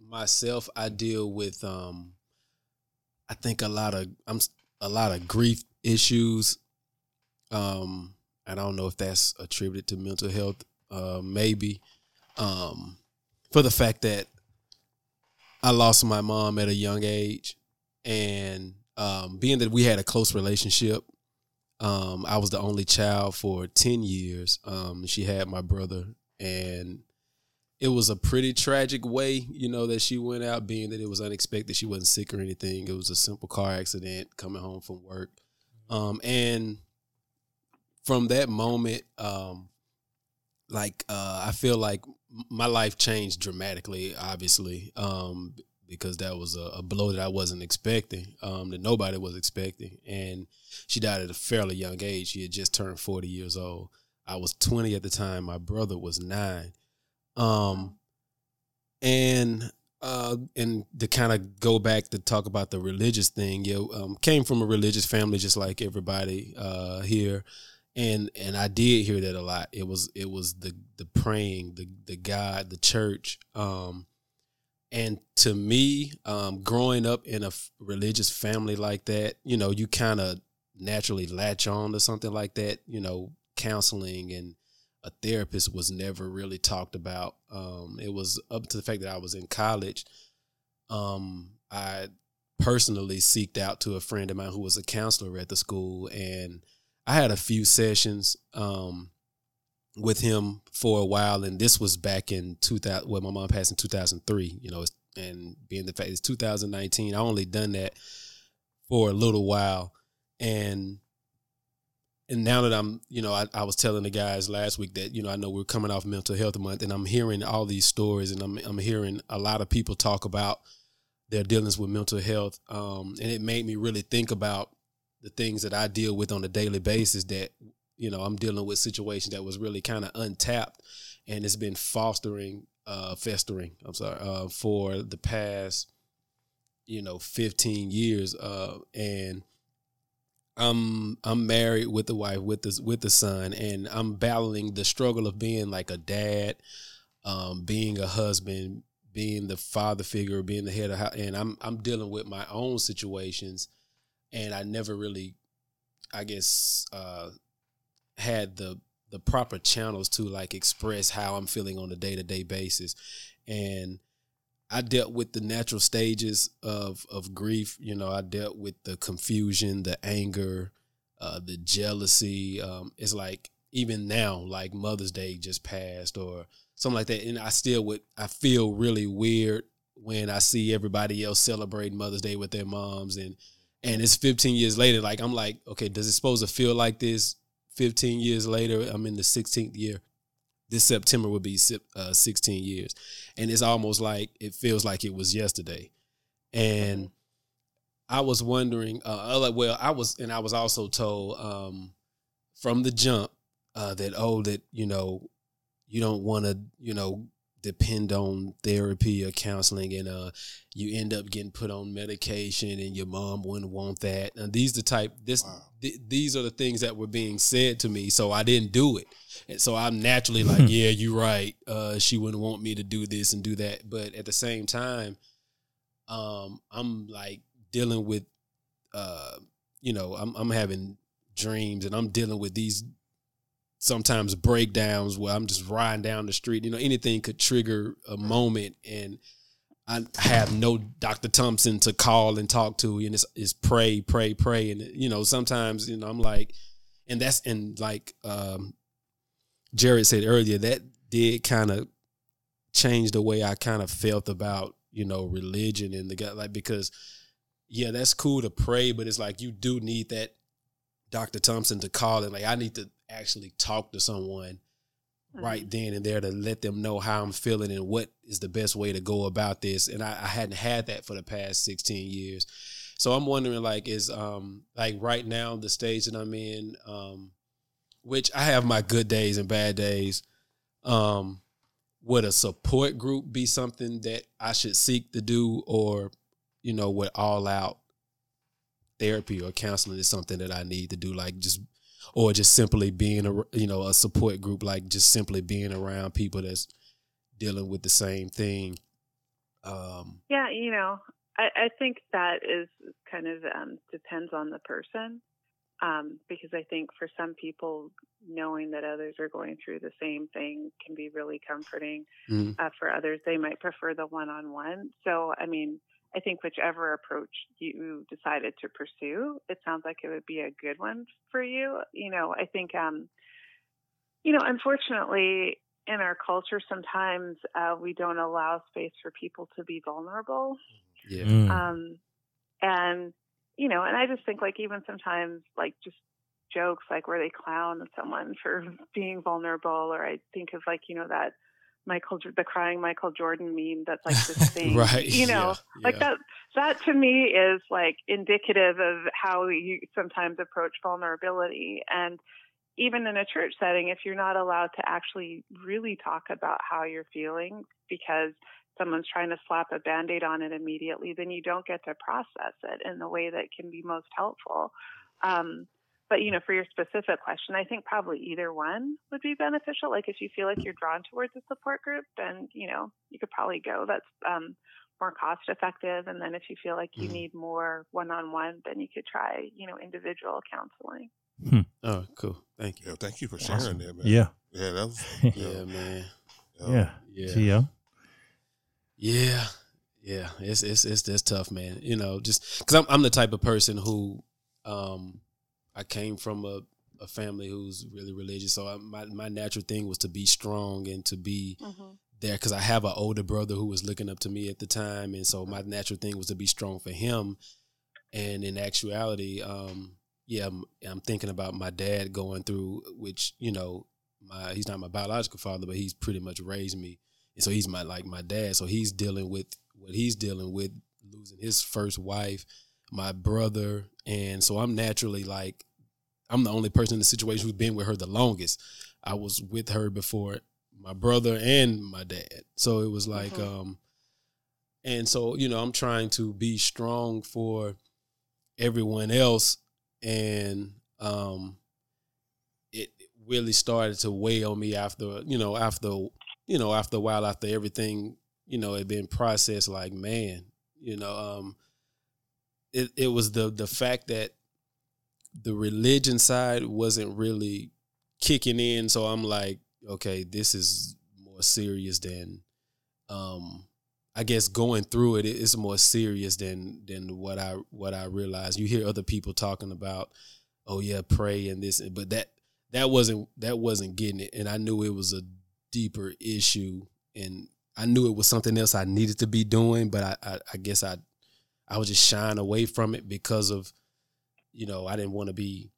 myself. I deal with. Um, I think a lot of I'm a lot of grief issues. Um, I don't know if that's attributed to mental health. Uh, maybe. Um, for the fact that I lost my mom at a young age, and um, being that we had a close relationship, um, I was the only child for ten years. Um, she had my brother, and it was a pretty tragic way, you know, that she went out. Being that it was unexpected, she wasn't sick or anything. It was a simple car accident coming home from work, um, and from that moment, um, like uh, I feel like my life changed dramatically, obviously, um, because that was a, a blow that I wasn't expecting, um, that nobody was expecting, and she died at a fairly young age. She had just turned forty years old. I was twenty at the time. My brother was nine, um, and uh, and to kind of go back to talk about the religious thing, you know, um, came from a religious family, just like everybody uh, here and and I did hear that a lot. It was it was the the praying, the the God, the church. Um, and to me, um, growing up in a f- religious family like that, you know, you kind of naturally latch on to something like that. You know, counseling and a therapist was never really talked about. Um, it was up to the fact that I was in college. Um, I personally seeked out to a friend of mine who was a counselor at the school and I had a few sessions um, with him for a while, and this was back in 2000. Well, my mom passed in 2003. You know, and being the fact it's 2019, I only done that for a little while, and and now that I'm, you know, I, I was telling the guys last week that you know I know we're coming off Mental Health Month, and I'm hearing all these stories, and I'm I'm hearing a lot of people talk about their dealings with mental health, um, and it made me really think about the things that I deal with on a daily basis that you know I'm dealing with situations that was really kind of untapped and it's been fostering uh festering I'm sorry uh for the past you know 15 years uh and I'm I'm married with the wife with the with the son and I'm battling the struggle of being like a dad um being a husband being the father figure being the head of house and I'm I'm dealing with my own situations and I never really, I guess, uh, had the the proper channels to like express how I'm feeling on a day to day basis, and I dealt with the natural stages of of grief. You know, I dealt with the confusion, the anger, uh, the jealousy. Um, it's like even now, like Mother's Day just passed or something like that, and I still would I feel really weird when I see everybody else celebrating Mother's Day with their moms. And and it's 15 years later like I'm like okay does it supposed to feel like this 15 years later? I'm in the 16th year. This September would be uh, 16 years and it's almost like it feels like it was yesterday. And I was wondering uh well I was and I was also told um from the jump uh that oh that you know you don't want to you know depend on therapy or counseling and uh you end up getting put on medication and your mom wouldn't want that. And these the type this Wow. th- these are the things that were being said to me so i didn't do it. And so i'm naturally like yeah you're right. Uh she wouldn't want me to do this and do that. But at the same time um i'm like dealing with uh you know i'm i'm having dreams and i'm dealing with these sometimes breakdowns where I'm just riding down the street. You know, anything could trigger a moment, and I have no Dr. Thompson to call and talk to, and it's, it's pray, pray, pray, and you know, sometimes you know I'm like, and that's and like um, Jared said earlier, that did kind of change the way I kind of felt about you know religion and the guy like because yeah, that's cool to pray, but it's like you do need that Dr. Thompson to call and like I need to actually talk to someone right then and there to let them know how I'm feeling and what is the best way to go about this. And I, I hadn't had that for the past 16 years. So I'm wondering like is um like right now the stage that I'm in, um, which I have my good days and bad days. Um would a support group be something that I should seek to do or, you know, would all out therapy or counseling is something that I need to do, like just or just simply being a you know a support group, like just simply being around people that's dealing with the same thing. Um, Yeah, you know, I, I think that is kind of um, depends on the person. Um, because I think for some people, knowing that others are going through the same thing can be really comforting. Mhm. Uh, for others, they might prefer the one on one. So, I mean, I think whichever approach you decided to pursue, it sounds like it would be a good one for you. You know, I think, um, you know, unfortunately, in our culture, sometimes uh, we don't allow space for people to be vulnerable. yeah, Mm. Um, and, you know, and I just think like even sometimes like just jokes like where they clown someone for being vulnerable, or I think of like, you know, that Michael, the crying Michael Jordan meme that's like this thing, right. you know, yeah, like yeah. that that to me is like indicative of how you sometimes approach vulnerability and even in a church setting if you're not allowed to actually really talk about how you're feeling because someone's trying to slap a band-aid on it immediately then you don't get to process it in the way that can be most helpful um, but you know for your specific question i think probably either one would be beneficial like if you feel like you're drawn towards a support group then you know you could probably go that's um, more cost effective and then if you feel like you Mhm. need more one-on-one then you could try you know individual counseling Oh, cool. Thank you. Yeah, thank you for sharing Awesome. that, man. Yeah. yeah, that was Yeah, man. Yeah. Yeah. Gio. Yeah, yeah, it's it's it's it's tough, man. You know, just because I'm I'm the type of person who, um, I came from a, a family who's really religious, so I, my my natural thing was to be strong and to be mm-hmm. there because I have an older brother who was looking up to me at the time, and so my natural thing was to be strong for him. And in actuality, um, yeah, I'm, I'm thinking about my dad going through, which you know, my he's not my biological father, but he's pretty much raised me, and so he's my like my dad. So he's dealing with what he's dealing with, losing his first wife, my brother, and so I'm naturally like, I'm the only person in the situation who's been with her the longest. I was with her before my brother and my dad. So it was like, Mhm. um, and so you know, I'm trying to be strong for everyone else, and um, it really started to weigh on me after you know after you know after a while after everything you know had been processed. Like man, you know, um, it it was the the fact that the religion side wasn't really kicking in. So I'm like, okay, this is more serious than, um, I guess going through it, it's more serious than than what I what I realized. You hear other people talking about, oh yeah, pray and this, but that that wasn't that wasn't getting it, and I knew it was a deeper issue, and I knew it was something else I needed to be doing, but I, I, I guess I, I was just shying away from it because of, you know, I didn't want to be,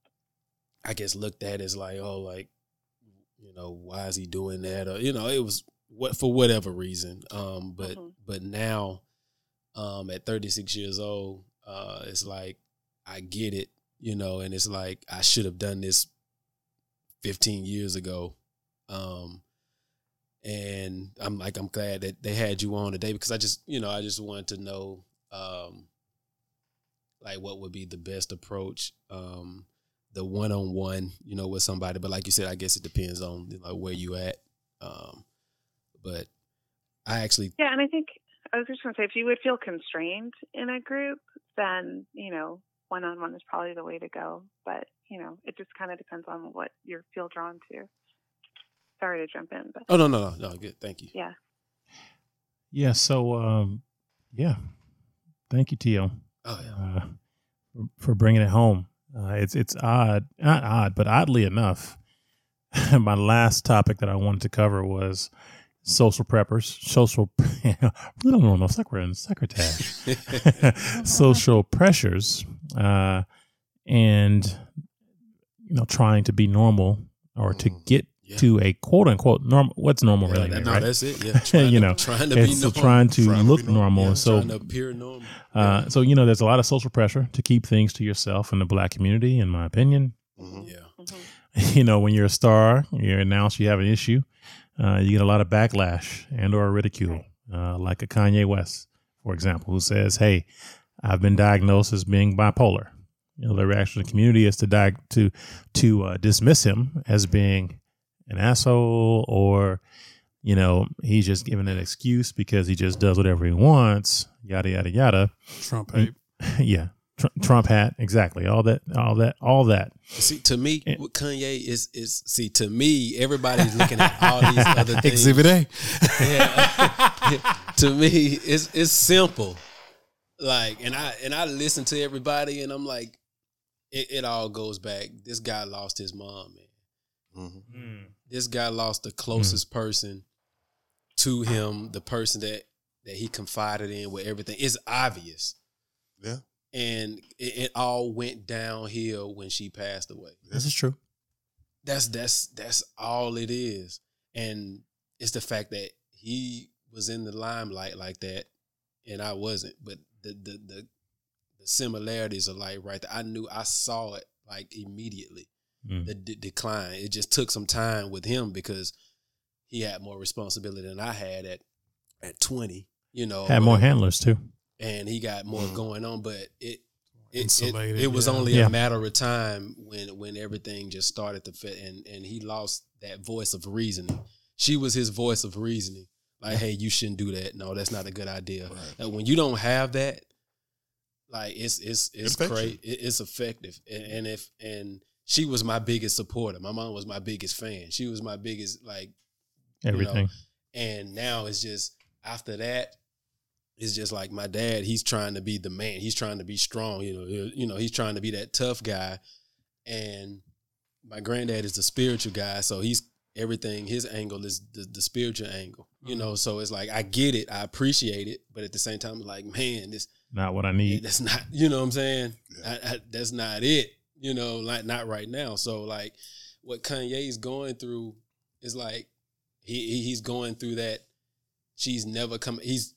I guess, looked at as like, oh, like, you know, why is he doing that? Or you know, it was what for whatever reason. Um, but Mhm. but now, um, at 36 years old, uh, it's like I get it, you know, and it's like I should have done this 15 years ago. Um, and I'm like, I'm glad that they had you on today because I just, you know, I just wanted to know, um, like what would be the best approach, um, the one on one, you know, with somebody. But like you said, I guess it depends on like where you at. Um, but I actually, Yeah, and I think I was just going to say if you would feel constrained in a group, then you know one on one is probably the way to go. But you know, it just kind of depends on what you feel drawn to. Sorry to jump in, but oh no, no, no, no, good, thank you. yeah. Yeah. So, um, yeah. Thank you, Tio, Oh yeah, uh, for, bringing it home. Uh, it's it's odd, not odd, but oddly enough, my last topic that I wanted to cover was social preppers, social. we don't know, secretary, secretary, social pressures, uh, and you know, trying to be normal or to Mhm. get Yeah. to a quote unquote normal. What's normal Yeah, really? that- no, right? that's it. Yeah, trying you to- know, trying to be normal. trying to Trying to look be normal. normal. So trying to appear normal. uh, so you know, there's a lot of social pressure to keep things to yourself in the black community, in my opinion. Mhm. yeah. Mhm. you know, when you're a star, you're announced you have an issue, uh, you get a lot of backlash and or ridicule, uh, like a Kanye West, for example, who says, "Hey, I've been diagnosed as being bipolar." You know, the reaction of the community is to di- to to uh, dismiss him as being an asshole or you know he's just giving an excuse because he just does whatever he wants yada yada yada Trump hate. yeah Tr- trump hat exactly all that all that all that See, to me, Yeah. with Kanye is is see to me, everybody's looking at all these other things. Exhibit A. Yeah. to me, it's it's simple. Like, and I and I listen to everybody, and I'm like, it, it all goes back. This guy lost his mom, man. Mhm. This guy lost the hmm. closest person to him, the person that that he confided in with everything. It's obvious, Yeah. and it, it all went downhill when she passed away. this is true That's that's that's all it is. And it's the fact that he was in the limelight like that and I wasn't. But the the the, the similarities are like right there. I knew I saw it like immediately. Mm. The d- decline. It just took some time with him because he had more responsibility than I had at at 20, you know. had more handlers too and he got more Mhm. going on, but it it, it, it was yeah. only Yeah. a matter of time when when everything just started to fit and and he lost that voice of reasoning. She was his voice of reasoning. Like, hey, you shouldn't do that. No, that's not a good idea. Right. And when you don't have that, like it's it's it's great It's effective. And, and if and she was my biggest supporter. My mom was my biggest fan. She was my biggest like everything. And now it's just after that it's just like my dad he's trying to be the man. He's trying to be strong you know you know he's trying to be that tough guy. And my granddad is the spiritual guy so he's everything his angle is the, the spiritual angle you mm-hmm. know? So it's like i get it i appreciate it but at the same time like man this not what i need. That's not you know what i'm saying? Yeah. I, I, that's not it you know like not right now so like what kanye's going through is like he he- he's going through that she's never come he's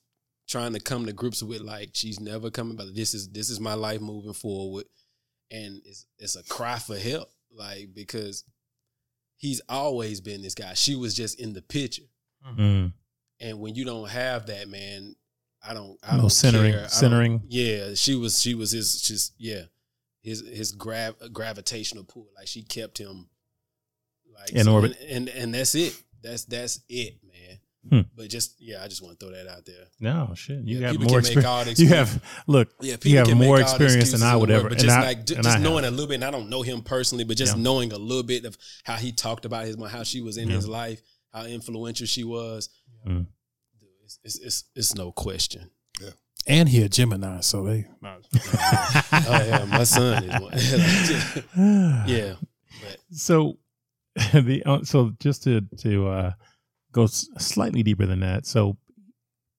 trying to come to grips with like she's never coming but this is this is my life moving forward and it's it's a cry for help like because he's always been this guy she was just in the picture Mm. and when you don't have that, man, I don't. I No don't centering- care. I don't- centering. Yeah, she was. She was his. Just yeah, his his grav gravitational pull. Like she kept him like In orbit. and, and and that's it. That's that's it, man. Hmm. But just yeah, I just want to throw that out there. no shit you Yeah, got more can make all experience you have look Yeah, you have more experience than i would ever But just I- like ju- and just knowing have. a little bit, and I don't know him personally, but just Yeah. knowing a little bit of how he talked about his mom, how she was in Yeah. his life, how influential she was. Mm. It's, it's it's it's no question. And he a Gemini, so they. Oh yeah, my son is one. yeah, but so the uh, so just to to uh, go s- slightly deeper than that. So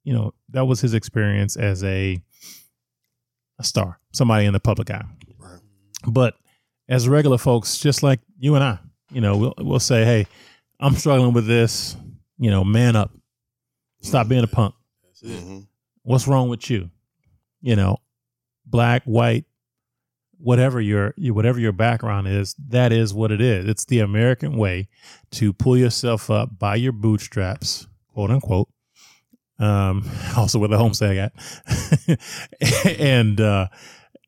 you know, that was his experience as a a star, somebody in the public eye. Right. But as regular folks, just like you and I, you know, we'll we'll say, "Hey, I'm struggling with this. You know, man up. Stop being a punk. Mhm. What's wrong with you? You know, black, white, whatever your whatever your background is, that is what it is. It's the American way to pull yourself up by your bootstraps, quote unquote. Um, also with a homestead hat, and uh,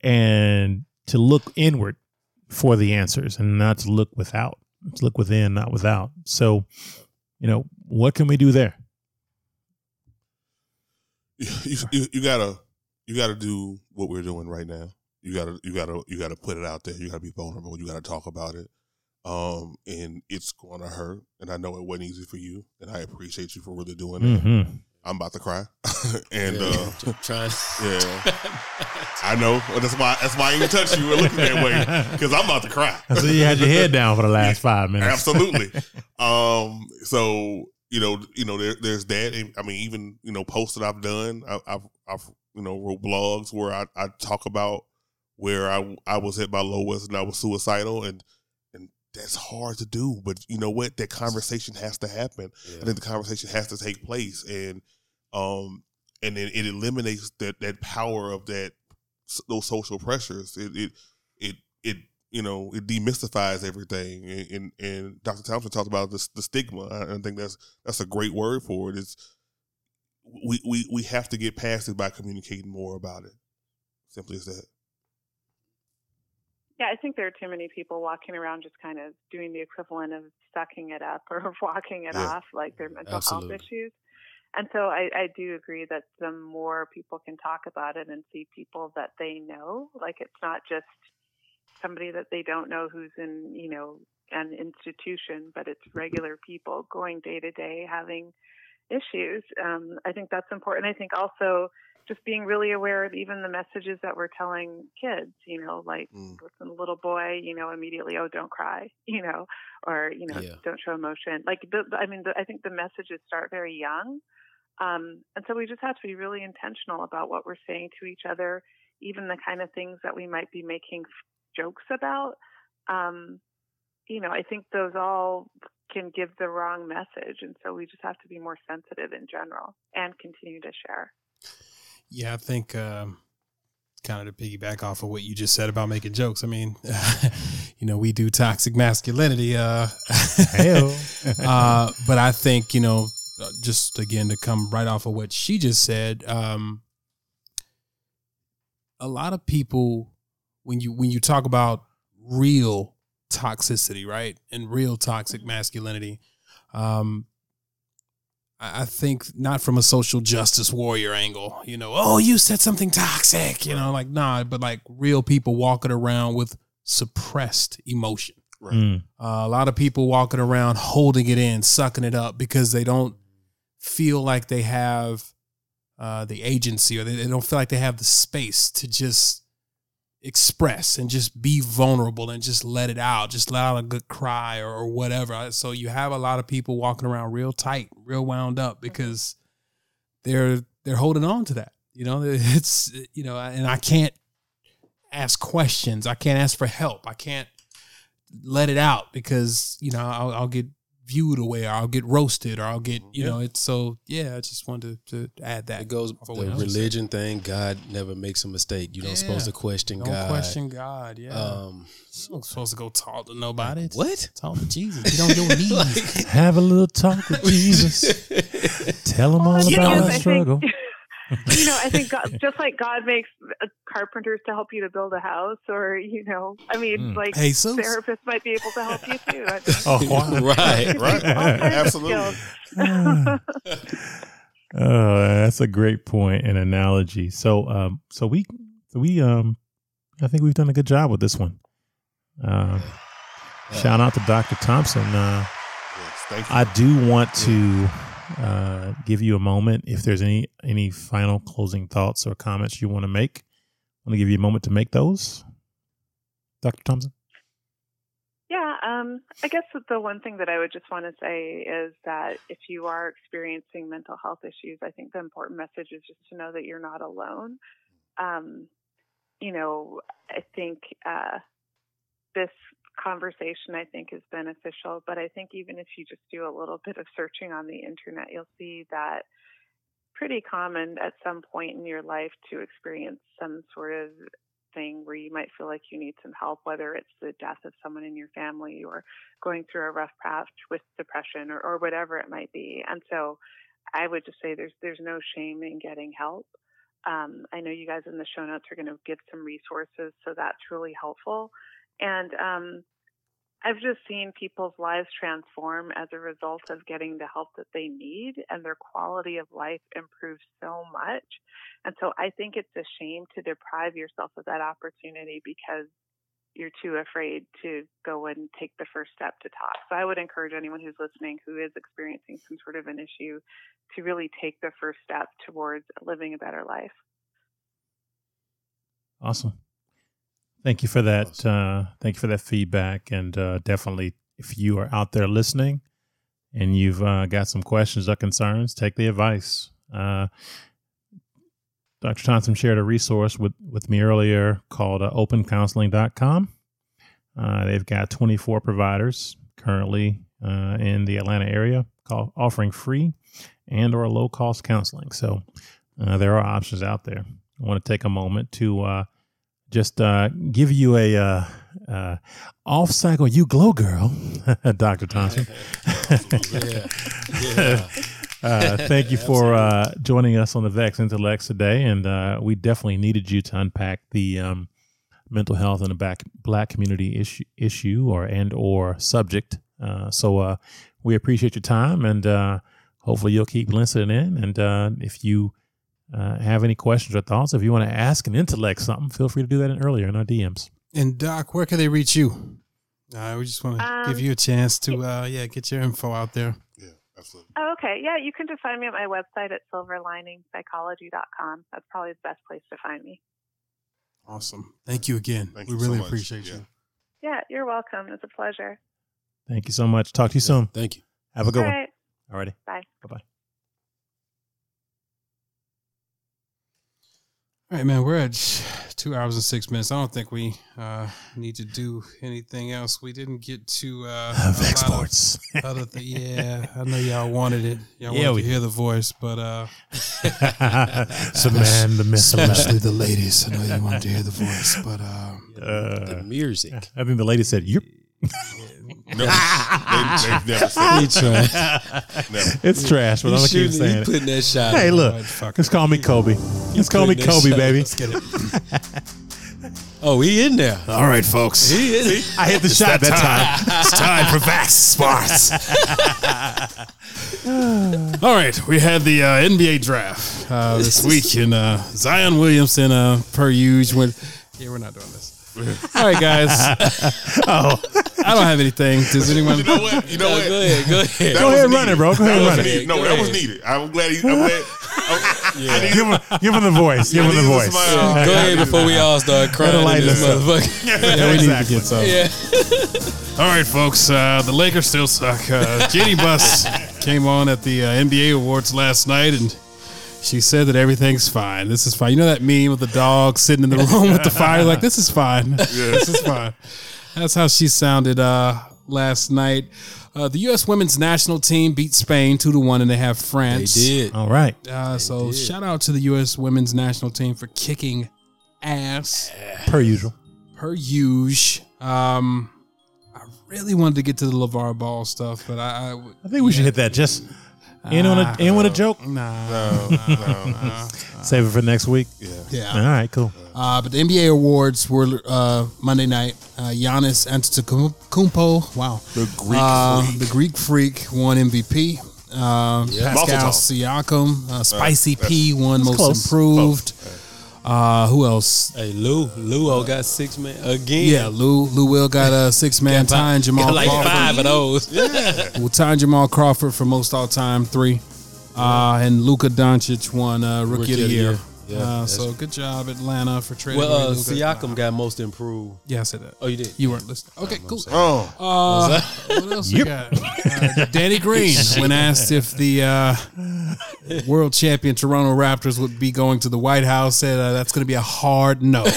and to look inward for the answers and not to look without. Look within, not without. So, you know, what can we do there? You, you, you gotta you gotta do what we're doing right now. You gotta you gotta you gotta put it out there. You gotta be vulnerable. You gotta talk about it. Um, and it's gonna hurt. And I know it wasn't easy for you. And I appreciate you for really doing it. Mm-hmm. I'm about to cry. and Yeah, uh, trying. yeah, I know. That's why that's why I even touch you and looking that way because I'm about to cry. So you had your head down for the last five minutes. Absolutely. um. So you know, you know, there, there's that. And, I mean, even you know, posts that I've done, I, I've, I've, you know, wrote blogs where I, I talk about where I, I was at my lowest and I was suicidal, and and that's hard to do. But you know what? That conversation has to happen. I think the conversation has to take place, and um, and then it eliminates that that power of that those social pressures. It it it you know it demystifies everything. And and, and Dr. Thompson talked about the the stigma. I, I think that's that's a great word for it. It's we we we have to get past it by communicating more about it. Simply as that. Yeah, I think there are too many people walking around just kind of doing the equivalent of sucking it up or walking it Yeah. off like their mental Absolutely. health issues. And so I, I do agree that the more people can talk about it and see people that they know, like it's not just somebody that they don't know who's in, you know, an institution, but it's regular people going day to day having issues. Um, I think that's important. I think also just being really aware of even the messages that we're telling kids, you know, like Mm. listen, a little boy, you know, immediately, oh, don't cry, you know, or, you know, Yeah. don't show emotion. Like, the, I mean, the, I think the messages start very young. Um, and so we just have to be really intentional about what we're saying to each other, even the kind of things that we might be making jokes about. Um, you know, I think those all can give the wrong message. And so we just have to be more sensitive in general and continue to share. Yeah, I think um, kind of to piggyback off of what you just said about making jokes. I mean, you know, we do toxic masculinity. Uh, Hell. uh, but I think you know, uh, just again to come right off of what she just said, um, a lot of people when you when you talk about real toxicity, right, and real toxic masculinity, um, I I think not from a social justice warrior angle, you know, oh, you said something toxic, you know, like, nah, but like real people walking around with suppressed emotion. Right. Mm. Uh, a lot of people walking around holding it in, sucking it up because they don't feel like they have uh, the agency or they, they don't feel like they have the space to just express and just be vulnerable and just let it out, just let out a good cry or, or whatever. So you have a lot of people walking around real tight, real wound up mm-hmm. because they're they're holding on to that. You know, it's you know, and I can't ask questions. I can't ask for help. I can't let it out because you know I'll, I'll get viewed away or I'll get roasted or I'll get you know it's so yeah I just wanted to, to add that It goes for the what else you said. religion thing. God never makes a mistake. You don't Yeah. supposed to question don't God. question God yeah Um, you don't supposed to go talk to nobody what? talk to Jesus get on your knees Like- Have a little talk with Jesus. Tell him all about know, our I struggle. Think, you know, I think God, just like God makes uh, carpenters to help you to build a house, or you know, I mean, Mm. like hey so therapists might be able to help you too. I mean, Oh, wow. right. Right. all kinds of Absolutely. Oh, that's a great point and analogy. So, um, so we, so we, um, I think we've done a good job with this one. Um, shout out to Dr. Thompson. Uh, Yes. Thank you. I do want to uh, give you a moment. If there's any any final closing thoughts or comments you want to make, I want to give you a moment to make those. Dr. Thompson. Yeah, um, I guess the one thing that I would just want to say is that if you are experiencing mental health issues, I think the important message is just to know that you're not alone. Um, you know, I think uh, this conversation I think is beneficial, but I think even if you just do a little bit of searching on the internet, you'll see that pretty common at some point in your life to experience some sort of thing where you might feel like you need some help, whether it's the death of someone in your family or going through a rough patch with depression or, or whatever it might be. And so I would just say there's there's no shame in getting help. Um, I know you guys in the show notes are going to give some resources, so that's really helpful. And um, I've just seen people's lives transform as a result of getting the help that they need, and their quality of life improves so much. And so I think it's a shame to deprive yourself of that opportunity because you're too afraid to go and take the first step to talk. So I would encourage anyone who's listening who is experiencing some sort of an issue to really take the first step towards living a better life. Awesome. Thank you for that. Uh, thank you for that feedback. And uh, definitely, if you are out there listening and you've uh, got some questions or concerns, take the advice. Uh, Dr. Thompson shared a resource with, with me earlier called uh, opencounseling.com. Uh, they've got 24 providers currently uh, in the Atlanta area call, offering free and or low cost counseling. So uh, there are options out there. I want to take a moment to uh, just uh, give you a uh, uh, off cycle you glow girl, Dr. Thompson. Yeah. Yeah. Uh, thank you for uh, joining us on the Vexed Intellects today, and uh, we definitely needed you to unpack the um, mental health in the back, black community issue, issue or and or subject. Uh, so uh, we appreciate your time, and uh, hopefully you'll keep listening in. And uh, if you uh, have any questions or thoughts, if you want to ask an intellect something, feel free to do that in earlier in our DMs. And Doc, where can they reach you? Uh, we just want to Um, give you a chance to, uh, yeah, get your info out there. Yeah, absolutely. Oh, okay. Yeah, you can just find me at my website at silverliningpsychology.com. That's probably the best place to find me. Awesome. Thank you again. Thank we you really much. appreciate Yeah. you. Yeah, you're welcome. It's a pleasure. Thank you so much. Talk to you soon. Thank you. Have a good All one. All righty. Bye. Bye bye. All right, man. We're at two hours and six minutes. I don't think we uh, need to do anything else. We didn't get to uh, a Vex of Sports. Other th- yeah, I know y'all wanted it. Y'all Yeah, wanted we to hear the voice, but uh, the man, the myth, especially the ladies. I know you wanted to hear the voice, but uh, The Uh, music. I think the lady said, "Yep." No, they, they've never said He it. tried. Never. It's trash, but I'm He gonna keep saying he it. putting that shot. Hey, look, Motherfucker. let's call me Kobe. Let's call me Kobe, baby. let's get it. Oh, he in there. All right, folks. He is. I hit the shot that time. it's time for Vexed Sports. All right, we had the uh, NBA draft uh, this week, and uh, Zion Williamson, uh, per usual, went. Yeah, we're not doing this. All right, guys. Oh, I don't have anything. Does anyone? You know what? You know No, what? go ahead. Go ahead. That Go ahead, needed. run it, bro. Go That ahead, was run it. needed. No, Go that was needed. I'm glad. He, I'm glad. I, I need give him, give him the voice. Give him the voice. this is my, uh, Go ahead before we all start crying lighten in this us up. motherfucker. Yeah, we need to get some. Yeah. All right, folks. Uh, the Lakers still suck. Uh, Jeanie Buss came on at the uh, NBA awards last night, and she said that everything's fine. This is fine. You know that meme with the dog sitting in the room with the fire? Like this is fine. This is fine. That's how she sounded uh, last night. Uh, the U.S. women's national team beat Spain two to one, and they have They France. did. All right. Uh, so shout out to the U.S. women's national team for kicking ass Per usual. per usual. Um, I really wanted to get to the LeVar Ball stuff, but I, I I think we should hit that. Just in on a in with a joke. nah. no, no. Save it for next week. Yeah. All right. Cool. Uh, but the NBA awards were uh, Monday night. Uh, Giannis Antetokounmpo, wow, The Greek uh, freak. the Greek freak won MVP. Uh, Pascal Siakam, uh, Spicy that's- P won Most close. Improved. Uh, who else? Hey, Lou. Lou got six man again. Yeah, Lou Lou Will got a six man tying Jamal Got like Crawford. five of those. Well, tying Jamal Crawford for most all time three. Uh, and Luka Doncic won uh, Rookie, of the Year. Yeah, uh, that's so good job, Atlanta, for trading. Well, away uh, Luka. Siakam got most improved. Yeah, I said that. Oh, you did. You weren't listening. Okay, cool. Oh, Uh, what else we got? Uh, Danny Green, when asked if the uh, world champion Toronto Raptors would be going to the White House, said uh, that's going to be a hard no. and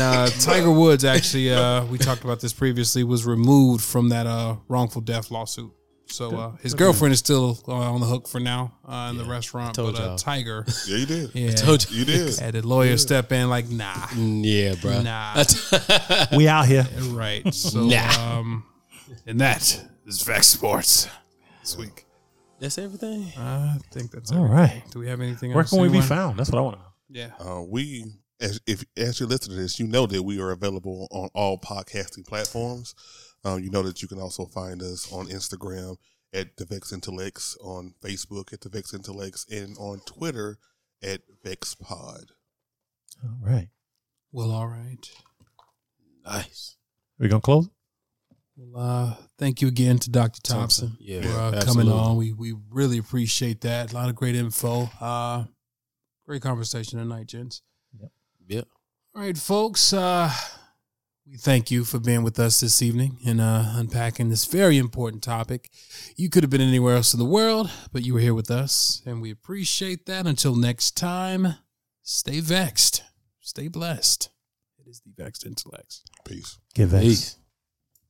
uh, Tiger Woods, actually, uh, we talked about this previously, was removed from that uh, wrongful death lawsuit. So uh, his girlfriend is still uh, on the hook for now uh, in the restaurant, told but uh, y'all. Tiger, yeah, you did. yeah, Told you. You did. had the lawyer step in like, nah, Mm, Yeah, bro. nah. We out here. Right. So, Nah. um, and that is Vex Sports this week. That's everything. I think that's All everything. right. Do we have anything else? Where else? can we be anyone? found? That's what I want to know. Yeah. Uh, we, as, if as you listen to this, you know that we are available on all podcasting platforms. Um, you know that you can also find us on Instagram at the Vexed Intellects, on Facebook at the Vexed Intellects, and on Twitter at Vex Pod. All right. Well, all right. Nice. We gonna close? Well, uh, thank you again to Dr. Thompson, Yeah, for uh, coming on. We we really appreciate that. A lot of great info. Uh, great conversation tonight, gents. Yep. Yeah. All right, folks. Uh, we thank you for being with us this evening and uh, unpacking this very important topic. You could have been anywhere else in the world, but you were here with us, and we appreciate that. Until next time, stay vexed, stay blessed. It is the Vexed Intellects. Peace. Give Peace.